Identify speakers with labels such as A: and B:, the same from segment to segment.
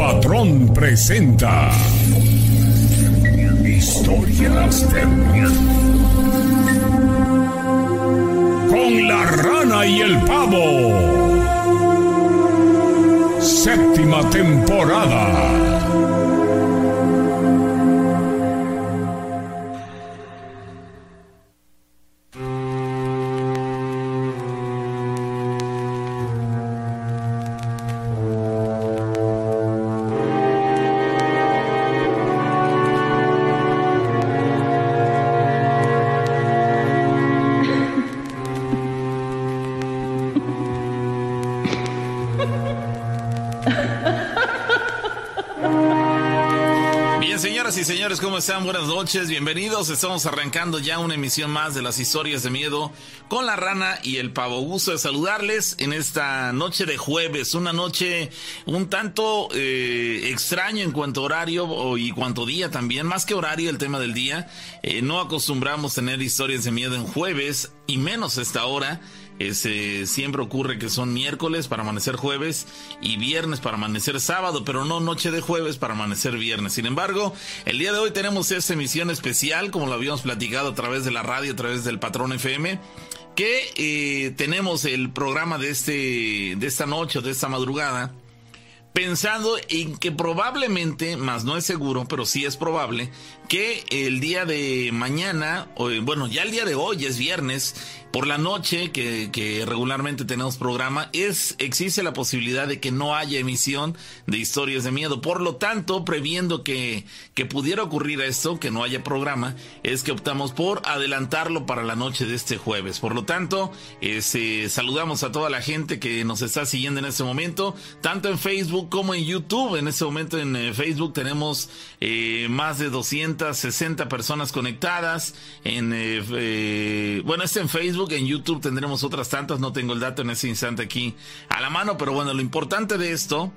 A: patrón presenta Historias de. Con la rana y el pavo. Séptima temporada.
B: Buenas noches, bienvenidos. Estamos arrancando ya una emisión más de las historias de miedo con la rana y el pavo. Gusto de saludarles en esta noche de jueves, una noche un tanto eh, extraño en cuanto a horario y cuanto día también, más que horario el tema del día. Eh, no acostumbramos tener historias de miedo en jueves y menos esta hora. Ese, siempre ocurre que son miércoles para amanecer jueves y viernes para amanecer sábado, pero no noche de jueves para amanecer viernes. Sin embargo, el día de hoy tenemos esta emisión especial, como lo habíamos platicado a través de la radio, a través del Patrón FM, que eh, tenemos el programa de, este, de esta noche, de esta madrugada, pensando en que probablemente, más no es seguro, pero sí es probable, que el día de mañana, bueno, ya el día de hoy es viernes, por la noche, que, regularmente tenemos programa, es, existe la posibilidad de que no haya emisión de historias de miedo. Por lo tanto, previendo que, que pudiera ocurrir esto, que no haya programa, es que optamos por adelantarlo para la noche de este jueves. Por lo tanto, este, saludamos a toda la gente que nos está siguiendo en este momento, tanto en Facebook como en YouTube. En este momento en eh, Facebook tenemos eh, más de 260 personas conectadas. En, eh, bueno, este en Facebook en YouTube tendremos otras tantas, no tengo el dato en ese instante aquí a la mano, pero bueno, lo importante de esto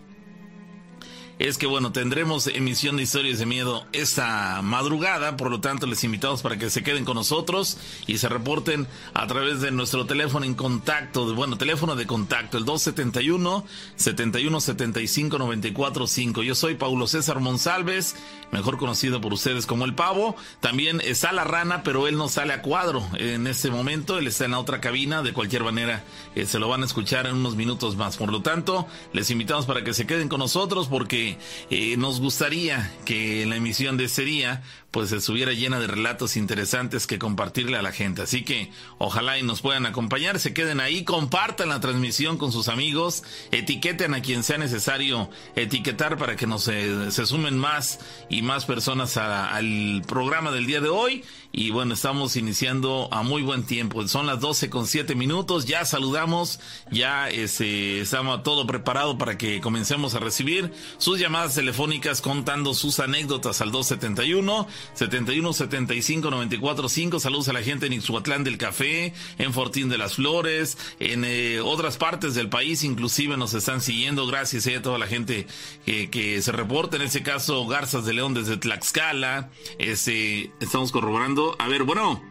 B: es que bueno, tendremos emisión de historias de miedo esta madrugada, por lo tanto les invitamos para que se queden con nosotros y se reporten a través de nuestro teléfono en contacto, bueno, teléfono de contacto, el 271 71 75 94 5. Yo soy Paulo César Monsalves, mejor conocido por ustedes como el Pavo. También está la rana, pero él no sale a cuadro en este momento, él está en la otra cabina, de cualquier manera eh, se lo van a escuchar en unos minutos más. Por lo tanto, les invitamos para que se queden con nosotros porque eh, nos gustaría que la emisión de ese día pues estuviera llena de relatos interesantes que compartirle a la gente. Así que ojalá y nos puedan acompañar, se queden ahí, compartan la transmisión con sus amigos, etiqueten a quien sea necesario etiquetar para que nos eh, se sumen más y más personas al programa del día de hoy. Y bueno, estamos iniciando a muy buen tiempo. Son las 12 con 7 minutos. Ya saludamos, ya este, estamos todo preparado para que comencemos a recibir sus llamadas telefónicas contando sus anécdotas al 271 71 75 94 5. Saludos a la gente en Ixhuatlán del Café, en Fortín de las Flores, en eh, otras partes del país, inclusive nos están siguiendo. Gracias a toda la gente que se reporta. En este caso, Garzas de León desde Tlaxcala. Este, estamos corroborando. A ver, bueno.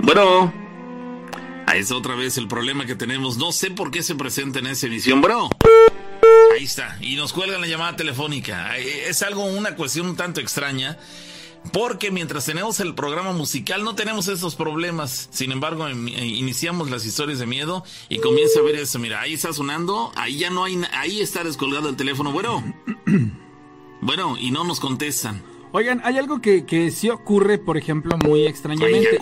B: Bueno. Ahí está otra vez el problema que tenemos. No sé por qué se presenta en esa emisión, bro. Ahí está. Y nos cuelgan la llamada telefónica. Es algo, una cuestión un tanto extraña. Porque mientras tenemos el programa musical no tenemos esos problemas. Sin embargo, eh, iniciamos las historias de miedo y comienza a ver eso. Mira, ahí está sonando, ahí ya no hay, ahí está descolgado el teléfono. Bueno, bueno, y no nos contestan.
C: Oigan, hay algo que, que sí ocurre, por ejemplo, muy extrañamente.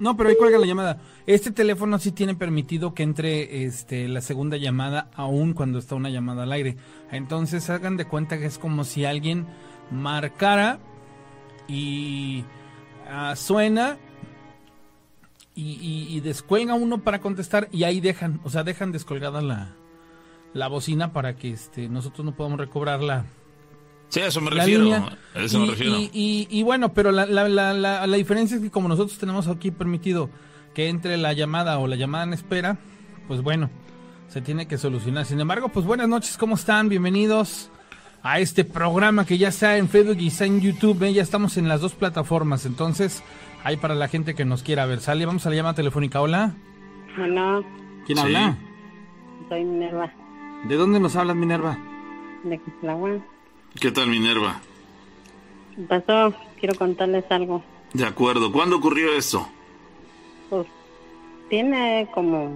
C: no, pero ahí cuelga la llamada. Este teléfono sí tiene permitido que entre este, la segunda llamada, aún cuando está una llamada al aire. Entonces hagan de cuenta que es como si alguien marcara y ah, suena y, descuelga uno para contestar y ahí dejan, o sea, dejan descolgada la, la bocina para que este, nosotros no podamos recobrarla
B: Sí, eso me refiero. eso
C: y,
B: me refiero.
C: Y, bueno, pero la, la, la, la, diferencia es que como nosotros tenemos aquí permitido que entre la llamada o la llamada en espera, pues bueno, se tiene que solucionar. Sin embargo, pues buenas noches, ¿cómo están? Bienvenidos a este programa que ya está en Facebook y está en YouTube. ¿eh? Ya estamos en las dos plataformas, entonces hay para la gente que nos quiera ver. Sale, vamos a la llamada telefónica. Hola.
D: Hola.
C: ¿Quién habla?
D: Soy Minerva.
C: ¿De dónde nos hablas, Minerva?
D: de Quitlahuán.
B: ¿Qué tal, Minerva?
D: Pasó, quiero contarles algo.
B: De acuerdo. ¿Cuándo ocurrió eso?
D: Pues tiene como,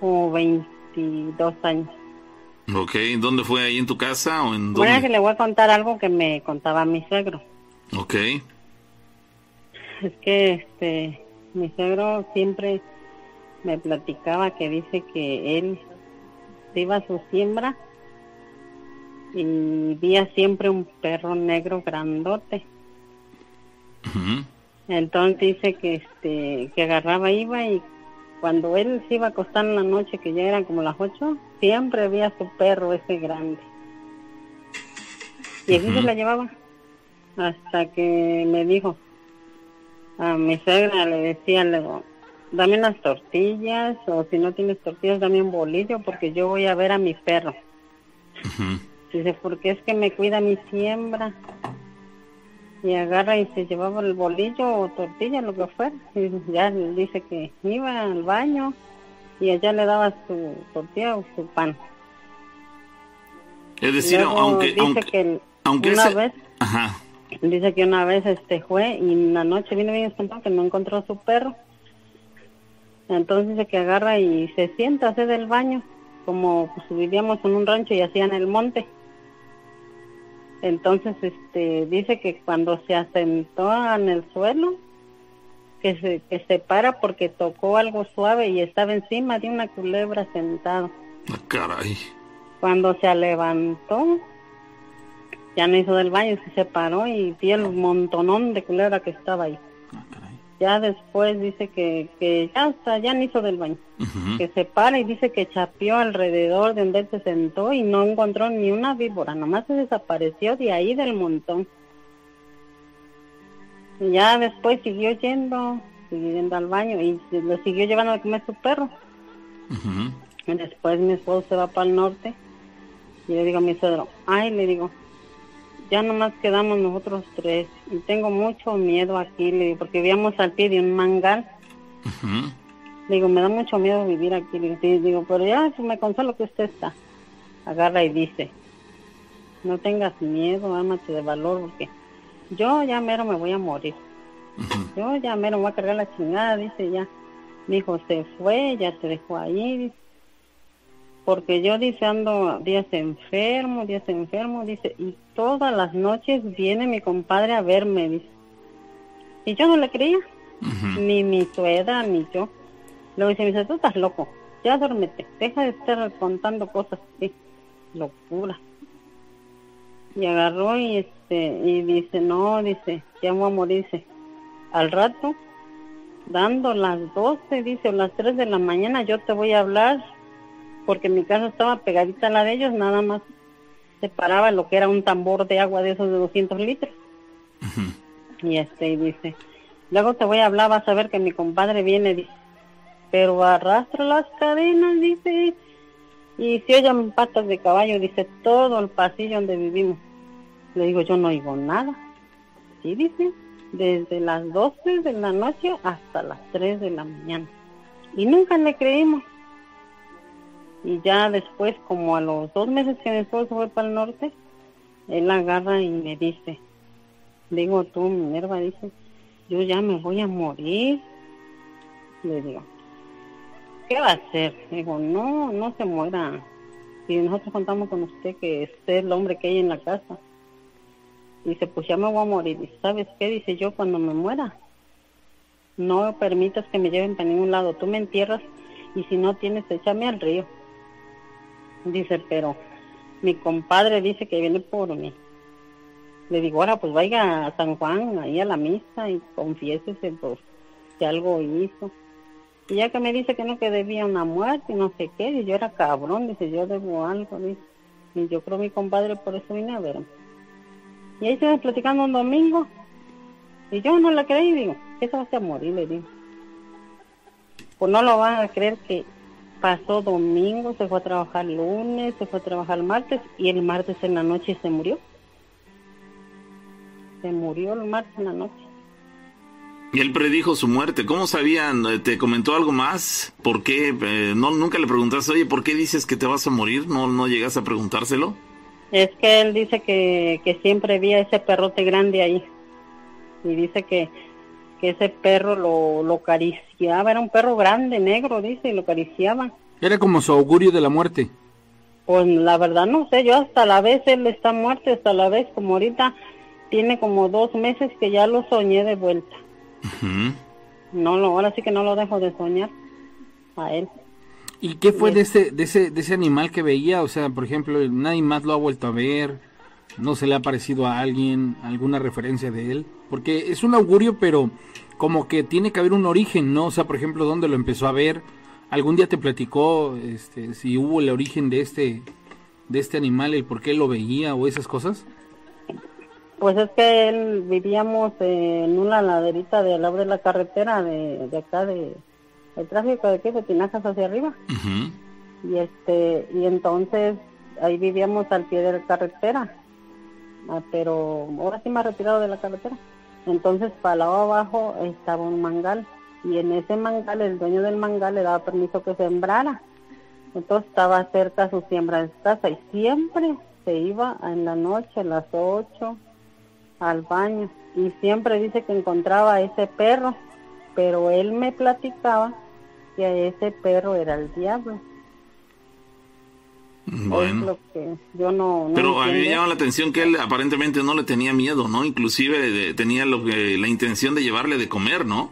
D: como 22 años.
B: Ok, ¿dónde fue? ¿Ahí en tu casa o en
D: Bueno, que
B: dónde?
D: le voy a contar algo que me contaba mi suegro.
B: Ok.
D: Es que este, mi suegro siempre me platicaba que dice que él se iba a su siembra y veía siempre un perro negro grandote. Entonces dice que este que agarraba iba y cuando él se iba a acostar en la noche que ya eran como las ocho siempre veía a su perro ese grande y así se la llevaba hasta que me dijo a mi suegra le decía le digo, dame unas tortillas o si no tienes tortillas dame un bolillo porque yo voy a ver a mi perro. Dice, porque es que me cuida mi siembra. Y agarra y se llevaba el bolillo o tortilla, lo que fuera. Y ya dice que iba al baño y allá le daba su tortilla o su pan.
B: Es decir,
D: Luego
B: aunque,
D: dice
B: aunque,
D: que
B: aunque
D: una
B: ese-
D: vez,
B: Ajá.
D: dice que una vez este fue y en la noche vino bien espantado que no encontró su perro. Entonces dice que agarra y se sienta a hacer del baño, como pues, vivíamos en un rancho y hacían el monte. Entonces, este, dice que cuando se asentó en el suelo, que se, que se para porque tocó algo suave y estaba encima de una culebra sentado.
B: Ah, caray.
D: Cuando se levantó, ya no hizo del baño, se separó y vio el montonón de culebra que estaba ahí.
B: Ah.
D: Ya después dice que, que ya hasta ya no hizo del baño, que se para y dice que chapeó alrededor de donde él se sentó y no encontró ni una víbora, nomás se desapareció de ahí del montón. Y ya después siguió yendo, siguió yendo al baño y lo siguió llevando a comer su perro. Y después mi esposo se va para el norte y le digo a mi suegro, ay, le digo, ya nomás quedamos nosotros tres y tengo mucho miedo aquí, le digo, porque vivíamos al pie de un mangal. Le digo, me da mucho miedo vivir aquí. Le digo, pero ya pues, me consuelo que usted está. Agarra y dice, no tengas miedo, ámate de valor, porque yo ya mero me voy a morir. Yo ya mero me voy a cargar la chingada, dice ya. Mi hijo se fue, ya te dejó ahí, dice. Porque yo, dice, ando días enfermo, días enfermo, dice, y todas las noches viene mi compadre a verme, dice. Y yo no le creía, ni mi suegra, ni yo. Luego dice, me dice, tú estás loco, ya duérmete, deja de estar contando cosas así, locura. Y agarró y este, y dice, no, dice, ya voy a morir, dice, al rato, dando las 12, dice, o las 3 de la mañana, yo te voy a hablar, porque mi casa estaba pegadita a la de ellos, nada más separaba lo que era un tambor de agua de esos de 200 litros. Y este, y dice, luego te voy a hablar, vas a ver que mi compadre viene, dice, pero arrastra las cadenas, dice, y se oyen patas de caballo, dice, todo el pasillo donde vivimos. Le digo, yo no oigo nada. Sí, dice, desde las 12 de la noche hasta las 3 de la mañana. Y nunca le creímos. Y ya después, como a los dos meses que esposo fue para el norte, él agarra y me dice, digo tú, Minerva, dice, yo ya me voy a morir. Le digo, ¿qué va a hacer? Digo, no, no se muera. Si nosotros contamos con usted que usted es el hombre que hay en la casa. Dice, pues ya me voy a morir. Dice, ¿sabes qué? Dice, yo cuando me muera, no permitas que me lleven para ningún lado. Tú me entierras y si no tienes, échame al río. Dice, pero mi compadre dice que viene por mí. Le digo, ahora pues vaya a San Juan, ahí a la misa y confiésese por si algo hizo. Y ya que me dice que no, que debía una muerte y no sé qué, y yo era cabrón, dice, yo debo algo, dice. Y yo creo mi compadre por eso vine a verme. Y ahí estuvimos platicando un domingo, y yo no le creí, digo, ¿qué se va a morir? Le digo. Pues no lo van a creer que pasó domingo, se fue a trabajar lunes, se fue a trabajar martes, y el martes en la noche se murió. Se murió el martes en la noche.
B: Y él predijo su muerte. ¿Cómo sabían? ¿Te comentó algo más? ¿Por qué? Eh, no, nunca le preguntaste, oye, ¿por qué dices que te vas a morir? ¿No, no llegas a preguntárselo?
D: Es que él dice que, que siempre veía ese perrote grande ahí. Y dice que, que ese perro lo, lo acariciaba. Era un perro grande, negro, dice, y lo acariciaba.
C: Era como su augurio de la muerte.
D: Pues la verdad no sé, yo hasta la vez él está muerto, hasta la vez como ahorita tiene como dos meses que ya lo soñé de vuelta. No, no, ahora sí que no lo dejo de soñar a él.
C: ¿Y qué fue de ese, de ese, de ese animal que veía? O sea, por ejemplo, nadie más lo ha vuelto a ver, no se le ha parecido a alguien, alguna referencia de él, porque es un augurio, pero como que tiene que haber un origen, ¿no? O sea, por ejemplo, ¿dónde lo empezó a ver? ¿Algún día te platicó este, si hubo el origen de este, de este animal, el por qué lo veía o esas cosas?
D: Pues es que él vivíamos en una laderita de al lado de la carretera de, de acá de el tráfico de aquí de Tinajas hacia arriba. Y este y entonces ahí vivíamos al pie de la carretera. Ah, pero ahora sí me ha retirado de la carretera. Entonces para lado abajo estaba un mangal y en ese mangal el dueño del mangal le daba permiso que sembrara. Entonces estaba cerca su siembra de casa y siempre se iba en la noche a las 8 al baño y siempre dice que encontraba a ese perro, pero él me platicaba que ese perro era el diablo.
B: Bueno.
D: yo no,
B: pero a mí me llama la atención que él aparentemente no le tenía miedo, ¿no? Inclusive tenía lo que, la intención de llevarle de comer, ¿no?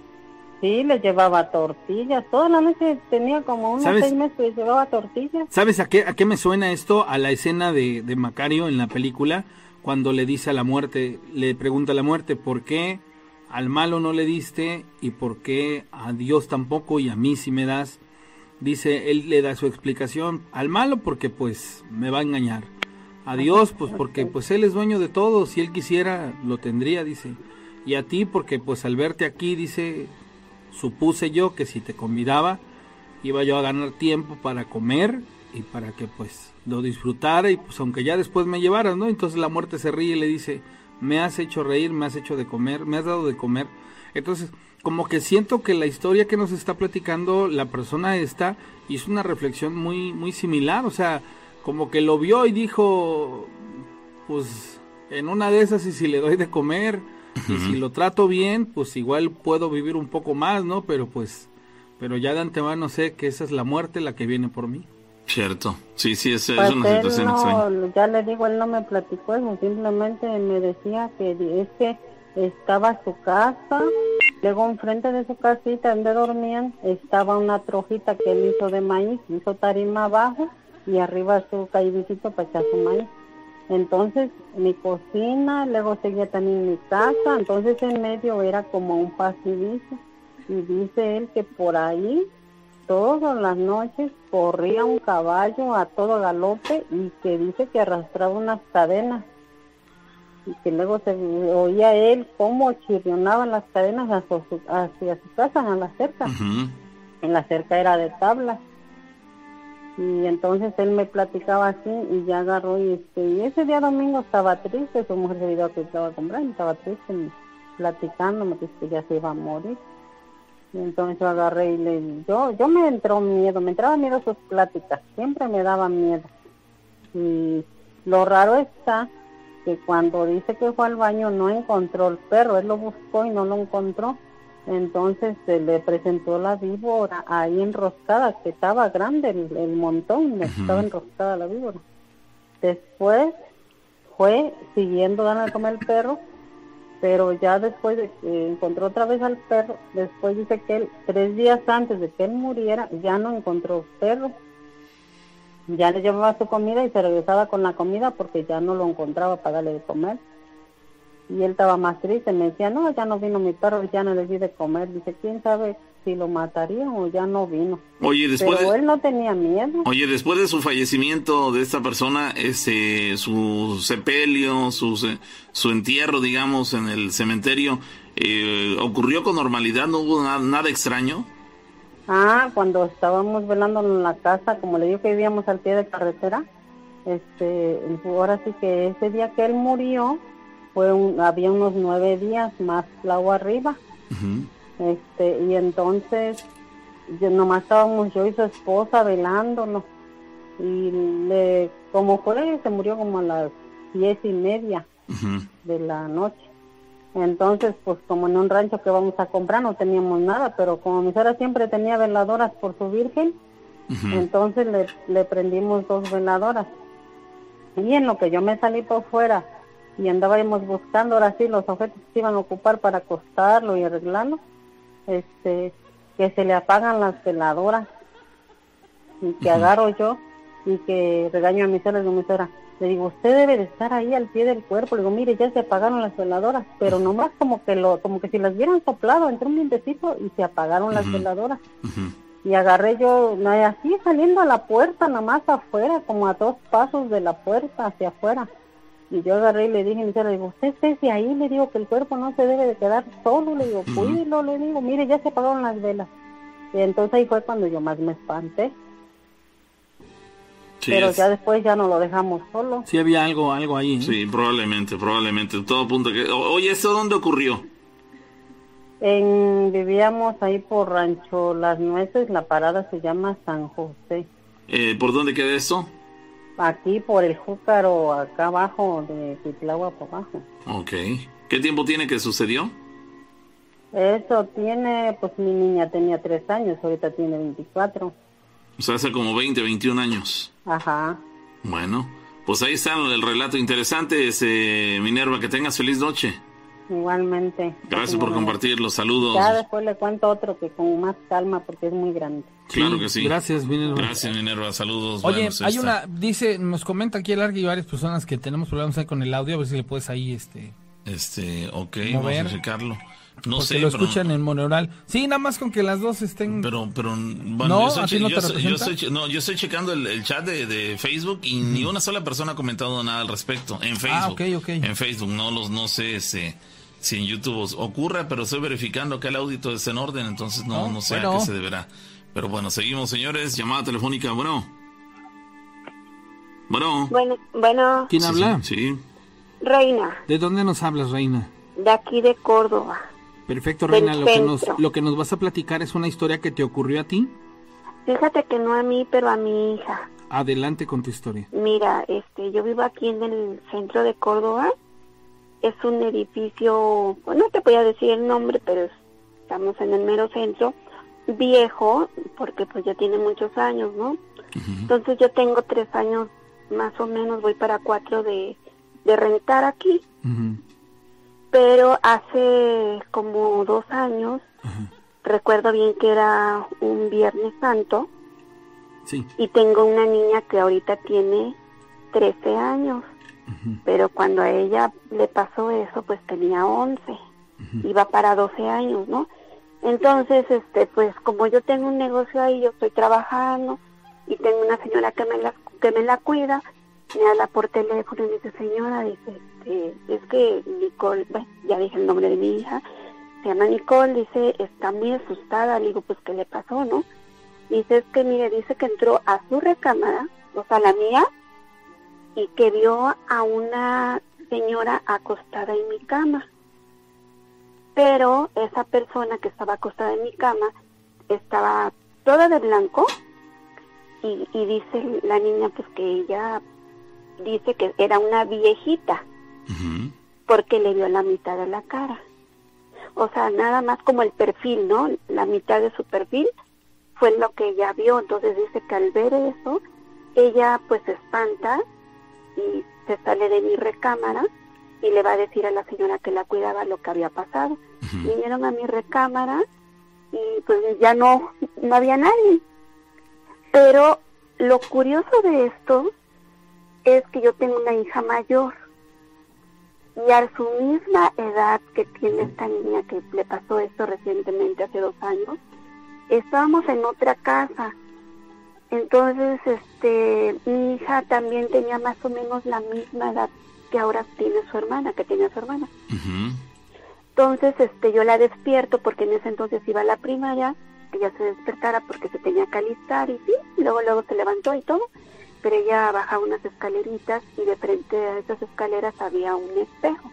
D: Sí, le llevaba tortillas. Toda la noche tenía como unos seis meses que llevaba tortillas.
C: ¿Sabes a qué, a qué me suena esto? A la escena de, de Macario en la película cuando le dice a la muerte, le pregunta a la muerte, ¿por qué al malo no le diste y por qué a Dios tampoco y a mí sí me das? Dice, él le da su explicación, al malo porque pues me va a engañar, a Dios pues porque pues él es dueño de todo, si él quisiera lo tendría, dice, y a ti porque pues al verte aquí, dice, supuse yo que si te convidaba, iba yo a ganar tiempo para comer y para que pues lo disfrutara y pues aunque ya después me llevaras, ¿no? Entonces la muerte se ríe y le dice, me has hecho reír, me has hecho de comer, me has dado de comer. Entonces, como que siento que la historia que nos está platicando la persona esta hizo una reflexión muy, muy similar, o sea, como que lo vio y dijo, pues en una de esas y si le doy de comer y si lo trato bien, pues igual puedo vivir un poco más, ¿no? Pero pues, pero ya de antemano sé que esa es la muerte la que viene por mí.
B: Cierto, sí, sí, es,
D: pues
B: una situación
D: no, Ya le digo, él no me platicó eso, simplemente me decía que es que estaba su casa, luego enfrente de su casita donde dormían estaba una trojita que él hizo de maíz, hizo tarima abajo y arriba su caidicito para echar su maíz. Entonces mi cocina, luego seguía también mi casa, entonces en medio era como un pasillo y dice él que por ahí todas las noches corría un caballo a todo galope y que dice que arrastraba unas cadenas y que luego se oía él cómo chirrionaban las cadenas hacia su, hacia su casa en la cerca. En la cerca era de tablas. Y entonces él me platicaba así y ya agarró y este y ese día domingo estaba triste, su mujer se dio que estaba comprando, estaba triste platicándome que ya se iba a morir. Entonces yo agarré y le yo yo me entró miedo, me entraba miedo sus pláticas, siempre me daba miedo. Y lo raro está que cuando dice que fue al baño no encontró el perro, él lo buscó y no lo encontró. Entonces se le presentó la víbora ahí enroscada, que estaba grande el, montón, estaba enroscada la víbora. Después fue siguiendo dando a comer el perro pero ya después de que encontró otra vez al perro, después dice que él, tres días antes de que él muriera, ya no encontró perro. Ya le llevaba su comida y se regresaba con la comida porque ya no lo encontraba para darle de comer. Y él estaba más triste, me decía, no, ya no vino mi perro, ya no le di de comer. Dice, ¿quién sabe si lo matarían o ya no vino.
B: Oye, después
D: Pero él no tenía miedo.
B: Oye, después de su fallecimiento de esta persona, este, su sepelio, su, su entierro, digamos, en el cementerio, eh, ¿ocurrió con normalidad? ¿No hubo nada, extraño?
D: Ah, cuando estábamos velando en la casa, como le digo que vivíamos al pie de carretera, este, ahora sí que ese día que él murió, fue un, había unos nueve días más agua arriba. Este y entonces yo, nomás estábamos yo y su esposa velándonos y le como fue se murió como a las diez y media de la noche entonces pues como en un rancho que vamos a comprar no teníamos nada pero como mi suegra siempre tenía veladoras por su virgen entonces le, le prendimos dos veladoras y en lo que yo me salí por fuera y andábamos buscando ahora sí los objetos que iban a ocupar para acostarlo y arreglarlo, este, que se le apagan las veladoras y que agarro yo y que regaño a mi suegra y mi suegra. Le digo, usted debe de estar ahí al pie del cuerpo. Le digo, mire, ya se apagaron las veladoras, pero nomás como que lo, como que si las hubieran soplado, entró un vientecito y se apagaron las veladoras. Y agarré yo, así saliendo a la puerta, nomás afuera, como a dos pasos de la puerta hacia afuera. Y yo agarré y le dije, le digo, usted esté ahí, le digo que el cuerpo no se debe de quedar solo, le digo, cuídelo, le digo, mire, ya se apagaron las velas. Y entonces ahí fue cuando yo más me espanté. Pero ya después ya no lo dejamos solo.
C: Sí había algo, algo ahí. ¿eh?
B: Sí, probablemente, probablemente. Todo punto que. Oye, ¿eso dónde ocurrió?
D: En, vivíamos ahí por Rancho Las Nueces, la parada se llama San José.
B: Eh, ¿Por dónde queda eso?
D: Aquí por el Júcaro, acá abajo, de Titlagua por abajo.
B: Ok. ¿Qué tiempo tiene que sucedió?
D: Eso tiene, pues mi niña tenía tres años, ahorita tiene 24.
B: O sea, hace como 20, 21 años.
D: Ajá.
B: Bueno, pues ahí está el relato interesante, ese, Minerva, que tengas feliz noche.
D: Igualmente.
B: Gracias por compartir los saludos.
D: Ya después le cuento otro que con más calma porque es muy grande.
B: Claro que sí.
C: Gracias, Minerva.
B: Gracias, Minerva. Saludos.
C: Oye, hay una, dice, nos comenta aquí el largo y varias personas que tenemos problemas ahí con el audio, a ver si le puedes ahí, este...
B: Este, ok, vamos a verificarlo. No sé,
C: lo escuchan en moneural. Sí, nada más con que las dos estén.
B: Pero, pero, bueno, yo, estoy, no yo, estoy, checando el, chat de, Facebook y ni una sola persona ha comentado nada al respecto. En ah, Facebook. Ah, ok, ok. En Facebook, no los, no sé, este si en YouTube ocurre, pero estoy verificando que el audito es en orden, entonces no, no sé a qué se deberá. Pero bueno, seguimos, señores. Llamada telefónica, bueno. Bueno.
E: Bueno, bueno.
C: ¿Quién habla?
B: Sí.
E: Reina.
C: ¿De dónde nos hablas, Reina?
E: De aquí de Córdoba.
C: Perfecto, Reina. Lo que, nos, lo que nos vas a platicar es una historia que te ocurrió a ti.
E: Fíjate que no a mí, pero a mi hija.
C: Adelante con tu historia.
E: Mira, este, yo vivo aquí en el centro de Córdoba es un edificio, pues no te voy a decir el nombre, pero estamos en el mero centro, viejo, porque pues ya tiene muchos años, ¿no? Entonces yo tengo tres años, más o menos, voy para cuatro de, de rentar aquí. Pero hace como dos años, recuerdo bien que era un Viernes Santo,
C: sí.
E: y tengo una niña que ahorita tiene 13 años pero cuando a ella le pasó eso, pues tenía 11, iba para 12 años, ¿no? Entonces, este, pues como yo tengo un negocio ahí, yo estoy trabajando y tengo una señora que me la, que me la cuida, me habla por teléfono y me dice, señora, dice, este, es que Nicole, bueno, ya dije el nombre de mi hija, se llama Nicole, dice, está muy asustada, le digo, pues, ¿qué le pasó, no? Dice, es que, mire, dice que entró a su recámara, o sea, la mía, y que vio a una señora acostada en mi cama. Pero esa persona que estaba acostada en mi cama estaba toda de blanco y, dice la niña pues que ella dice que era una viejita porque le vio la mitad de la cara. O sea, nada más como el perfil, ¿no? La mitad de su perfil fue lo que ella vio. Entonces dice que al ver eso, ella pues se espanta y se sale de mi recámara y le va a decir a la señora que la cuidaba lo que había pasado. Vinieron a mi recámara y pues ya no, no había nadie. Pero lo curioso de esto es que yo tengo una hija mayor. Y a su misma edad que tiene esta niña que le pasó esto recientemente, hace dos años, estábamos en otra casa. Entonces, este, mi hija también tenía más o menos la misma edad que ahora tiene su hermana, que tenía su hermana. Entonces, este, yo la despierto porque en ese entonces iba a la primaria, que ella se despertara porque se tenía que alistar y sí, y luego luego se levantó y todo, pero ella bajaba unas escaleritas y de frente a esas escaleras había un espejo.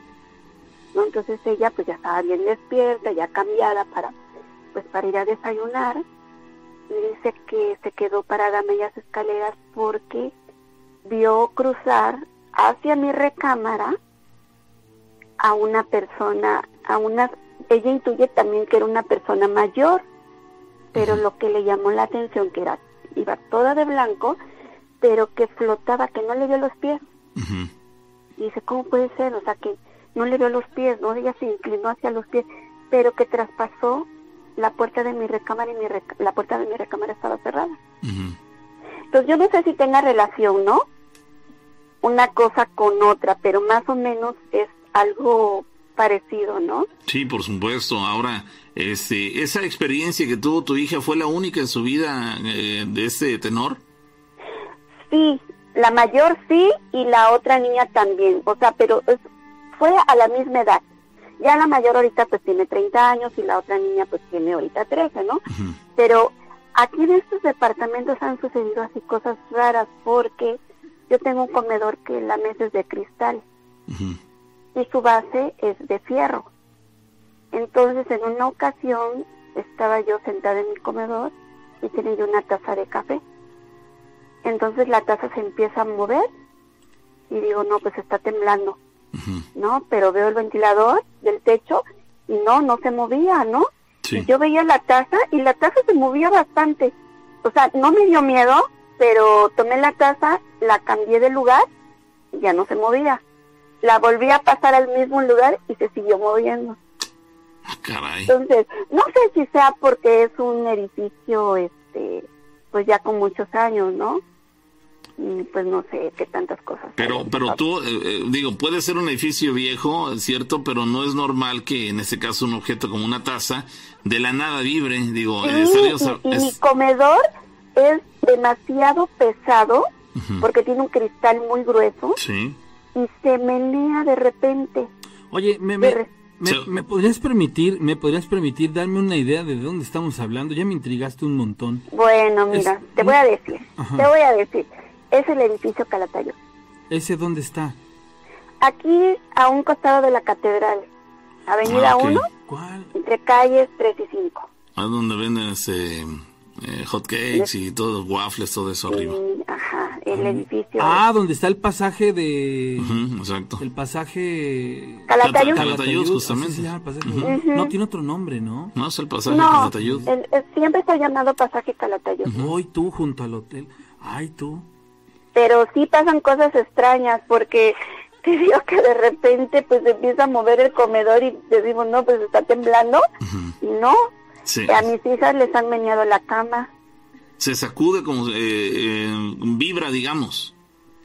E: ¿no? Entonces ella pues ya estaba bien despierta, ya cambiada para pues para ir a desayunar y dice que se quedó parada a medias escaleras porque vio cruzar hacia mi recámara a una persona, a una, ella intuye también que era una persona mayor, pero lo que le llamó la atención que era, iba toda de blanco, pero que flotaba, que no le vio los pies. Y dice, ¿cómo puede ser? O sea, que no le vio los pies, ¿no? Ella se inclinó hacia los pies, pero que traspasó la puerta de mi recámara y mi rec- la puerta de mi recámara estaba cerrada.
B: Ujú.
E: Entonces yo no sé si tenga relación, ¿no? Una cosa con otra, pero más o menos es algo parecido, ¿no?
B: Sí, por supuesto. Ahora, este, esa experiencia que tuvo tu hija fue la única en su vida eh, de este tenor.
E: Sí, la mayor sí y la otra niña también, o sea, pero es- fue a la misma edad. Ya la mayor ahorita pues tiene 30 años y la otra niña pues tiene ahorita 13, ¿no? Pero aquí en estos departamentos han sucedido así cosas raras porque yo tengo un comedor que la mesa es de cristal y su base es de fierro. Entonces en una ocasión estaba yo sentada en mi comedor y tenía yo una taza de café. Entonces la taza se empieza a mover y digo, no, pues está temblando. ¿no? Pero veo el ventilador del techo y no, no se movía, ¿no?
B: Sí.
E: Y yo veía la taza y la taza se movía bastante. O sea, no me dio miedo, pero tomé la taza, la cambié de lugar y ya no se movía. La volví a pasar al mismo lugar y se siguió moviendo.
B: Ah, Caray.
E: Entonces, no sé si sea porque es un edificio, este, pues ya con muchos años, ¿no? Y pues no sé qué tantas cosas.
B: Pero, pero tú, eh, eh, digo, puede ser un edificio viejo, cierto, pero no es normal que en este caso un objeto como una taza de la nada vibre. Digo,
E: Sí, y, mi comedor es demasiado pesado porque tiene un cristal muy grueso
B: Sí.
E: y se menea de repente.
C: Oye, me, me- podrías permitir, me podrías permitir darme una idea de dónde estamos hablando? Ya me intrigaste un montón.
E: Bueno, mira,
C: Es-
E: te voy a decir,
C: Ajá.
E: te voy a decir, es el edificio Calatayud.
C: ¿Ese dónde está?
E: Aquí a un costado de la catedral, Avenida
B: Ah, ok.
E: 1,
C: ¿Cuál?
E: entre calles 3 y 5.
B: Ah, donde venden este, eh, hot cakes y todos waffles, todo eso arriba.
E: Ajá, el edificio.
C: Ah, donde está el pasaje de...
B: Exacto.
C: El pasaje...
E: Calatayud.
B: Calatayud, justamente.
C: se llama el pasaje. No, tiene otro nombre, ¿no?
B: No, es el pasaje
E: no,
B: Calatayud.
E: el- el- siempre está llamado pasaje Calatayud.
C: Hoy tú junto al hotel. Ay, tú.
E: Pero sí pasan cosas extrañas porque te digo que de repente pues empieza a mover el comedor y decimos, no, pues está temblando. Y no,
B: Sí.
E: a mis hijas les han meneado la cama.
B: Se sacude como eh, eh, vibra, digamos.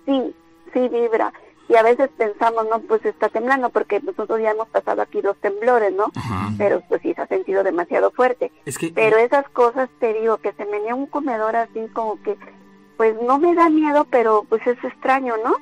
E: Sí, sí vibra. Y a veces pensamos, no, pues está temblando porque nosotros ya hemos pasado aquí dos temblores, ¿no?
B: Ajá.
E: Pero pues sí se ha sentido demasiado fuerte.
C: Es que...
E: Pero esas cosas, te digo, que se menea un comedor así como que, pues no me da miedo, pero pues es extraño, ¿no?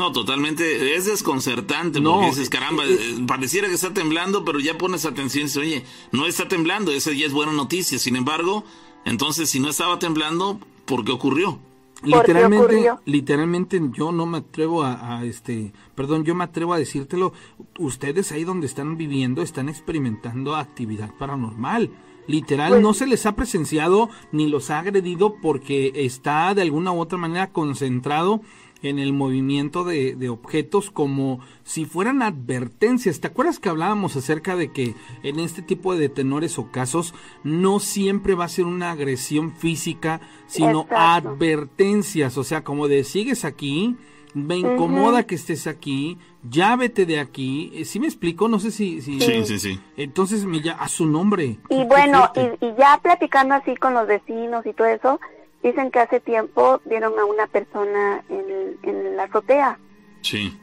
B: No, totalmente, es desconcertante
C: No,
B: porque dices,
C: eh,
B: caramba,
C: eh,
B: eh, pareciera que está temblando, pero ya pones atención y dices, oye, no está temblando, esa ya es buena noticia. Sin embargo, entonces, si no estaba temblando, ¿por qué ocurrió?
C: Literalmente,
E: ocurrió.
C: literalmente yo no me atrevo a, a, este, perdón, yo me atrevo a decírtelo, ustedes ahí donde están viviendo están experimentando actividad paranormal. Literal,
E: Pues-
C: no se les ha presenciado ni los ha agredido porque está de alguna u otra manera concentrado en el movimiento de, de objetos como si fueran advertencias. ¿Te acuerdas que hablábamos acerca de que en este tipo de tenores o casos no siempre va a ser una agresión física, sino
E: Exacto.
C: advertencias? O sea, como de sigues aquí, me incomoda que estés aquí, ya vete de aquí. Eh, ¿Sí me explico? No sé si... si
B: Sí, sí, sí.
C: Entonces me ya a su nombre.
E: Y bueno, y ya platicando así con los vecinos y todo eso, dicen que hace tiempo vieron a una persona en, en la azotea,
B: Sí.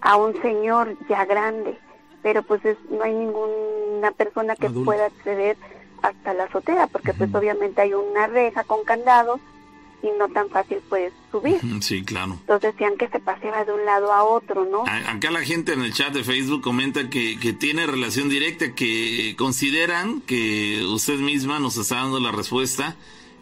E: a un señor ya grande, pero pues es- no hay ninguna persona que
C: Adulto.
E: pueda acceder hasta la azotea, porque pues obviamente hay una reja con candados y no tan fácil puedes subir.
B: Sí, claro.
E: Entonces decían que se paseaba de un lado a otro, ¿no?
B: Acá la gente en el chat de Facebook comenta que, que tiene relación directa, que consideran que usted misma nos está dando la respuesta,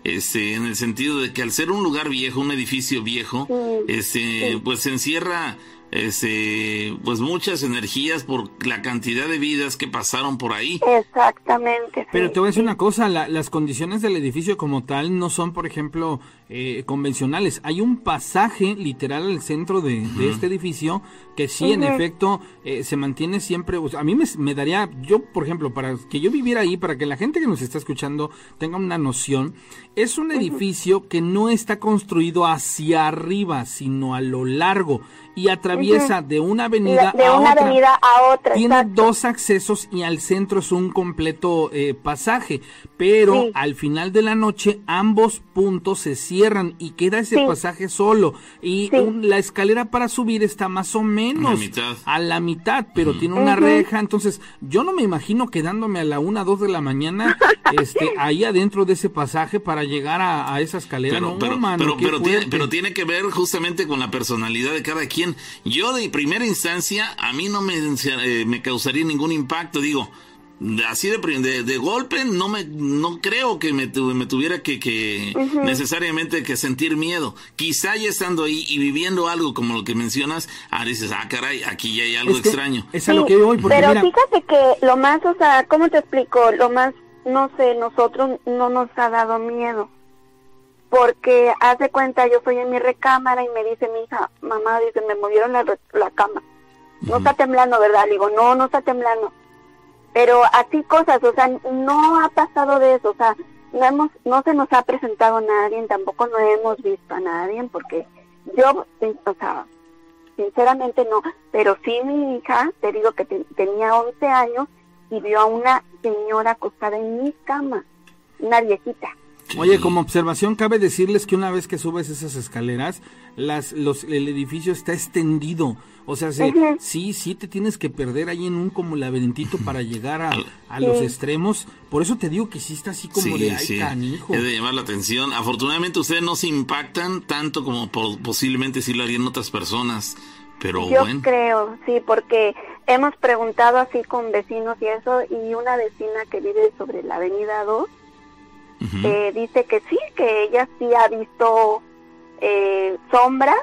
B: este, en el sentido de que al ser un lugar viejo, un edificio viejo,
E: Sí,
B: este, pues se encierra este, pues muchas energías por la cantidad de vidas que pasaron por ahí.
E: Exactamente. sí,
C: Pero te voy a decir una cosa, la- las condiciones del edificio como tal no son, por ejemplo, eh, convencionales. Hay un pasaje literal al centro de, de este edificio que sí, en efecto, eh, se mantiene siempre. o sea, a mí me, me daría, yo, por ejemplo, para que yo viviera ahí, para que la gente que nos está escuchando tenga una noción, es un edificio que no está construido hacia arriba, sino a lo largo y atraviesa de una avenida
E: de
C: a
E: una
C: otra.
E: avenida a otra.
C: Tiene
E: exacto.
C: dos accesos y al centro es un completo eh, pasaje, pero
E: Sí.
C: al final de la noche ambos puntos se cierran y queda ese
E: Sí.
C: pasaje solo y
E: Sí.
C: un- la escalera para subir está más o menos
B: A la mitad.
C: a la mitad, pero tiene una reja, entonces yo no me imagino quedándome a la una, dos de la mañana este, ahí adentro de ese pasaje para llegar a, a esa escalera.
B: Pero,
C: no,
B: pero,
C: mano,
B: pero, tiene, pero tiene que ver justamente con la personalidad de cada quien. Yo de primera instancia, a mí no me, eh, me causaría ningún impacto, digo, así de, de, de golpe, no me no creo que me, tu- me tuviera que, que necesariamente que sentir miedo. Quizá ya estando ahí y viviendo algo como lo que mencionas, ah, dices, ah, caray, aquí ya hay algo
C: Es que
B: extraño.
C: Es a lo que voy, porque
E: pero
C: mira,
E: fíjate que lo más, o sea, ¿cómo te explico? Lo más, no sé, nosotros no nos ha dado miedo. Porque hace cuenta, yo estoy en mi recámara y me dice mi hija, mamá, dice, me movieron la, re- la cama. No está temblando, ¿verdad? Le digo, no, no está temblando. Pero así cosas, o sea, no ha pasado de eso, o sea, no hemos, no se nos ha presentado nadie, tampoco no hemos visto a nadie, porque yo, o sea, sinceramente no, pero sí mi hija, te digo que te- tenía 11 años y vio a una señora acostada en mi cama, una viejita.
C: Oye, como observación cabe decirles que una vez que subes esas escaleras, las, los, el edificio está extendido. O sea, se- sí, sí te tienes que perder ahí en un como laberinto para llegar a, a los extremos. Por eso te digo que sí está así como de, ay, canijo.
B: Es de llamar la atención. Afortunadamente ustedes no se impactan tanto como po- posiblemente sí lo harían otras personas. Pero
E: Yo
B: bueno.
E: creo, sí, porque hemos preguntado así con vecinos y eso, y una vecina que vive sobre la avenida 2 Eh, dice que sí, que ella sí ha visto eh, sombras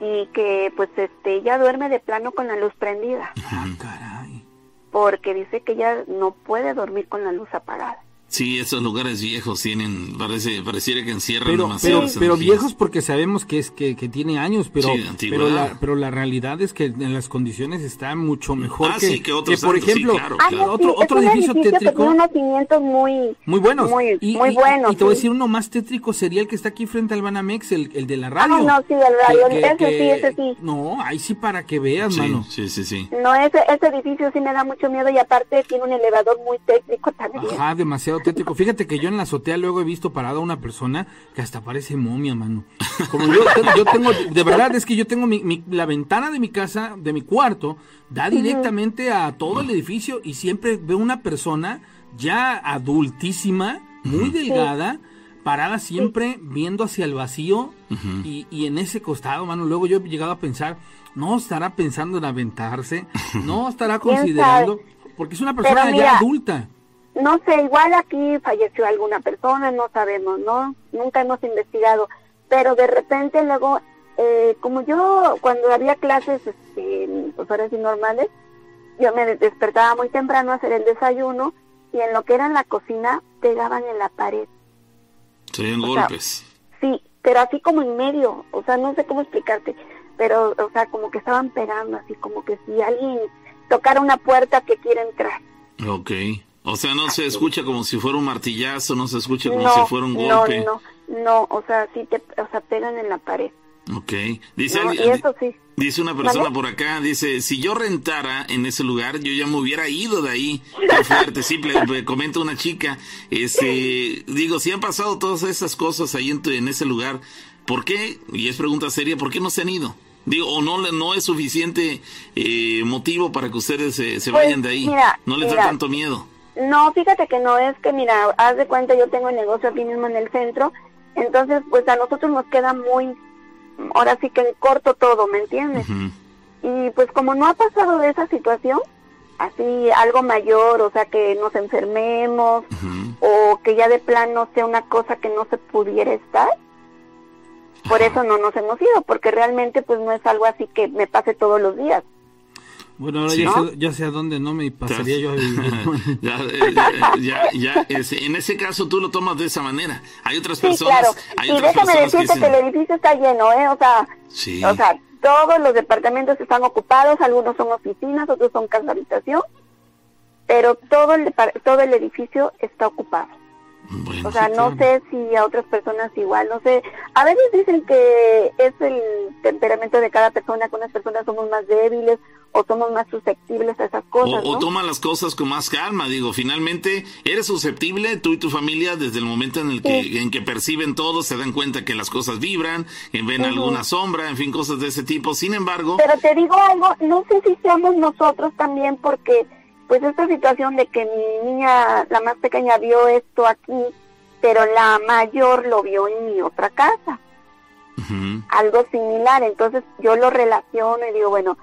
E: y que pues este ella duerme de plano con la luz prendida,
C: Ah, caray.
E: porque dice que ella no puede dormir con la luz apagada.
B: Sí, esos lugares viejos tienen, parece, pareciera que encierran
C: Pero, pero,
B: demasiadas
C: pero
B: energías.
C: viejos porque sabemos que es que, que tiene años, pero,
B: Sí,
C: pero, la, pero la realidad es que en las condiciones está mucho mejor
B: Ah,
C: que,
B: sí, que otros
C: por
B: tantos, sí,
C: ejemplo,
B: claro,
E: Ah,
B: claro.
C: otro, otro
E: un
C: edificio
E: que
C: tétrico.
E: tiene unos cimientos muy,
C: Muy buenos.
E: muy,
C: y,
E: muy
C: y-
E: buenos.
C: y te voy a decir uno más tétrico sería el que está aquí frente al Banamex, el, el de la radio.
E: Ah, no, sí, el radio, ese sí, ese sí.
C: No, ahí sí para que veas,
B: Sí,
C: mano.
B: sí, sí, sí.
E: No, ese, ese edificio sí me da mucho miedo y aparte tiene un elevador muy técnico también.
C: Ajá, demasiado Fíjate que yo en la azotea luego he visto parada una persona que hasta parece momia, mano. Como yo, tengo- yo tengo, de verdad es que yo tengo mi, mi- la ventana de mi casa, de mi cuarto, da directamente a todo el edificio y siempre veo una persona ya adultísima, muy delgada, parada siempre viendo hacia el vacío y, y en ese costado, mano. Luego yo he llegado a pensar, no estará pensando en aventarse, no estará
E: ¿Quién
C: considerando, porque es una persona ya adulta.
E: No sé, igual aquí falleció alguna persona, no sabemos, ¿no? Nunca hemos investigado. Pero de repente luego, eh, como yo cuando había clases, este, pues ahora sí normales, yo me despertaba muy temprano a hacer el desayuno y en lo que era en la cocina pegaban en la pared.
B: Serían
E: O sea,
B: golpes.
E: Sí, pero así como en medio, o sea, no sé cómo explicarte, pero, o sea, como que estaban pegando, así como que si alguien tocara una puerta que quiere entrar.
B: Ok. O sea, no se escucha como si fuera un martillazo, no se escucha como
E: no,
B: si fuera un golpe.
E: no, no, no, o sea, sí te, o sea, pegan en la pared.
B: Ok. Dice,
E: No, eso sí.
B: dice una persona
E: ¿Vale?
B: por acá, dice, si yo rentara en ese lugar, yo ya me hubiera ido de ahí. Qué fuerte, sí, ple- comenta una chica. Este, digo, si han pasado todas esas cosas ahí en, ese lugar, ¿por qué? Y es pregunta seria, ¿por qué no se han ido? Digo, o no, le- no es suficiente eh, motivo para que ustedes se, se
E: Pues,
B: vayan de ahí.
E: mira,
B: no les da tanto miedo.
E: No, fíjate que no es que, mira, haz de cuenta, yo tengo el negocio aquí mismo en el centro, entonces, pues a nosotros nos queda muy, ahora sí que en corto todo, ¿me entiendes? Y pues como no ha pasado de esa situación, así algo mayor, o sea, que nos enfermemos o que ya de plano sea una cosa que no se pudiera estar, por eso no nos hemos ido, porque realmente pues no es algo así que me pase todos los días.
C: Bueno, ahora ya, sé, ya, sé, a dónde no me pasaría yo a vivir.
B: ya, ya, ya, en ese caso tú lo tomas de esa manera. Hay otras personas.
E: Claro.
B: Hay
E: y déjame decirte que, el edificio está lleno, ¿eh? O sea, o sea, todos los departamentos están ocupados, algunos son oficinas, otros son casa habitación, pero todo el, todo el edificio está ocupado o sea, no sé si a otras personas igual, no sé. A veces dicen que es el temperamento de cada persona, que unas personas somos más débiles o somos más susceptibles a esas cosas.
B: O, toman las cosas con más calma, digo, finalmente eres susceptible, tú y tu familia, desde el momento en el que, en que perciben todo, se dan cuenta que las cosas vibran, ven alguna sombra, en fin, cosas de ese tipo. Sin embargo...
E: Pero te digo algo, no sé si seamos nosotros también porque pues esta situación de que mi niña, la más pequeña, vio esto aquí, pero la mayor lo vio en mi otra casa. Algo similar, entonces yo lo relaciono y digo, bueno,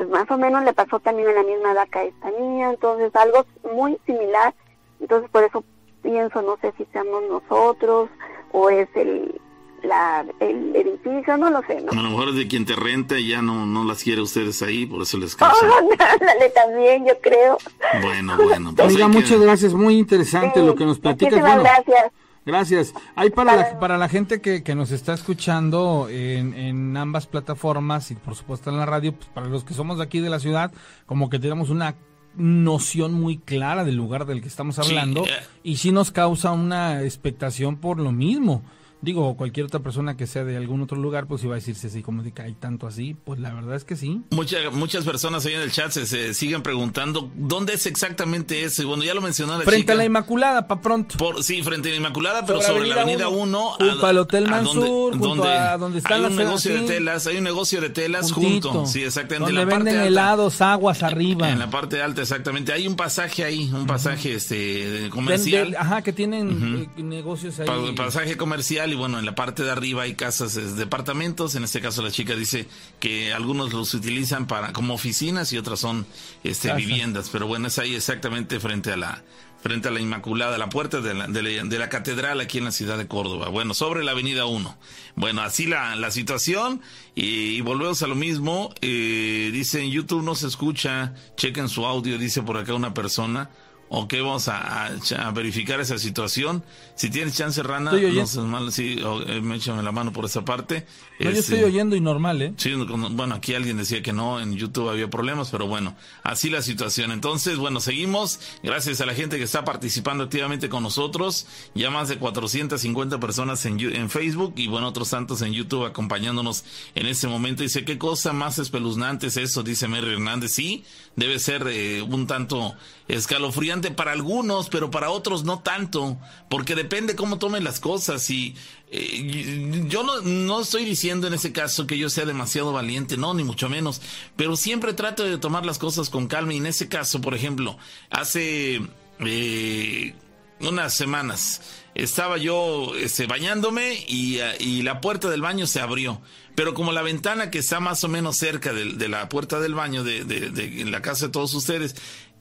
E: pues más o menos le pasó también a la misma edad que a esta niña, entonces algo muy similar, entonces por eso pienso, no sé si seamos nosotros o es el, la, el edificio, no lo sé. ¿no?
B: A lo mejor es de quien te renta y ya no, no las quiere ustedes ahí, por eso les causa.
E: Oh, también, yo creo.
B: Bueno, bueno. Pues
C: Oiga, muchas gracias, muy interesante lo que nos platicas.
E: Bueno, gracias.
C: Gracias. Hay para la, para la gente que, que nos está escuchando en, en ambas plataformas y por supuesto en la radio, pues para los que somos de aquí de la ciudad, como que tenemos una noción muy clara del lugar del que estamos hablando y sí nos causa una expectación por lo mismo digo, cualquier otra persona que sea de algún otro lugar, pues iba a decirse así, como de que hay tanto así, pues la verdad es que sí.
B: Muchas muchas personas ahí en el chat se, siguen preguntando dónde es exactamente ese. Bueno, ya lo mencionó la
C: Frente a la Inmaculada, pa' pronto.
B: Por, sí, frente a la Inmaculada, pero sobre, la Avenida 1.
C: junto al Hotel Mansur, junto a donde está
B: hay un negocio de telas, hay un negocio de telas junto. Sí, exactamente.
C: Donde venden helados, aguas arriba.
B: En la parte alta, exactamente. Hay un pasaje ahí, un pasaje este comercial.
C: ajá, que tienen eh, negocios ahí.
B: pasaje comercial y bueno, en la parte de arriba hay casas, departamentos. En este caso la chica dice que algunos los utilizan para como oficinas y otras son este, viviendas. Pero bueno, es ahí exactamente frente a la frente a la Inmaculada, la puerta de la, de la, catedral aquí en la ciudad de Córdoba. Bueno, sobre la avenida 1. Bueno, así la, la situación y, volvemos a lo mismo. Eh, dice en YouTube no se escucha, chequen su audio, dice por acá una persona. Ok, vamos a, a, verificar esa situación. Si tienes chance, Rana, no seas mal, sí, eh, me échame la mano por esa parte.
C: No, yo estoy este, oyendo y normal, ¿eh?
B: Sí, bueno, aquí alguien decía que no, en YouTube había problemas, pero bueno, así la situación. Entonces, bueno, seguimos. Gracias a la gente que está participando activamente con nosotros. Ya más de 450 personas en, en Facebook y bueno, otros tantos en YouTube acompañándonos en este momento. Dice, ¿qué cosa más espeluznante es eso? Dice Mary Hernández. Sí, debe ser eh, un tanto escalofriante para algunos, pero para otros no tanto, porque depende cómo tomen las cosas y eh, yo no, no estoy diciendo en ese caso que yo sea demasiado valiente, no, ni mucho menos, pero siempre trato de tomar las cosas con calma y en ese caso, por ejemplo, hace eh, unas semanas estaba yo este, bañándome y, y, la puerta del baño se abrió. Pero como la ventana que está más o menos cerca de, la puerta del baño de, la casa de todos ustedes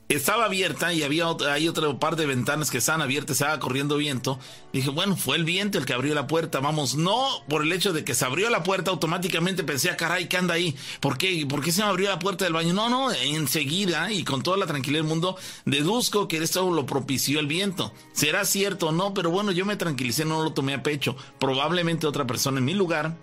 B: estaba abierta y había otra, hay otro par de ventanas que estaban abiertas, estaba corriendo viento. Dije, bueno, fue el viento el que abrió la puerta, vamos, no por el hecho de que se abrió la puerta, automáticamente pensé, ah, caray, ¿qué anda ahí? ¿Por qué? ¿Por qué se me abrió la puerta del baño? No, no, enseguida y con toda la tranquilidad del mundo, deduzco que esto lo propició el viento. ¿Será cierto o no? Pero bueno, yo me tranquilicé, no lo tomé a pecho. Probablemente otra persona en mi lugar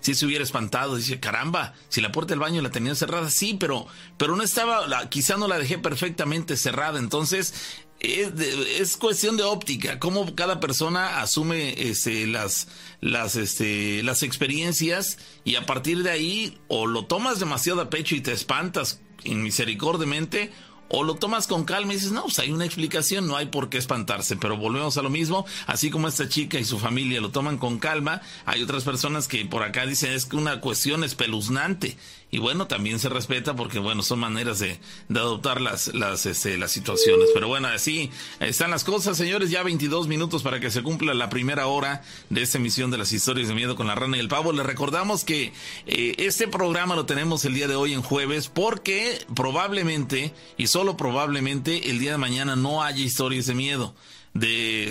B: si se hubiera espantado, dice, caramba, si la puerta del baño la tenía cerrada, sí, pero, pero no estaba, la, quizá no la dejé perfectamente cerrada, entonces es, cuestión de óptica, cómo cada persona asume este, las, las, este, las experiencias y a partir de ahí o lo tomas demasiado a pecho y te espantas inmisericordiamente o lo tomas con calma y dices, no, pues hay una explicación, no hay por qué espantarse, pero volvemos a lo mismo, así como esta chica y su familia lo toman con calma, hay otras personas que por acá dicen es que una cuestión espeluznante y bueno, también se respeta porque bueno, son maneras de, de adoptar las, las, este, las situaciones, pero bueno, así están las cosas, señores, ya 22 minutos para que se cumpla la primera hora de esta emisión de las historias de miedo con la rana y el pavo, les recordamos que eh, este programa lo tenemos el día de hoy en jueves porque probablemente y solo probablemente el día de mañana no haya historias de miedo. De,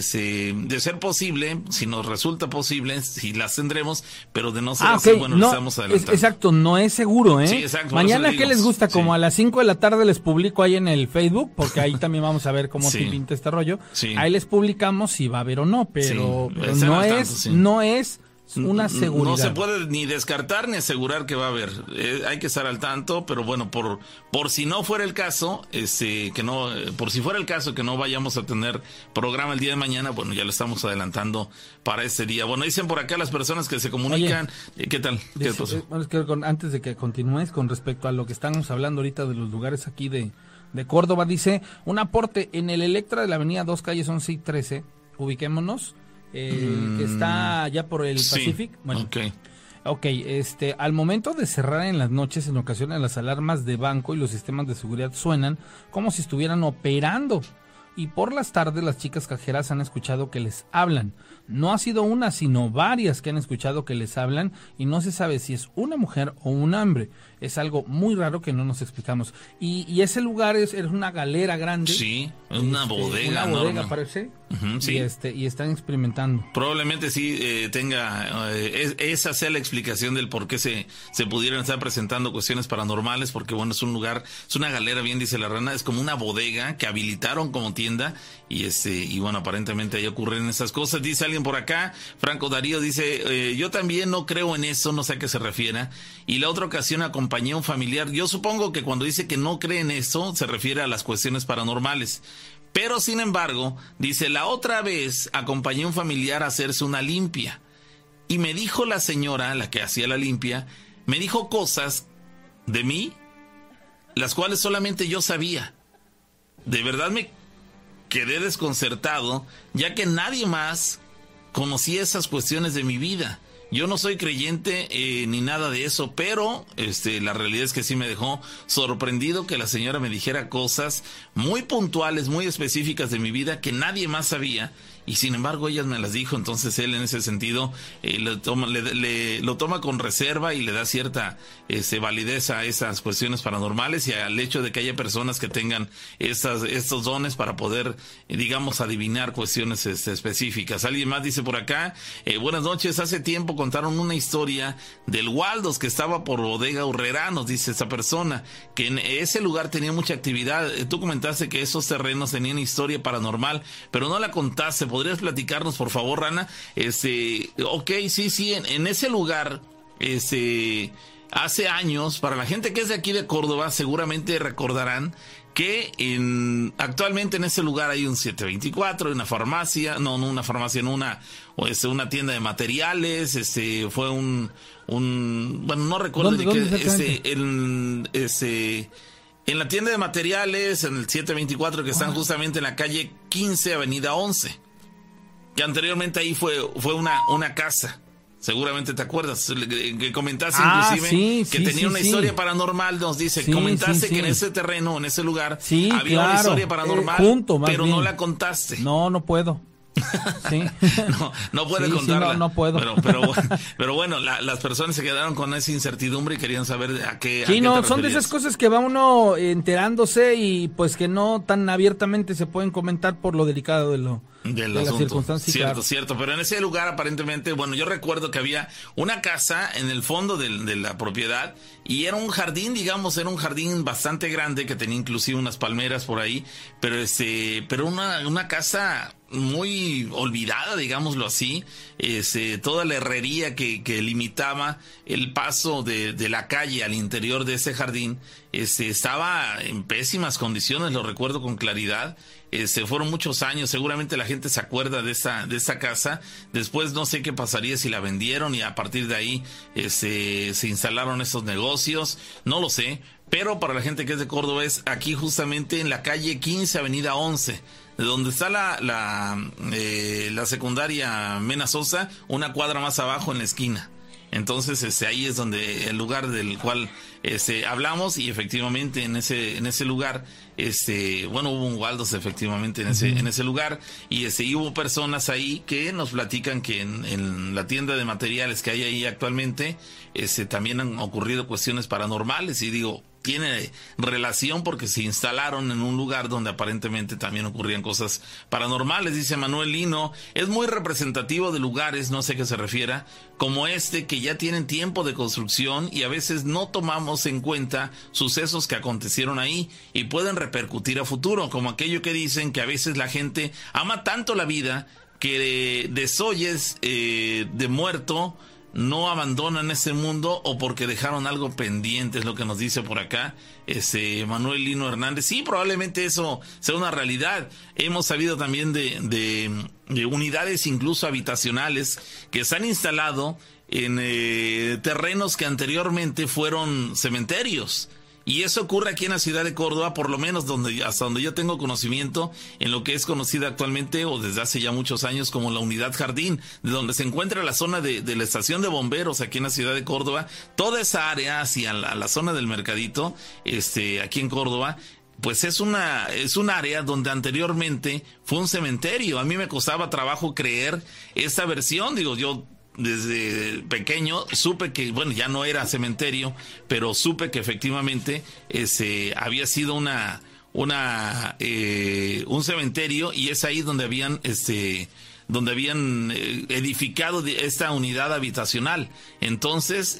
B: de ser posible, si nos resulta posible, si las tendremos, pero de no ser
C: ah,
B: así, bueno, no, estamos adelantando.
C: exacto, no es seguro, ¿eh?
B: Sí, exacto.
C: Mañana, ¿qué les gusta? Como a las 5 de la tarde les publico ahí en el Facebook, porque ahí también vamos a ver cómo se pinta este rollo. Ahí les publicamos si va a haber o no, pero, no, es, no es una seguridad.
B: No se puede ni descartar ni asegurar que va a haber. Eh, hay que estar al tanto, pero bueno, por por si no fuera el caso, este que no por si fuera el caso que no vayamos a tener programa el día de mañana, bueno, ya lo estamos adelantando para este día. Bueno, dicen por acá las personas que se comunican, eh, ¿qué tal? ¿Qué
C: eh, antes de que continúes con respecto a lo que estamos hablando ahorita de los lugares aquí de de Córdoba dice, un aporte en el Electra de la Avenida 2 Calles 11 y 13, ubiquémonos eh, que está ya por el Pacific. Bueno,
B: okay.
C: ok, este, al momento de cerrar en las noches, en ocasiones las alarmas de banco y los sistemas de seguridad suenan como si estuvieran operando. Y por las tardes las chicas cajeras han escuchado que les hablan. No ha sido una, sino varias que han escuchado que les hablan y no se sabe si es una mujer o un hombre. Es algo muy raro que no nos explicamos. Y, ese lugar es, es, una galera grande.
B: Sí, una este, bodega.
C: Una bodega, parece. Y, este, y están experimentando.
B: Probablemente sí eh, tenga, eh, esa sea la explicación del por qué se, se pudieran estar presentando cuestiones paranormales, porque bueno, es un lugar, es una galera, bien dice la rana, es como una bodega que habilitaron como tienda y este, y bueno, aparentemente ahí ocurren esas cosas. Dice alguien por acá, Franco Darío dice, eh, yo también no creo en eso, no sé a qué se refiera. Y la otra ocasión acompañé a un familiar. Yo supongo que cuando dice que no cree en eso, se refiere a las cuestiones paranormales. Pero sin embargo, dice, la otra vez acompañé a un familiar a hacerse una limpia. Y me dijo la señora, la que hacía la limpia, me dijo cosas de mí, las cuales solamente yo sabía. De verdad me quedé desconcertado, ya que nadie más conocía esas cuestiones de mi vida. Yo no soy creyente eh, ni nada de eso, pero este, la realidad es que sí me dejó sorprendido que la señora me dijera cosas muy puntuales, muy específicas de mi vida que nadie más sabía y sin embargo ella me las dijo, entonces él en ese sentido eh, lo, toma, le, lo toma con reserva y le da cierta este, validez a esas cuestiones paranormales y al hecho de que haya personas que tengan estas, estos dones para poder, eh, digamos, adivinar cuestiones este, específicas. Alguien más dice por acá, eh, buenas noches, hace tiempo contaron una historia del Waldos que estaba por bodega Urrera, nos dice esa persona, que en ese lugar tenía mucha actividad. Tú comentaste que esos terrenos tenían historia paranormal, pero no la contaste ¿Podrías platicarnos, por favor, Rana? Este, ok, sí, sí, en, ese lugar, este, hace años, para la gente que es de aquí de Córdoba, seguramente recordarán que en, actualmente en ese lugar hay un 724, una farmacia, no, no una farmacia, no una, o este, una tienda de materiales, este, fue un, un, bueno, no recuerdo de qué, este, el, este, en la tienda de materiales, en el 724, que están justamente en la calle 15, avenida 11 que anteriormente ahí fue, fue una, una casa. Seguramente te acuerdas, que comentaste
C: ah,
B: inclusive que tenía una historia paranormal, nos dice, comentaste que en ese terreno, en ese lugar, había una historia paranormal, eh, pero no la contaste.
C: No, no puedo. Sí.
B: no, no puede contarla.
C: no, no, puedo.
B: Pero, pero, bueno, las personas se quedaron con esa incertidumbre y querían saber a qué.
C: Sí, no, son de esas cosas que va uno enterándose y pues que no tan abiertamente se pueden comentar por lo delicado de lo
B: del de Cierto, cierto. Pero en ese lugar aparentemente, bueno, yo recuerdo que había una casa en el fondo de, de, la propiedad y era un jardín, digamos, era un jardín bastante grande que tenía inclusive unas palmeras por ahí, pero este, pero una, una casa muy olvidada, digámoslo así, toda la herrería que, limitaba el paso de, la calle al interior de ese jardín, este, estaba en pésimas condiciones, lo recuerdo con claridad, este, fueron muchos años, seguramente la gente se acuerda de esa, de casa. Después no sé qué pasaría si la vendieron y a partir de ahí este, se instalaron estos negocios, no lo sé. Pero para la gente que es de Córdoba es aquí justamente en la calle 15, avenida 11 de donde está la, la, eh, la secundaria Mena Sosa, una cuadra más abajo en la esquina. Entonces, este, ahí es donde el lugar del cual este, hablamos y efectivamente en ese, en ese lugar, este, bueno, hubo un Waldos efectivamente en ese, en ese lugar y, este, y hubo personas ahí que nos platican que en, en, la tienda de materiales que hay ahí actualmente, este, también han ocurrido cuestiones paranormales y digo, tiene relación porque se instalaron en un lugar donde aparentemente también ocurrían cosas paranormales, dice Manuel Lino. Es muy representativo de lugares, no sé qué se refiera, como este que ya tienen tiempo de construcción y a veces no tomamos en cuenta sucesos que acontecieron ahí y pueden repercutir a futuro, como aquello que dicen que a veces la gente ama tanto la vida que desoyes eh, de muerto no abandonan ese mundo o porque dejaron algo pendiente, es lo que nos dice por acá ese Manuel Lino Hernández. Sí, probablemente eso sea una realidad. Hemos sabido también de, de, unidades incluso habitacionales que se han instalado en eh, terrenos que anteriormente fueron cementerios. Y eso ocurre aquí en la ciudad de Córdoba, por lo menos donde, hasta donde yo tengo conocimiento, en lo que es conocida actualmente o desde hace ya muchos años como la Unidad Jardín, de donde se encuentra la zona de, la estación de bomberos aquí en la ciudad de Córdoba. Toda esa área hacia la, zona del mercadito, este, aquí en Córdoba, pues es una es un área donde anteriormente fue un cementerio. A mí me costaba trabajo creer esta versión. Digo, yo desde pequeño supe que, bueno, ya no era cementerio, pero supe que efectivamente ese, había sido una, una, eh, un cementerio y es ahí donde habían, este, donde habían eh, edificado esta unidad habitacional. Entonces,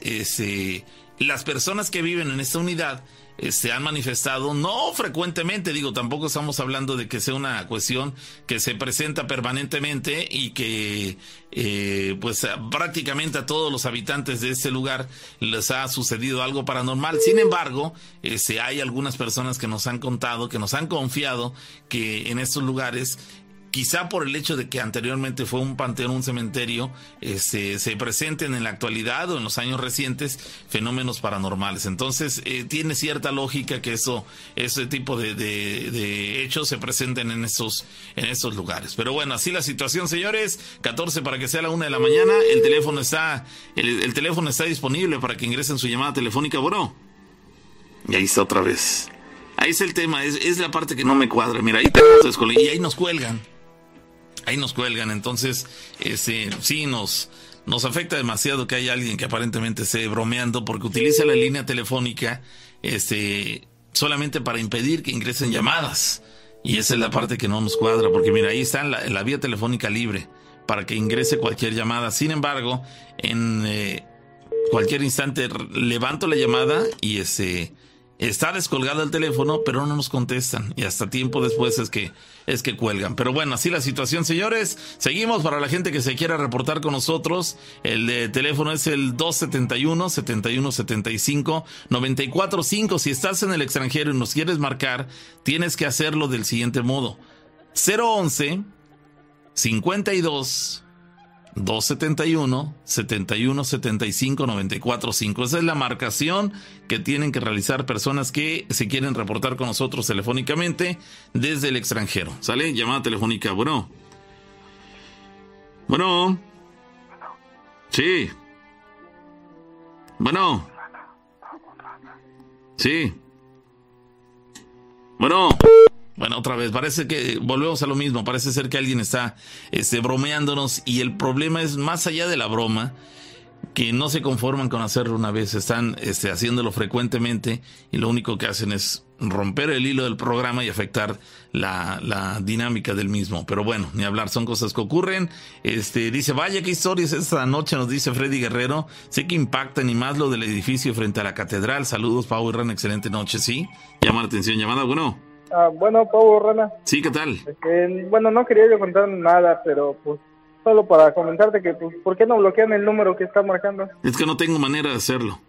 B: las personas que viven en esta unidad, este, han manifestado, no frecuentemente, digo, tampoco estamos hablando de que sea una cuestión que se presenta permanentemente y que eh, pues prácticamente a todos los habitantes de este lugar les ha sucedido algo paranormal. Sin embargo, este, hay algunas personas que nos han contado, que nos han confiado que en estos lugares quizá por el hecho de que anteriormente fue un panteón, un cementerio, este, se presenten en la actualidad o en los años recientes fenómenos paranormales. Entonces, eh, tiene cierta lógica que eso, ese tipo de, hechos se presenten en estos, en estos lugares. Pero bueno, así la situación, señores. 14 para que sea la una de la mañana. El teléfono está, el, teléfono está disponible para que ingresen su llamada telefónica, bueno. Y ahí está otra vez. Ahí es el tema, es, es la parte que no me cuadra. Mira, ahí y ahí nos cuelgan ahí nos cuelgan. Entonces, este, sí, nos, nos afecta demasiado que haya alguien que aparentemente esté bromeando porque utiliza la línea telefónica este, solamente para impedir que ingresen llamadas. Y esa es la parte que no nos cuadra, porque mira, ahí está la, la vía telefónica libre para que ingrese cualquier llamada. Sin embargo, en eh, cualquier instante levanto la llamada y ese Está descolgado el teléfono, pero no nos contestan. Y hasta tiempo después es que, es que cuelgan. Pero bueno, así la situación, señores. Seguimos para la gente que se quiera reportar con nosotros. El de teléfono es el 271-7175-945. Si estás en el extranjero y nos quieres marcar, tienes que hacerlo del siguiente modo. 011 52 271 71 75 94 5. Esa es la marcación que tienen que realizar personas que se quieren reportar con nosotros telefónicamente desde el extranjero. ¿Sale? Llamada telefónica. Bueno. Bueno. Sí. Bueno. Sí. Bueno. Bueno, otra vez, parece que volvemos a lo mismo, parece ser que alguien está este, bromeándonos y el problema es más allá de la broma, que no se conforman con hacerlo una vez, están este, haciéndolo frecuentemente y lo único que hacen es romper el hilo del programa y afectar la, la, dinámica del mismo. Pero bueno, ni hablar, son cosas que ocurren. Este, dice, vaya qué historias esta noche, nos dice Freddy Guerrero. Sé que impacta ni más lo del edificio frente a la catedral. Saludos, Pau y excelente noche, ¿sí? Llama la atención, llamada, bueno.
F: Ah, bueno, Pau Rana.
B: Sí, ¿qué tal?
F: bueno, no quería yo contar nada, pero pues solo para comentarte que, pues, ¿por qué no bloquean el número que está marcando?
B: Es que no tengo manera de hacerlo.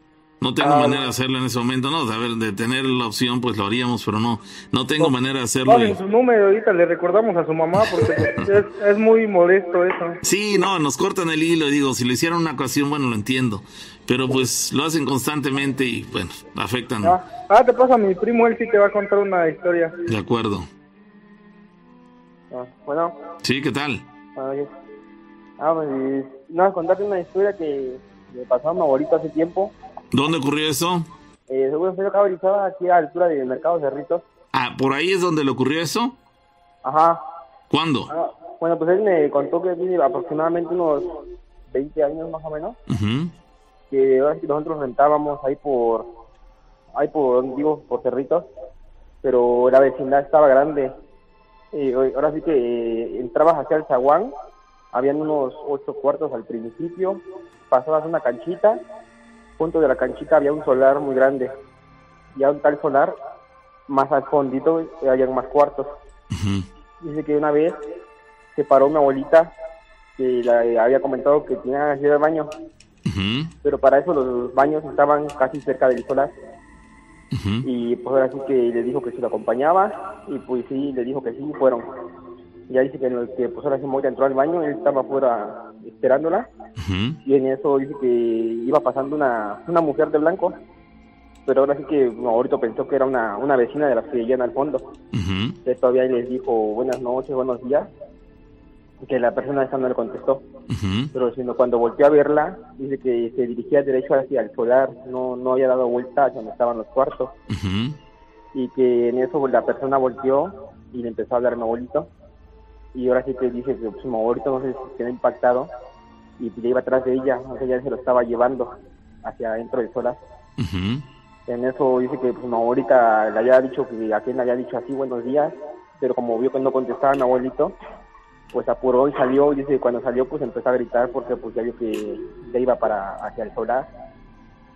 B: No tengo ah, manera de hacerlo en ese momento, no, a ver, de tener la opción pues lo haríamos, pero no, no tengo manera de hacerlo.
F: No, su número ahorita le recordamos a su mamá porque pues, es, es, muy molesto eso.
B: Sí, no, nos cortan el hilo, digo, si lo hicieran una ocasión, bueno, lo entiendo, pero pues lo hacen constantemente y bueno, afectan.
F: Ah, ah te pasa mi primo, él sí te va a contar una historia.
B: De acuerdo.
F: Ah, bueno.
B: Sí, ¿qué tal?
F: Ah, ah pues, no, contarte una historia que le pasó a mi abuelito hace tiempo.
B: ¿Dónde ocurrió eso?
F: Eh, seguro fue acá aquí a la altura del mercado Cerritos.
B: Ah, ¿por ahí es donde le ocurrió eso?
F: Ajá.
B: ¿Cuándo?
F: Ah, bueno, pues él me contó que tiene aproximadamente unos 20 años más o menos. Que nosotros rentábamos ahí por ahí por vivo, por Cerritos, pero la vecindad estaba grande. Y ahora sí que eh, entrabas hacia el zaguán, habían unos ocho cuartos al principio, pasabas una canchita, junto de la canchita había un solar muy grande. Y a un tal solar, más al fondito, eh, habían más cuartos. Dice que una vez se paró una abuelita que la, había comentado que tenía que ir al baño, pero para eso los baños estaban casi cerca del solar. Y pues ahora sí que le dijo que se lo acompañaba y pues sí, le dijo que sí, fueron. Ya dice que, que pues ahora sí Moira entró al baño, él estaba afuera esperándola. Y en eso dice que iba pasando una, una mujer de blanco, pero ahora sí que ahorita pensó que era una, una vecina de las que vivían al fondo. Entonces todavía les dijo buenas noches, buenos días que la persona esa no le contestó. Pero sino cuando volteó a verla, dice que se dirigía derecho hacia el solar, no, no había dado vuelta hacia donde estaban los cuartos. Y que en eso la persona volteó y le empezó a hablar a mi abuelito. Y ahora sí que dice que pues, mi abuelito no sé si quedó impactado y le iba atrás de ella, o sea, ya se lo estaba llevando hacia adentro del solar. En eso dice que pues, mi abuelita le había dicho que a quien le había dicho así buenos días, pero como vio que no contestaba mi abuelito, pues apuró y salió, y dice que cuando salió pues empezó a gritar porque pues ya vio que ya iba para hacia el solar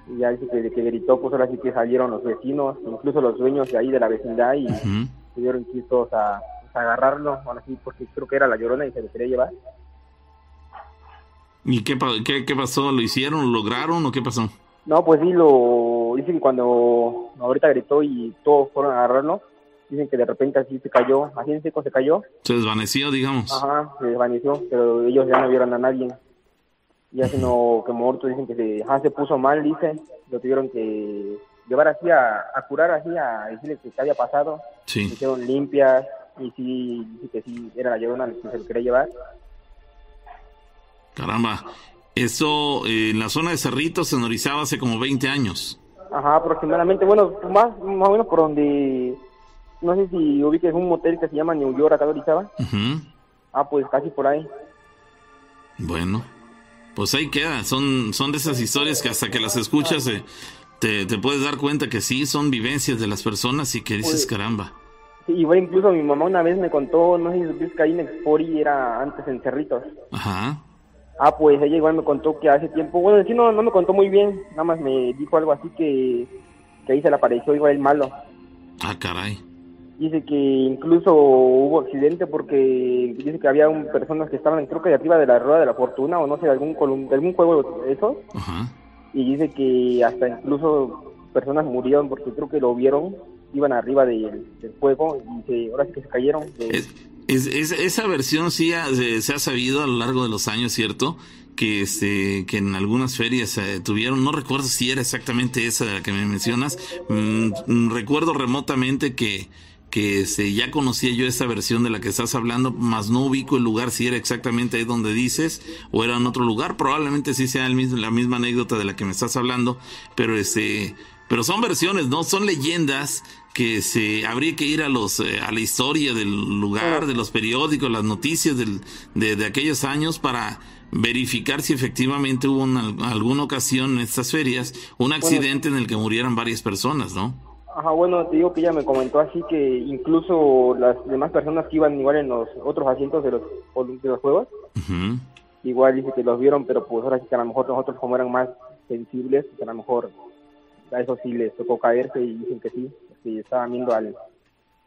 F: y ya dice que de que gritó pues ahora sí que salieron los vecinos, incluso los dueños de ahí de la vecindad y se dieron quistos a, a, agarrarlo, ahora sí porque creo que era la llorona y se le quería llevar.
B: ¿Y qué, qué, qué pasó? ¿Lo hicieron? ¿Lo lograron o qué pasó?
F: No, pues sí, lo dice que cuando ahorita gritó y todos fueron a agarrarlo, dicen que de repente así se cayó, así en seco se cayó.
B: Se desvaneció, digamos.
F: Ajá, se desvaneció, pero ellos ya no vieron a nadie. Ya sino que muerto, dicen que se, ajá, se puso mal, dice, lo tuvieron que llevar así a, curar, así a decirle que qué había pasado.
B: Sí.
F: hicieron limpias y sí, dice que sí, era la llorona que se lo quería llevar.
B: Caramba, eso eh, en la zona de Cerritos, en Orizaba, hace como 20 años.
F: Ajá, aproximadamente, bueno, más, más o menos por donde no sé si ubiques un motel que se llama New York acá de Orizaba. Ah, pues casi por ahí.
B: Bueno, pues ahí queda. Son, son de esas historias que hasta que las escuchas eh, te, te, puedes dar cuenta que sí, son vivencias de las personas y que dices, pues, caramba.
F: Sí, igual incluso mi mamá una vez me contó, no sé si supiste que ahí en Expori era antes en Cerritos.
B: Ajá.
F: Ah, pues ella igual me contó que hace tiempo, bueno, sí no, no me contó muy bien, nada más me dijo algo así que, que ahí se le apareció igual el malo.
B: Ah, caray.
F: Dice que incluso hubo accidente porque dice que había un, personas que estaban, creo que de arriba de la rueda de la fortuna o no sé, de algún, de algún juego de esos. Y dice que hasta incluso personas murieron porque creo que lo vieron, iban arriba del juego y se, ahora sí que se cayeron.
B: Es, esa versión sí se, ha sabido a lo largo de los años, ¿cierto? Que, este, que en algunas ferias eh, tuvieron, no recuerdo si era exactamente esa de la que me mencionas, mm, recuerdo remotamente que que este, ya conocía yo esa versión de la que estás hablando, más no ubico el lugar si era exactamente ahí donde dices o era en otro lugar. Probablemente sí sea el mismo, la misma anécdota de la que me estás hablando, pero este, pero son versiones, no son leyendas que se habría que ir a los eh, a la historia del lugar, de los periódicos, las noticias del, de, de aquellos años para verificar si efectivamente hubo en alguna ocasión en estas ferias un accidente en el que murieran varias personas, ¿no?
F: Ajá, bueno, te digo que ella me comentó así que incluso las demás personas que iban igual en los otros asientos de los, de los juegos, igual dice que los vieron, pero pues ahora sí que a lo mejor nosotros como eran más sensibles, que a lo mejor a eso sí les tocó caerse y dicen que sí, que estaban viendo al,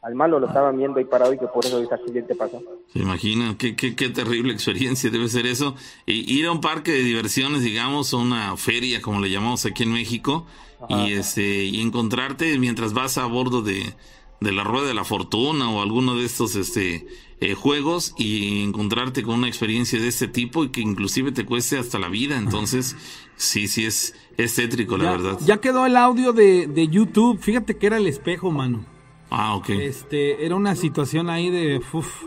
F: al malo, lo estaban viendo ahí parado y que por eso ese accidente pasó.
B: Se imaginan, qué, qué, qué terrible experiencia debe ser eso. Y ir a un parque de diversiones, digamos, o una feria, como le llamamos aquí en México, y este y encontrarte mientras vas a bordo de, de la rueda de la fortuna o alguno de estos este eh, juegos y encontrarte con una experiencia de este tipo y que inclusive te cueste hasta la vida entonces sí sí es, es tétrico la verdad
C: ya quedó el audio de, de YouTube fíjate que era el espejo mano
B: Ah, ok.
C: Este, era una situación ahí de...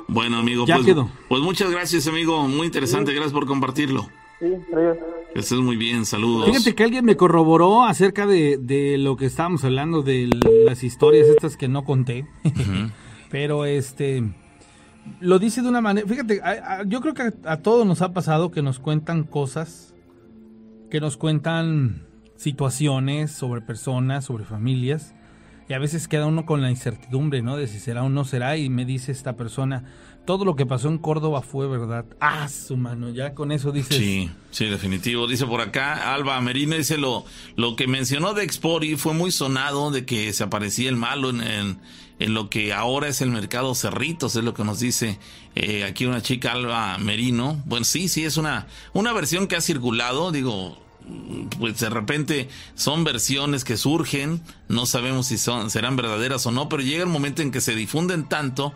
B: bueno, amigo,
C: ya
B: pues,
C: quedó.
B: pues muchas gracias, amigo. Muy interesante. Gracias por compartirlo.
F: Sí, gracias.
B: Estás muy bien, saludos.
C: Fíjate que alguien me corroboró acerca de, de lo que estábamos hablando, de las historias estas que no conté. Pero este, lo dice de una manera, fíjate, yo creo que a, todos nos ha pasado que nos cuentan cosas, que nos cuentan situaciones, sobre personas, sobre familias. Y a veces queda uno con la incertidumbre, ¿no? De si será o no será. Y me dice esta persona, todo lo que pasó en Córdoba fue verdad. Ah, su mano, ya con eso dices.
B: Sí, sí, definitivo. Dice por acá, Alba Merino dice lo, lo que mencionó de Expori fue muy sonado de que se aparecía el malo en, en, lo que ahora es el mercado Cerritos, es lo que nos dice eh, aquí una chica Alba Merino. Bueno, sí, sí, es una, una versión que ha circulado, digo, pues de repente son versiones que surgen, no sabemos si son, serán verdaderas o no, pero llega el momento en que se difunden tanto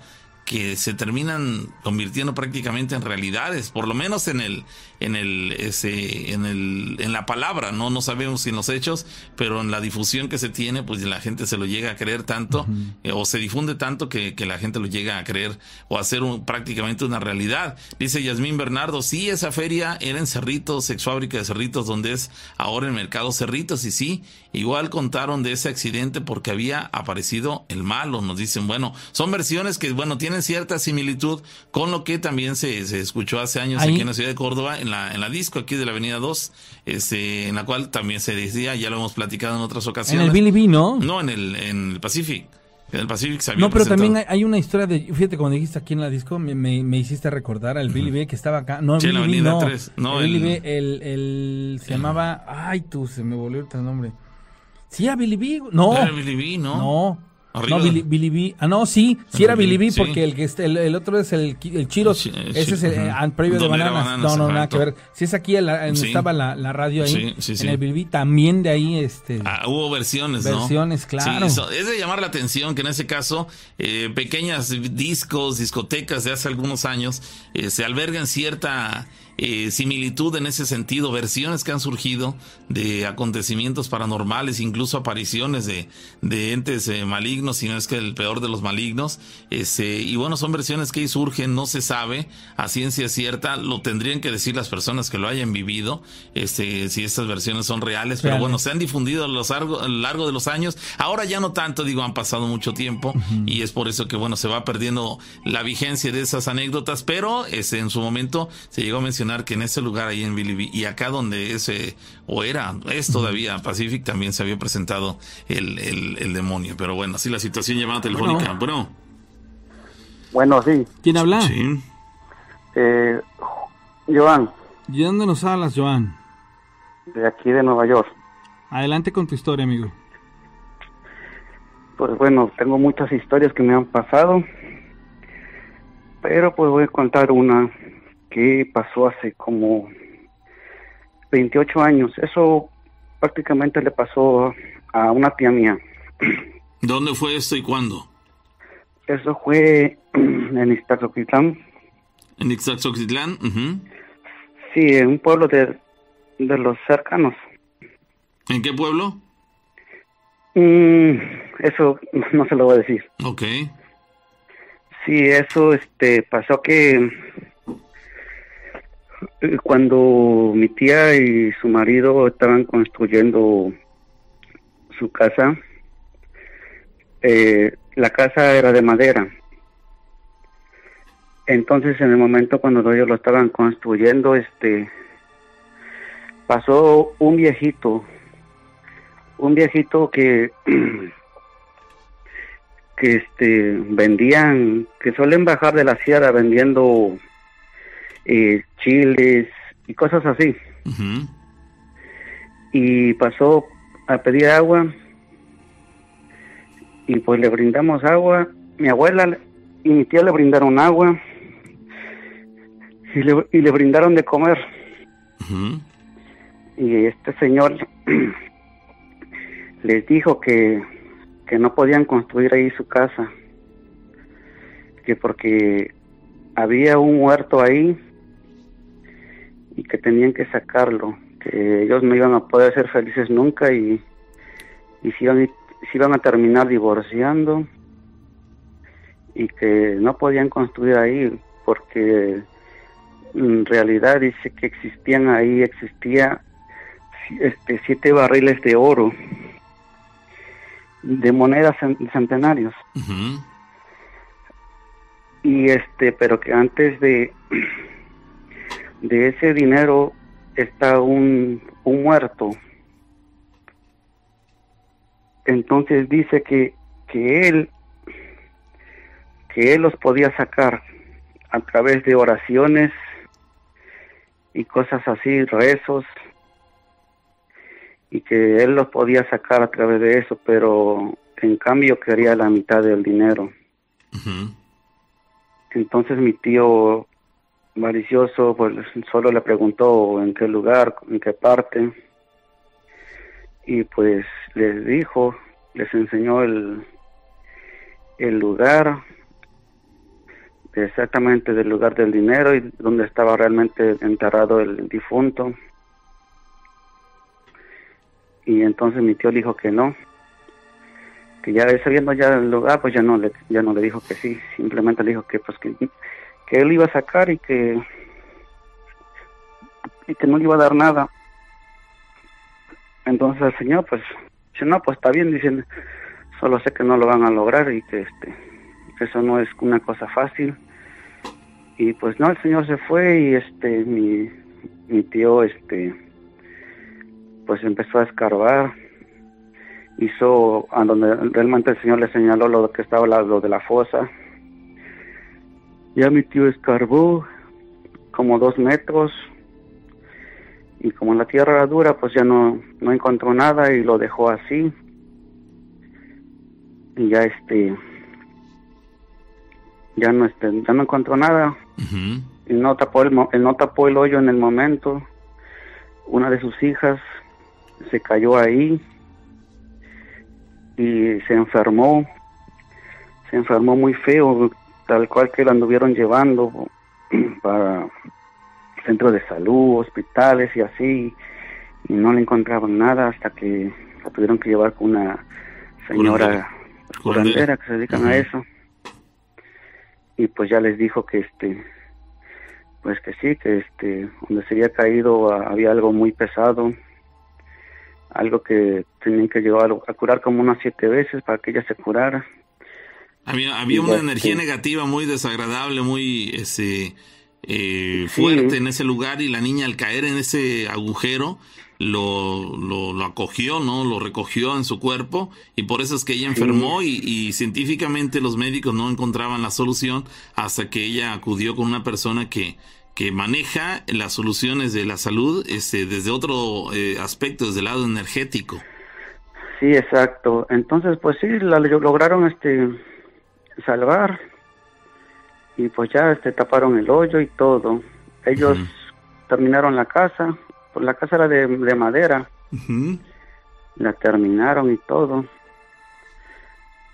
B: que se terminan convirtiendo prácticamente en realidades, por lo menos en el, en el, ese, en el, en la palabra, no, no sabemos si en los hechos, pero en la difusión que se tiene, pues la gente se lo llega a creer tanto, eh, o se difunde tanto que, que, la gente lo llega a creer o a hacer un, prácticamente una realidad. Dice Yasmín Bernardo, sí, esa feria era en Cerritos, ex fábrica de Cerritos, donde es ahora el mercado Cerritos, y sí, igual contaron de ese accidente porque había aparecido el malo, nos dicen, bueno, son versiones que, bueno, tienen cierta similitud con lo que también se, se escuchó hace años
C: Ahí-
B: aquí en la ciudad de Córdoba, en la, en la disco aquí de la Avenida 2, este, en la cual también se decía, ya lo hemos platicado en otras
C: En
B: ocasiones.
C: el Billy B, ¿no?
B: No, en el, en el Pacific. En el Pacific se había
C: No, pero
B: presentado.
C: también hay, hay una historia de, fíjate, cuando dijiste aquí en la disco, me, me- me hiciste recordar al Billy B que estaba acá. No, el
B: Sí, en la
C: Billy B,
B: Avenida
C: no.
B: 3. No,
C: el Billy
B: el-
C: B, el, el- se llamaba, ay tú, se me volvió el nombre. Sí, era Billy B, no.
B: Era Billy B, ¿no?
C: No.
B: Arriba.
C: No, Billy, Billy B. Ah, no, sí, sí era Billy B
B: sí.
C: porque el que está- el, el otro es el, el Chiros. Ese es el, eh, previo de bananas.
B: Bananas,
C: No, no, nada que ver. Si es aquí la- estaba la, la radio ahí,
B: Sí, sí, sí.
C: en el Billy B, también de ahí, este.
B: Ah, hubo versiones, ¿no?
C: Versiones, claro.
B: Sí, eso- es de llamar la atención que en ese caso eh, pequeñas discos, discotecas de hace algunos años eh, se albergan cierta eh, similitud en ese sentido, versiones que han surgido de acontecimientos paranormales, incluso apariciones de, de entes eh, malignos, si no es que el peor de los malignos. Este, y bueno, son versiones que ahí surgen, no se sabe a ciencia cierta, lo tendrían que decir las personas que lo hayan vivido, este, si estas versiones son reales, pero bueno, se han difundido a, los largo, a lo largo de los años. Ahora ya no tanto, digo, han pasado mucho tiempo y es por eso que, bueno, se va perdiendo la vigencia de esas anécdotas, pero este, en su momento se llegó a mencionar que en ese lugar ahí en Bilibí y acá donde ese, o era, es todavía Pacific, también se había presentado el, el, el demonio. Pero bueno, así la situación llamada telefónica. Bueno,
G: Bueno, sí.
C: ¿Quién habla?
B: sí.
G: Eh, Joan,
C: ¿Y dónde nos hablas, Joan?
G: de aquí de Nueva York.
C: Adelante con tu historia, amigo.
G: Pues bueno, tengo muchas historias que me han pasado, pero pues voy a contar una que pasó hace como 28 años. Eso prácticamente le pasó a una tía mía.
B: ¿Dónde fue esto y cuándo?
G: Eso fue en Iztazoquitlán,
B: En Ixtaxoquitlán. Ujú.
G: sí, en un pueblo de, de los cercanos.
B: ¿En qué pueblo?
G: Mm, eso no se lo voy a decir.
B: Ok.
G: Sí, eso este pasó que cuando mi tía y su marido estaban construyendo su casa, eh, la casa era de madera. Entonces, en el momento cuando ellos lo estaban construyendo, este pasó un viejito, un viejito que que este vendían, que suelen bajar de la sierra vendiendo eh, chiles y cosas así. Y pasó a pedir agua y pues le brindamos agua. Mi abuela y mi tía le brindaron agua y le, y le brindaron de comer. Y este señor les dijo que, que no podían construir ahí su casa, que porque había un huerto ahí y que tenían que sacarlo, que ellos no iban a poder ser felices nunca y, y se, iban, se iban a terminar divorciando y que no podían construir ahí porque en realidad dice que existían ahí, existía este, siete barriles de oro, de monedas cen- centenarios. Y este, pero que antes de, de ese dinero está un, un muerto entonces dice que, que él que él los podía sacar a través de oraciones y cosas así, rezos, y que él los podía sacar a través de eso, pero en cambio quería la mitad del dinero. Entonces mi tío malicioso pues solo le preguntó en qué lugar, en qué parte, y pues les dijo, les enseñó el, el lugar, exactamente del lugar del dinero y donde estaba realmente enterrado el difunto. Y entonces mi tío dijo que no, que ya sabiendo ya el lugar, pues ya no le, ya no le dijo que sí, simplemente le dijo que pues que, que él iba a sacar y que y que no le iba a dar nada. Entonces el señor pues dice, no, pues está bien, dicen, solo sé que no lo van a lograr y que este que eso no es una cosa fácil y pues no el señor se fue y este mi, mi tío este pues empezó a escarbar. Hizo a donde realmente el señor le señaló lo que estaba lo de la fosa ya mi tío escarbó como dos metros y como la tierra era dura pues ya no no encontró nada y lo dejó así. Y ya este ya no este ya no encontró nada. Y no tapó el no tapó el hoyo en el momento. Una de sus hijas se cayó ahí y se enfermó. Se enfermó muy feo tal cual que la anduvieron llevando para centros de salud hospitales y así y no le encontraban nada hasta que la tuvieron que llevar con una señora curandera. Que se dedican a eso. Y pues ya les dijo que este pues que sí que este donde se había caído había algo muy pesado algo que tenían que llevar a curar como unas siete veces para que ella se curara
B: había había una energía negativa muy desagradable muy ese eh, fuerte en ese lugar y la niña al caer en ese agujero lo, lo, acogió, ¿no? Lo recogió en su cuerpo y por eso es que ella enfermó y, científicamente los médicos no encontraban la solución hasta que ella acudió con una persona que, que maneja las soluciones de la salud este, desde otro eh, aspecto, desde el lado energético.
G: Sí, exacto. Entonces, pues sí, la lograron este salvar y pues ya este taparon el hoyo y todo. Ellos terminaron la casa, pues la casa era de, madera. La terminaron y todo.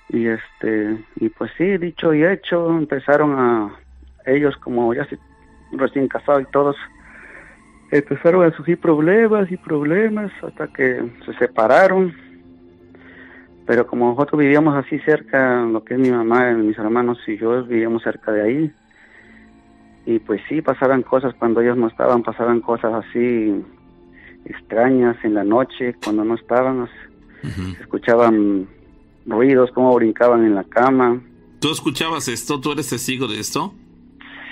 G: Y este, y pues sí, dicho y hecho, empezaron a, ellos como ya se, recién casados y todos, empezaron a surgir problemas y problemas hasta que se separaron. Pero como nosotros vivíamos así cerca, lo que es mi mamá, mis hermanos y yo vivíamos cerca de ahí. Y pues sí, pasaban cosas cuando ellos no estaban, pasaban cosas así extrañas en la noche cuando no estaban. Se escuchaban ruidos, cómo brincaban en la cama.
B: ¿Tú escuchabas esto? ¿Tú eres testigo de esto?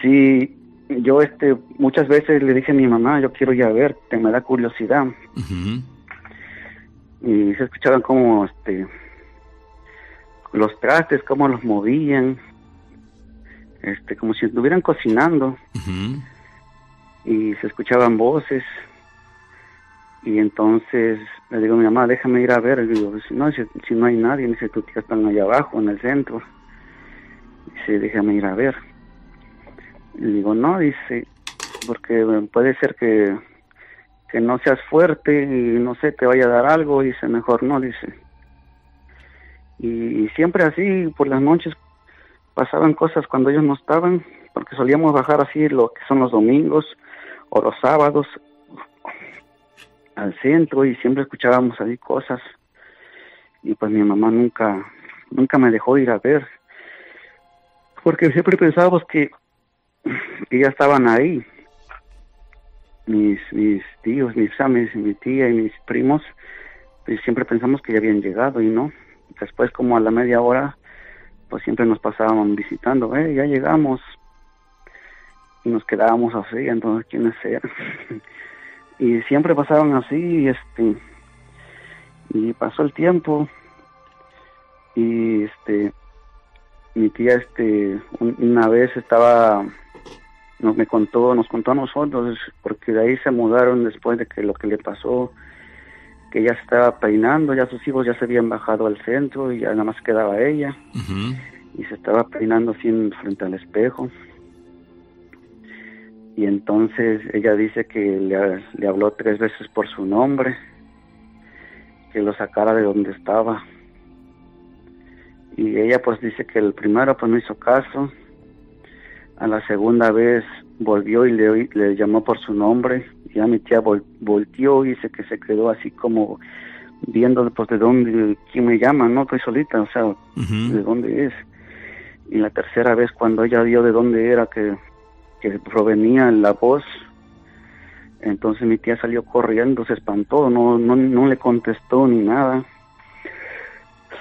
G: Sí, yo este muchas veces le dije a mi mamá, yo quiero ir a ver, te me da curiosidad. Y se escuchaban como este los trastes, cómo los movían, este como si estuvieran cocinando. Y se escuchaban voces y entonces le digo a mi mamá, déjame ir a ver. Y digo, si no, si, no hay nadie, dice, tu tía están allá abajo, en el centro. Dice, déjame ir a ver. Y digo, no, dice, porque puede ser que, que no seas fuerte y no sé, te vaya a dar algo. Dice, mejor no, dice. Y, siempre así, por las noches, pasaban cosas cuando ellos no estaban, porque solíamos bajar así lo que son los domingos o los sábados al centro y siempre escuchábamos ahí cosas. Y pues mi mamá nunca nunca me dejó ir a ver porque siempre pensábamos que, que ya estaban ahí. Mis mis tíos mis amis mi tía y mis primos pues siempre pensamos que ya habían llegado y no después como a la media hora pues siempre nos pasábamos visitando eh ya llegamos y nos quedábamos así entonces quiénes eran y siempre pasaban así y este y pasó el tiempo y este mi tía este una vez estaba nos me contó nos contó a nosotros porque de ahí se mudaron después de que lo que le pasó que ya estaba peinando ya sus hijos ya se habían bajado al centro y ya nada más quedaba ella. Y se estaba peinando así frente al espejo. Y entonces ella dice que le, le habló tres veces por su nombre que lo sacara de donde estaba. Y ella pues dice que el primero pues no hizo caso a la segunda vez volvió y le, le llamó por su nombre. Y ya mi tía volteó y dice que se quedó así como viendo pues de dónde quién me llama no estoy solita o sea de dónde es y la tercera vez cuando ella vio de dónde era que, que provenía la voz entonces mi tía salió corriendo se espantó no no no le contestó ni nada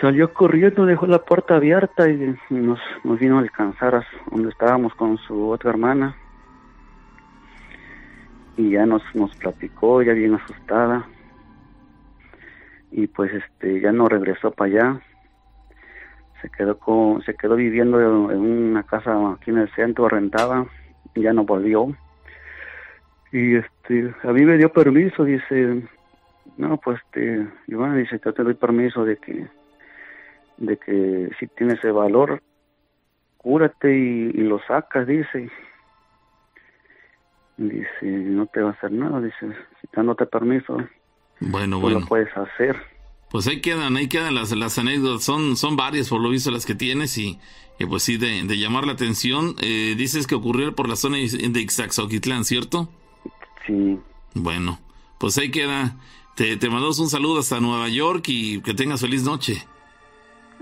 G: Salió corriendo, dejó la puerta abierta y nos, nos vino a alcanzar a donde estábamos con su otra hermana. Y ya nos, nos platicó, ya bien asustada. Y pues este ya no regresó para allá. Se quedó con, se quedó viviendo en una casa aquí en el centro rentada, y ya no volvió. Y este, a mí me dio permiso, dice, no, pues este, Iván dice, yo te doy permiso de que de que si tienes ese valor, cúrate y, lo sacas, dice. Dice, no te va a hacer nada, dice, si dándote permiso,
B: bueno, bueno.
G: lo puedes hacer.
B: Pues ahí quedan, ahí quedan las, las anécdotas, son, son varias por lo visto las que tienes y, pues sí, de, llamar la atención. Eh, dices que ocurrió por la zona de Ixaxoquitlán, ¿cierto?
G: Sí.
B: Bueno, pues ahí queda. Te, te mandamos un saludo hasta Nueva York y que tengas feliz noche.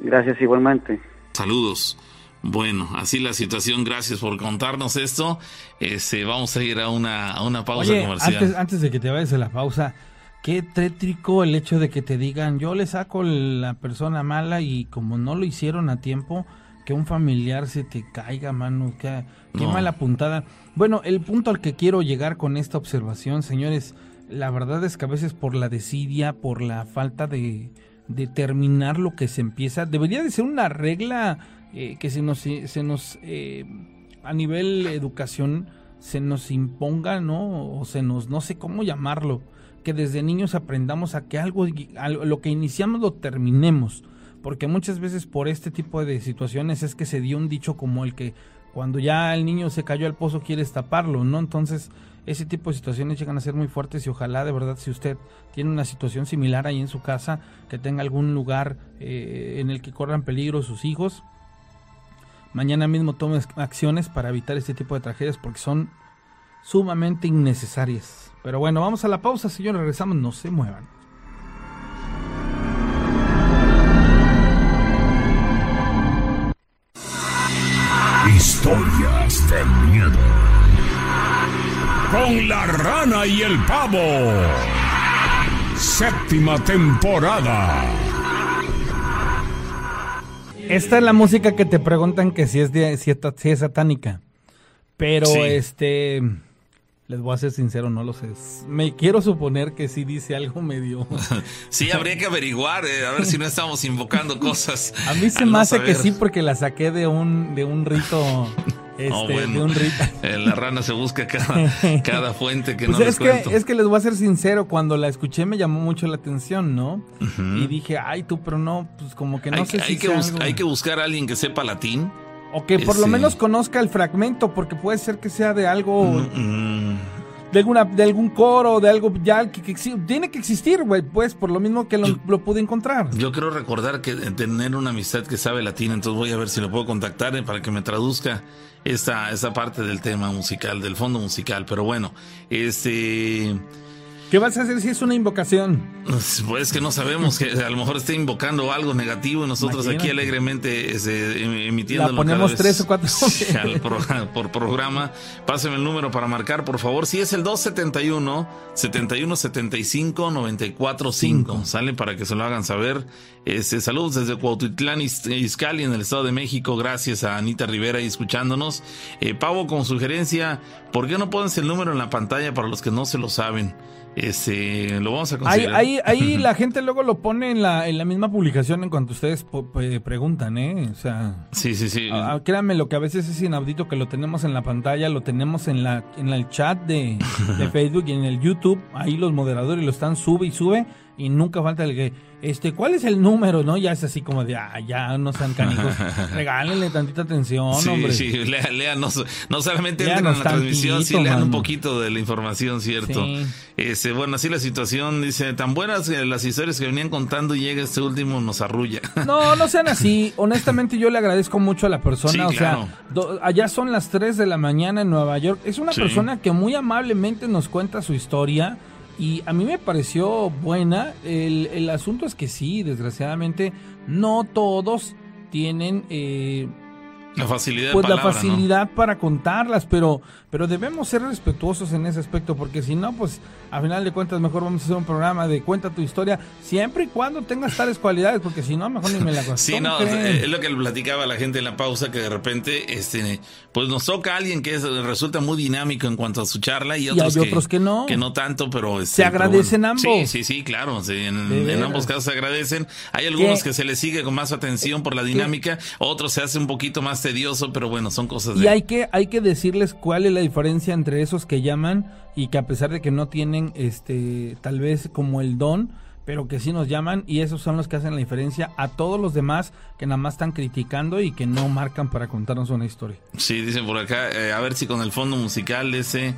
G: Gracias igualmente.
B: Saludos. Bueno, así la situación. Gracias por contarnos esto. Este, vamos a ir a una, a una pausa comercial.
C: Antes, antes de que te vayas a la pausa, qué tétrico el hecho de que te digan, yo le saco la persona mala y como no lo hicieron a tiempo, que un familiar se te caiga, mano. Qué, qué mala puntada. Bueno, el punto al que quiero llegar con esta observación, señores, la verdad es que a veces por la desidia, por la falta de determinar lo que se empieza. Debería de ser una regla eh, que se nos, se nos eh, a nivel educación se nos imponga, ¿no? O se nos, no sé cómo llamarlo, que desde niños aprendamos a que algo, lo que iniciamos lo terminemos. Porque muchas veces por este tipo de situaciones es que se dio un dicho como el que cuando ya el niño se cayó al pozo quieres taparlo, ¿no? Entonces ese tipo de situaciones llegan a ser muy fuertes y ojalá de verdad si usted tiene una situación similar ahí en su casa, que tenga algún lugar eh, en el que corran peligro sus hijos, mañana mismo tome acciones para evitar este tipo de tragedias porque son sumamente innecesarias. Pero bueno, vamos a la pausa, señores, regresamos, no se muevan.
A: Historias de miedo con la rana y el pavo. Séptima temporada.
C: Esta es la música que te preguntan que si es, de, si es, satánica. Pero este les voy a ser sincero, no lo sé. Me quiero suponer que sí dice algo medio.
B: sí, habría que averiguar, eh, a ver si no estamos invocando cosas.
C: A mí se me hace que sí, porque la saqué de un, de un rito. Este, de un rito.
B: la rana se busca cada, fuente que pues no
C: es que, Es que les voy a ser sincero, cuando la escuché me llamó mucho la atención, ¿no? Y dije, ay, tú, pero no, pues como que no sé
B: hay
C: si.
B: Que Hay que buscar a alguien que sepa latín
C: o que por lo menos conozca el fragmento, porque puede ser que sea de algo. Mm, mm. De, alguna, de algún coro, de algo ya que, tiene que existir, güey, pues por lo mismo que lo, pude encontrar.
B: Yo creo recordar que tener una amistad que sabe latín, entonces voy a ver si lo puedo contactar eh, para que me traduzca esa, esa parte del tema musical, del fondo musical. Pero bueno, este
C: ¿Qué vas a hacer si es una invocación?
B: Pues que no sabemos, que a lo mejor esté invocando algo negativo y nosotros aquí alegremente este, em, emitiendo.
C: La ponemos tres o cuatro
B: por programa. Páseme el número para marcar, por favor. Si es el 271 7175 945. Sale para que se lo hagan saber. Este, saludos desde Cuautitlán, Izcali, en el Estado de México. Gracias a Anita Rivera y escuchándonos. Eh, Pavo, con sugerencia, ¿por qué no pones el número en la pantalla para los que no se lo saben? Este, lo vamos a
C: Ahí,
B: considerar.
C: ahí, ahí la gente luego lo pone en la, en la misma publicación en cuanto ustedes preguntan, ¿eh? O sea,
B: Sí, sí, sí.
C: ah, créanme, lo que a veces es inaudito que lo tenemos en la pantalla, lo tenemos en la en el chat de, de Facebook y en el YouTube, ahí los moderadores lo están sube y sube y nunca falta el que, este, ¿cuál es el número? ¿No? Ya es así como de, ah, ya no sean canijos, regálenle tantita atención,
B: sí,
C: hombre.
B: sí, lea- léanos. No solamente entren en la transmisión, sí lean un poquito de la información, ¿cierto?
C: Sí.
B: Este, bueno, así la situación, dice, tan buenas eh, las historias que venían contando y llega este último, nos arrulla.
C: No, no sean así. Honestamente, yo le agradezco mucho a la persona.
B: Sí,
C: o
B: claro.
C: sea, do- allá son las 3 de la mañana en Nueva York. Es una persona que muy amablemente nos cuenta su historia. Y a mí me pareció buena. El, el asunto es que sí, desgraciadamente, no todos tienen eh,
B: La facilidad
C: pues
B: de
C: la
B: palabra, ¿no?
C: facilidad para contarlas, pero, pero debemos ser respetuosos en ese aspecto, porque si no, pues a final de cuentas mejor vamos a hacer un programa de cuenta tu historia, siempre y cuando tengas tales cualidades, porque si no, mejor ni me la cuento.
B: Sí,
C: ¿Cómo
B: no,
C: creen?
B: es lo que le platicaba la gente en la pausa, que de repente, este, pues nos toca a alguien que es- resulta muy dinámico en cuanto a su charla y
C: Y
B: otros,
C: hay otros que no.
B: Que no tanto, pero... Este,
C: Se
B: pero
C: agradecen
B: bueno.
C: ambos.
B: Sí, sí, sí, claro, sí, en, en ambos casos se agradecen. Hay algunos
C: ¿Qué?
B: que se les sigue con más atención por la dinámica, otros se hace un poquito más tedioso, pero bueno, son cosas de...
C: Y hay que, hay que decirles cuál es la diferencia entre esos que llaman y que a pesar de que no tienen este tal vez como el don, pero que sí nos llaman y esos son los que hacen la diferencia a todos los demás que nada más están criticando y que no marcan para contarnos una historia.
B: Sí, dicen por acá, eh, a ver si con el fondo musical ese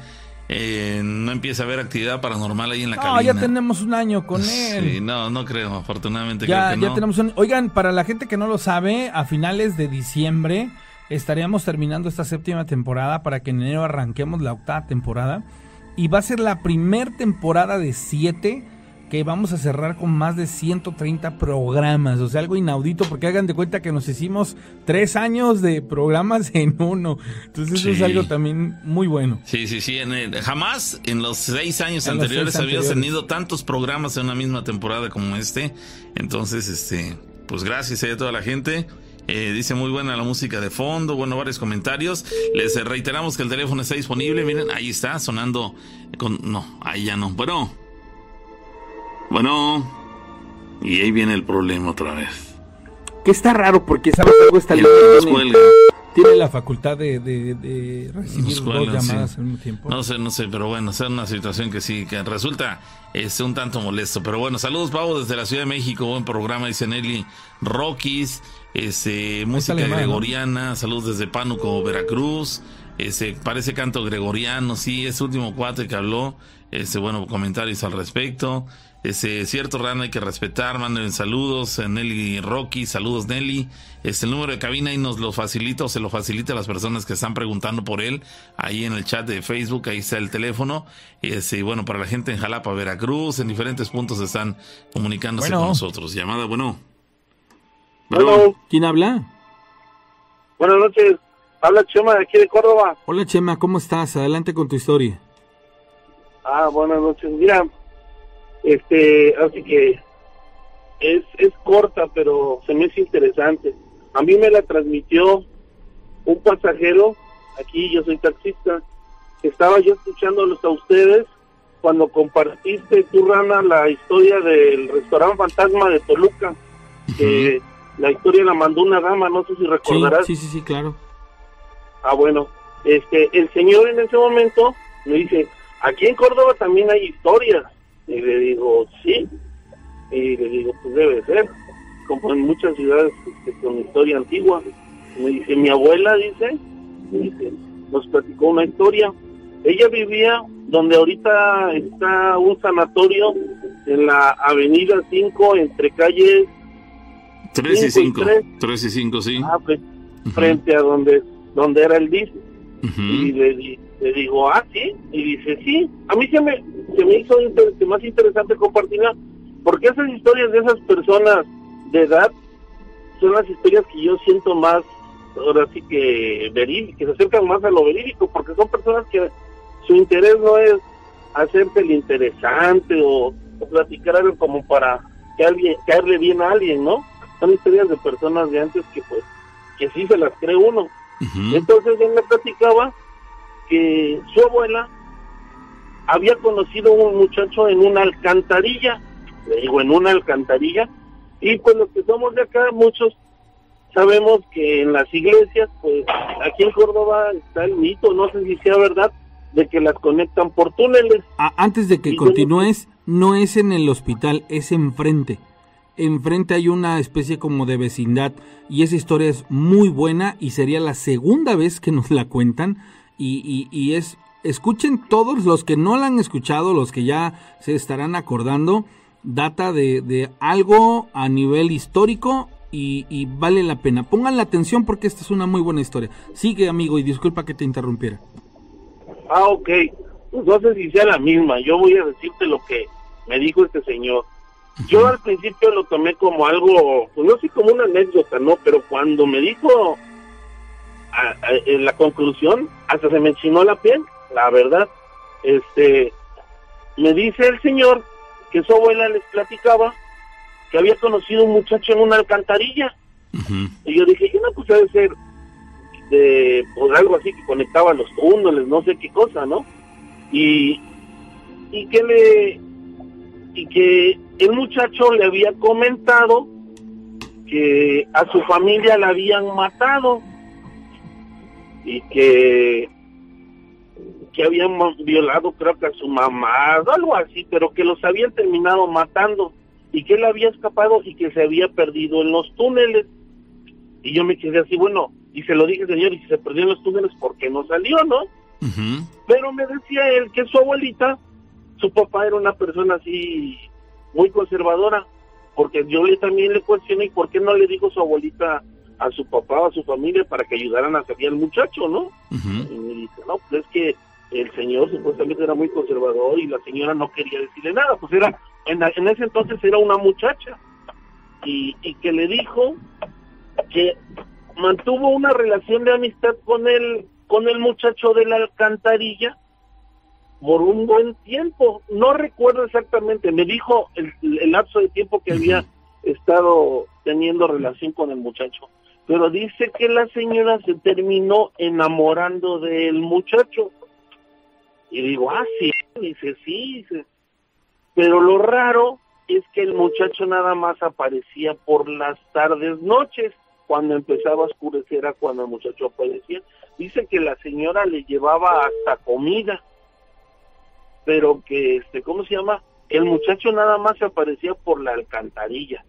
B: eh, no empieza a haber actividad paranormal ahí en la
C: No,
B: cabina.
C: ya tenemos un año con él.
B: Sí, no, no creo, afortunadamente
C: ya,
B: creo que
C: ya
B: no.
C: tenemos un... Oigan, para la gente que no lo sabe, a finales de diciembre estaríamos terminando esta séptima temporada para que en enero arranquemos la octava temporada. Y va a ser la primer temporada de siete que vamos a cerrar con más de 130 programas. O sea, algo inaudito, porque hagan de cuenta que nos hicimos tres años de programas en uno. Entonces eso es algo también muy bueno.
B: Sí, sí, sí. en el- jamás en los seis años
C: En
B: anteriores
C: seis anteriores.
B: tenido tantos programas en una misma temporada como este. Entonces, este, pues gracias a toda la gente. Eh, dice muy buena la música de fondo, bueno, varios comentarios. Les eh, reiteramos que el teléfono está disponible. Miren, ahí está sonando con. No, ahí ya no. Bueno. Bueno. Y ahí viene el problema otra vez.
C: Que está raro porque sabes algo línea
B: nos
C: tiene- la facultad de, de- de recibir
B: Nos
C: dos llamadas
B: sí.
C: al mismo tiempo.
B: No sé, no sé, pero bueno, es una situación que sí, que resulta es un tanto molesto. Pero bueno, saludos, Pavo, desde la Ciudad de México. Buen programa, dice Nelly Rockies. Este, música gregoriana. Saludos desde Pánuco, Veracruz. Ese, parece canto gregoriano, sí, ese último cuate que habló. Este, bueno, comentarios al respecto. Ese, cierto, Rana, hay que respetar. Manden saludos. eh, Nelly Rocky, saludos, Nelly. Este, el número de cabina ahí nos lo facilita o se lo facilita a las personas que están preguntando por él. Ahí en el chat de Facebook, ahí está el teléfono. Este, y bueno, para la gente en Jalapa, Veracruz, en diferentes puntos están comunicándose
C: Bueno.
B: con nosotros. Llamada, bueno.
H: Bueno,
C: ¿Quién habla?
H: buenas noches. Habla Chema de aquí de Córdoba.
C: Hola Chema, ¿cómo estás? Adelante con tu historia.
H: Ah, buenas noches. Mira, este, así que es, es corta, pero se me hace interesante. A mí me la transmitió un pasajero, aquí yo soy taxista, estaba yo escuchándolos a ustedes cuando compartiste tu rana la historia del restaurante fantasma de Toluca. que la historia la mandó una dama, no sé si
C: Sí,
H: recordarás.
C: sí, sí, sí, claro.
H: Ah, bueno, este, el señor en ese momento me dice, aquí en Córdoba también hay historias. Y le digo, sí. Y le digo, pues debe ser, como en muchas ciudades este, con historia antigua. Me dice, mi abuela, dice, me dice, nos platicó una historia. Ella vivía donde ahorita está un sanatorio en la avenida 5 entre calles
B: 3 y
H: Cinco
B: 5.
H: y tres.
B: 3 y 5, sí.
H: ah, pues, frente a donde donde era el DIF.
B: Ujú.
H: Y le, di- le digo, ah, sí. Y dice, sí. A mí se me, se me hizo inter- más interesante compartirla, porque esas historias de esas personas de edad son las historias que yo siento más, ahora sí que verídicas, que se acercan más a lo verídico, porque son personas que su interés no es hacerse el interesante o, o platicar algo como para que alguien, caerle bien a alguien, ¿no? Son historias de personas de antes que pues, que sí se las cree uno. Entonces él me platicaba que su abuela había conocido un muchacho en una alcantarilla, le digo en una alcantarilla, y pues los que somos de acá, muchos sabemos que en las iglesias, pues aquí en Córdoba está el mito, no sé si sea verdad, de que las conectan por túneles.
C: Ah, antes de que continúes, no es en el hospital, es enfrente. Enfrente hay una especie como de vecindad y esa historia es muy buena y sería la segunda vez que nos la cuentan y, y- y es, escuchen todos los que no la han escuchado, los que ya se estarán acordando, data de, de algo a nivel histórico y, y vale la pena. Pongan la atención porque esta es una muy buena historia. Sigue amigo y disculpa que te interrumpiera.
H: Ah, ok. Pues no sé si sea la misma. Yo voy a decirte lo que me dijo este señor. Yo al principio lo tomé como algo, pues no sé, como una anécdota, ¿no? Pero cuando me dijo a- a- en la conclusión, hasta se me enchinó la piel, la verdad. Este, me dice el señor que su abuela les platicaba que había conocido un muchacho en una alcantarilla. Y yo dije, no, pues debe ser de pues, algo así que conectaba los túneles, no sé qué cosa, ¿no? Y, y que le y que el muchacho le había comentado que a su familia la habían matado y que que habían violado creo que a su mamá, algo así, pero que los habían terminado matando y que él había escapado y que se había perdido en los túneles. Y yo me quedé así, bueno, y se lo dije, señor, y si se perdió en los túneles, ¿por qué no salió, no? Pero me decía él que su abuelita, su papá era una persona así muy conservadora, porque yo le también le cuestioné, ¿y por qué no le dijo su abuelita a su papá o a su familia para que ayudaran a salir al muchacho, no? Y me dice, no, pues es que el señor supuestamente era muy conservador y la señora no quería decirle nada, pues era, en, la- en ese entonces era una muchacha, y, y que le dijo que mantuvo una relación de amistad con el con el muchacho de la alcantarilla por un buen tiempo. No recuerdo exactamente, me dijo el, el lapso de tiempo que había estado teniendo relación con el muchacho. Pero dice que la señora se terminó enamorando del muchacho. Y digo, ah, sí, dice, sí, dice. Pero lo raro es que el muchacho nada más aparecía por las tardes, noches, cuando empezaba a oscurecer era cuando el muchacho aparecía. Dice que la señora le llevaba hasta comida, pero que, este, ¿cómo se llama? El muchacho nada más aparecía por la alcantarilla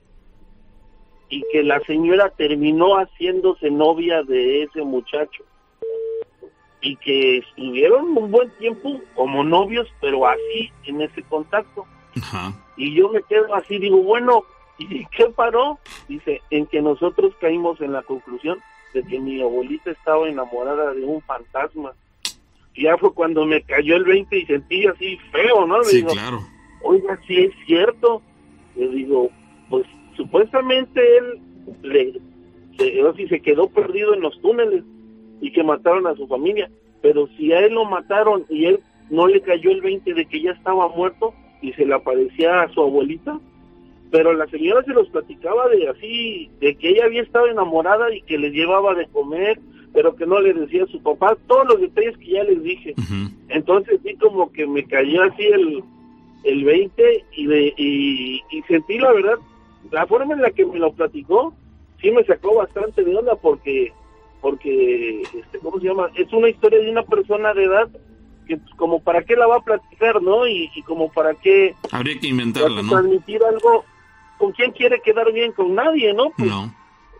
H: y que la señora terminó haciéndose novia de ese muchacho y que estuvieron un buen tiempo como novios, pero así en ese contacto. Y yo me quedo así, digo, bueno, ¿y qué paró? Dice, en que nosotros caímos en la conclusión de que mi abuelita estaba enamorada de un fantasma. Y ya fue cuando me cayó el 20 y sentí así feo, ¿no?
B: Sí,
H: digo,
B: claro.
H: oiga, sí es cierto. Le digo, pues supuestamente él le, se, se quedó perdido en los túneles y que mataron a su familia. Pero si a él lo mataron y él no le cayó el 20 de que ya estaba muerto y se le aparecía a su abuelita, pero la señora se los platicaba de así, de que ella había estado enamorada y que le llevaba de comer, pero que no le decía a su papá todos los detalles que ya les dije. Entonces sí como que me cayó así el, el 20 y, de, y, y sentí la verdad, la forma en la que me lo platicó, sí me sacó bastante de onda porque, porque este, ¿cómo se llama? Es una historia de una persona de edad que pues, como para qué la va a platicar, ¿no? Y, y como para qué
B: Habría que inventarla, ¿no?
H: transmitir algo, ¿con quién quiere quedar bien? Con nadie, ¿no? Pues,
B: No.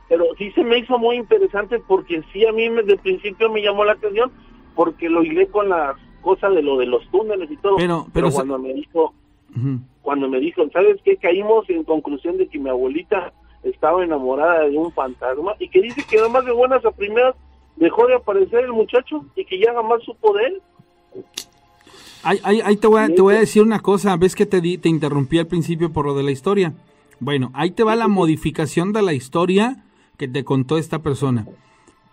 H: pero sí se me hizo muy interesante porque sí a mí me- desde el principio me llamó la atención porque lo hilé con las cosas de lo de los túneles y todo.
C: Pero- pero sa-
H: cuando me dijo, cuando me dijo, ¿sabes qué? Caímos en conclusión de que mi abuelita estaba enamorada de un fantasma y que dice que además de buenas a primeras dejó de aparecer el muchacho y que ya jamás supo de él.
C: Ahí, ahí- ahí te, voy a, te voy a decir una cosa. ¿Ves que te, di- te interrumpí al principio por lo de la historia? Bueno, ahí te va la modificación de la historia que te contó esta persona.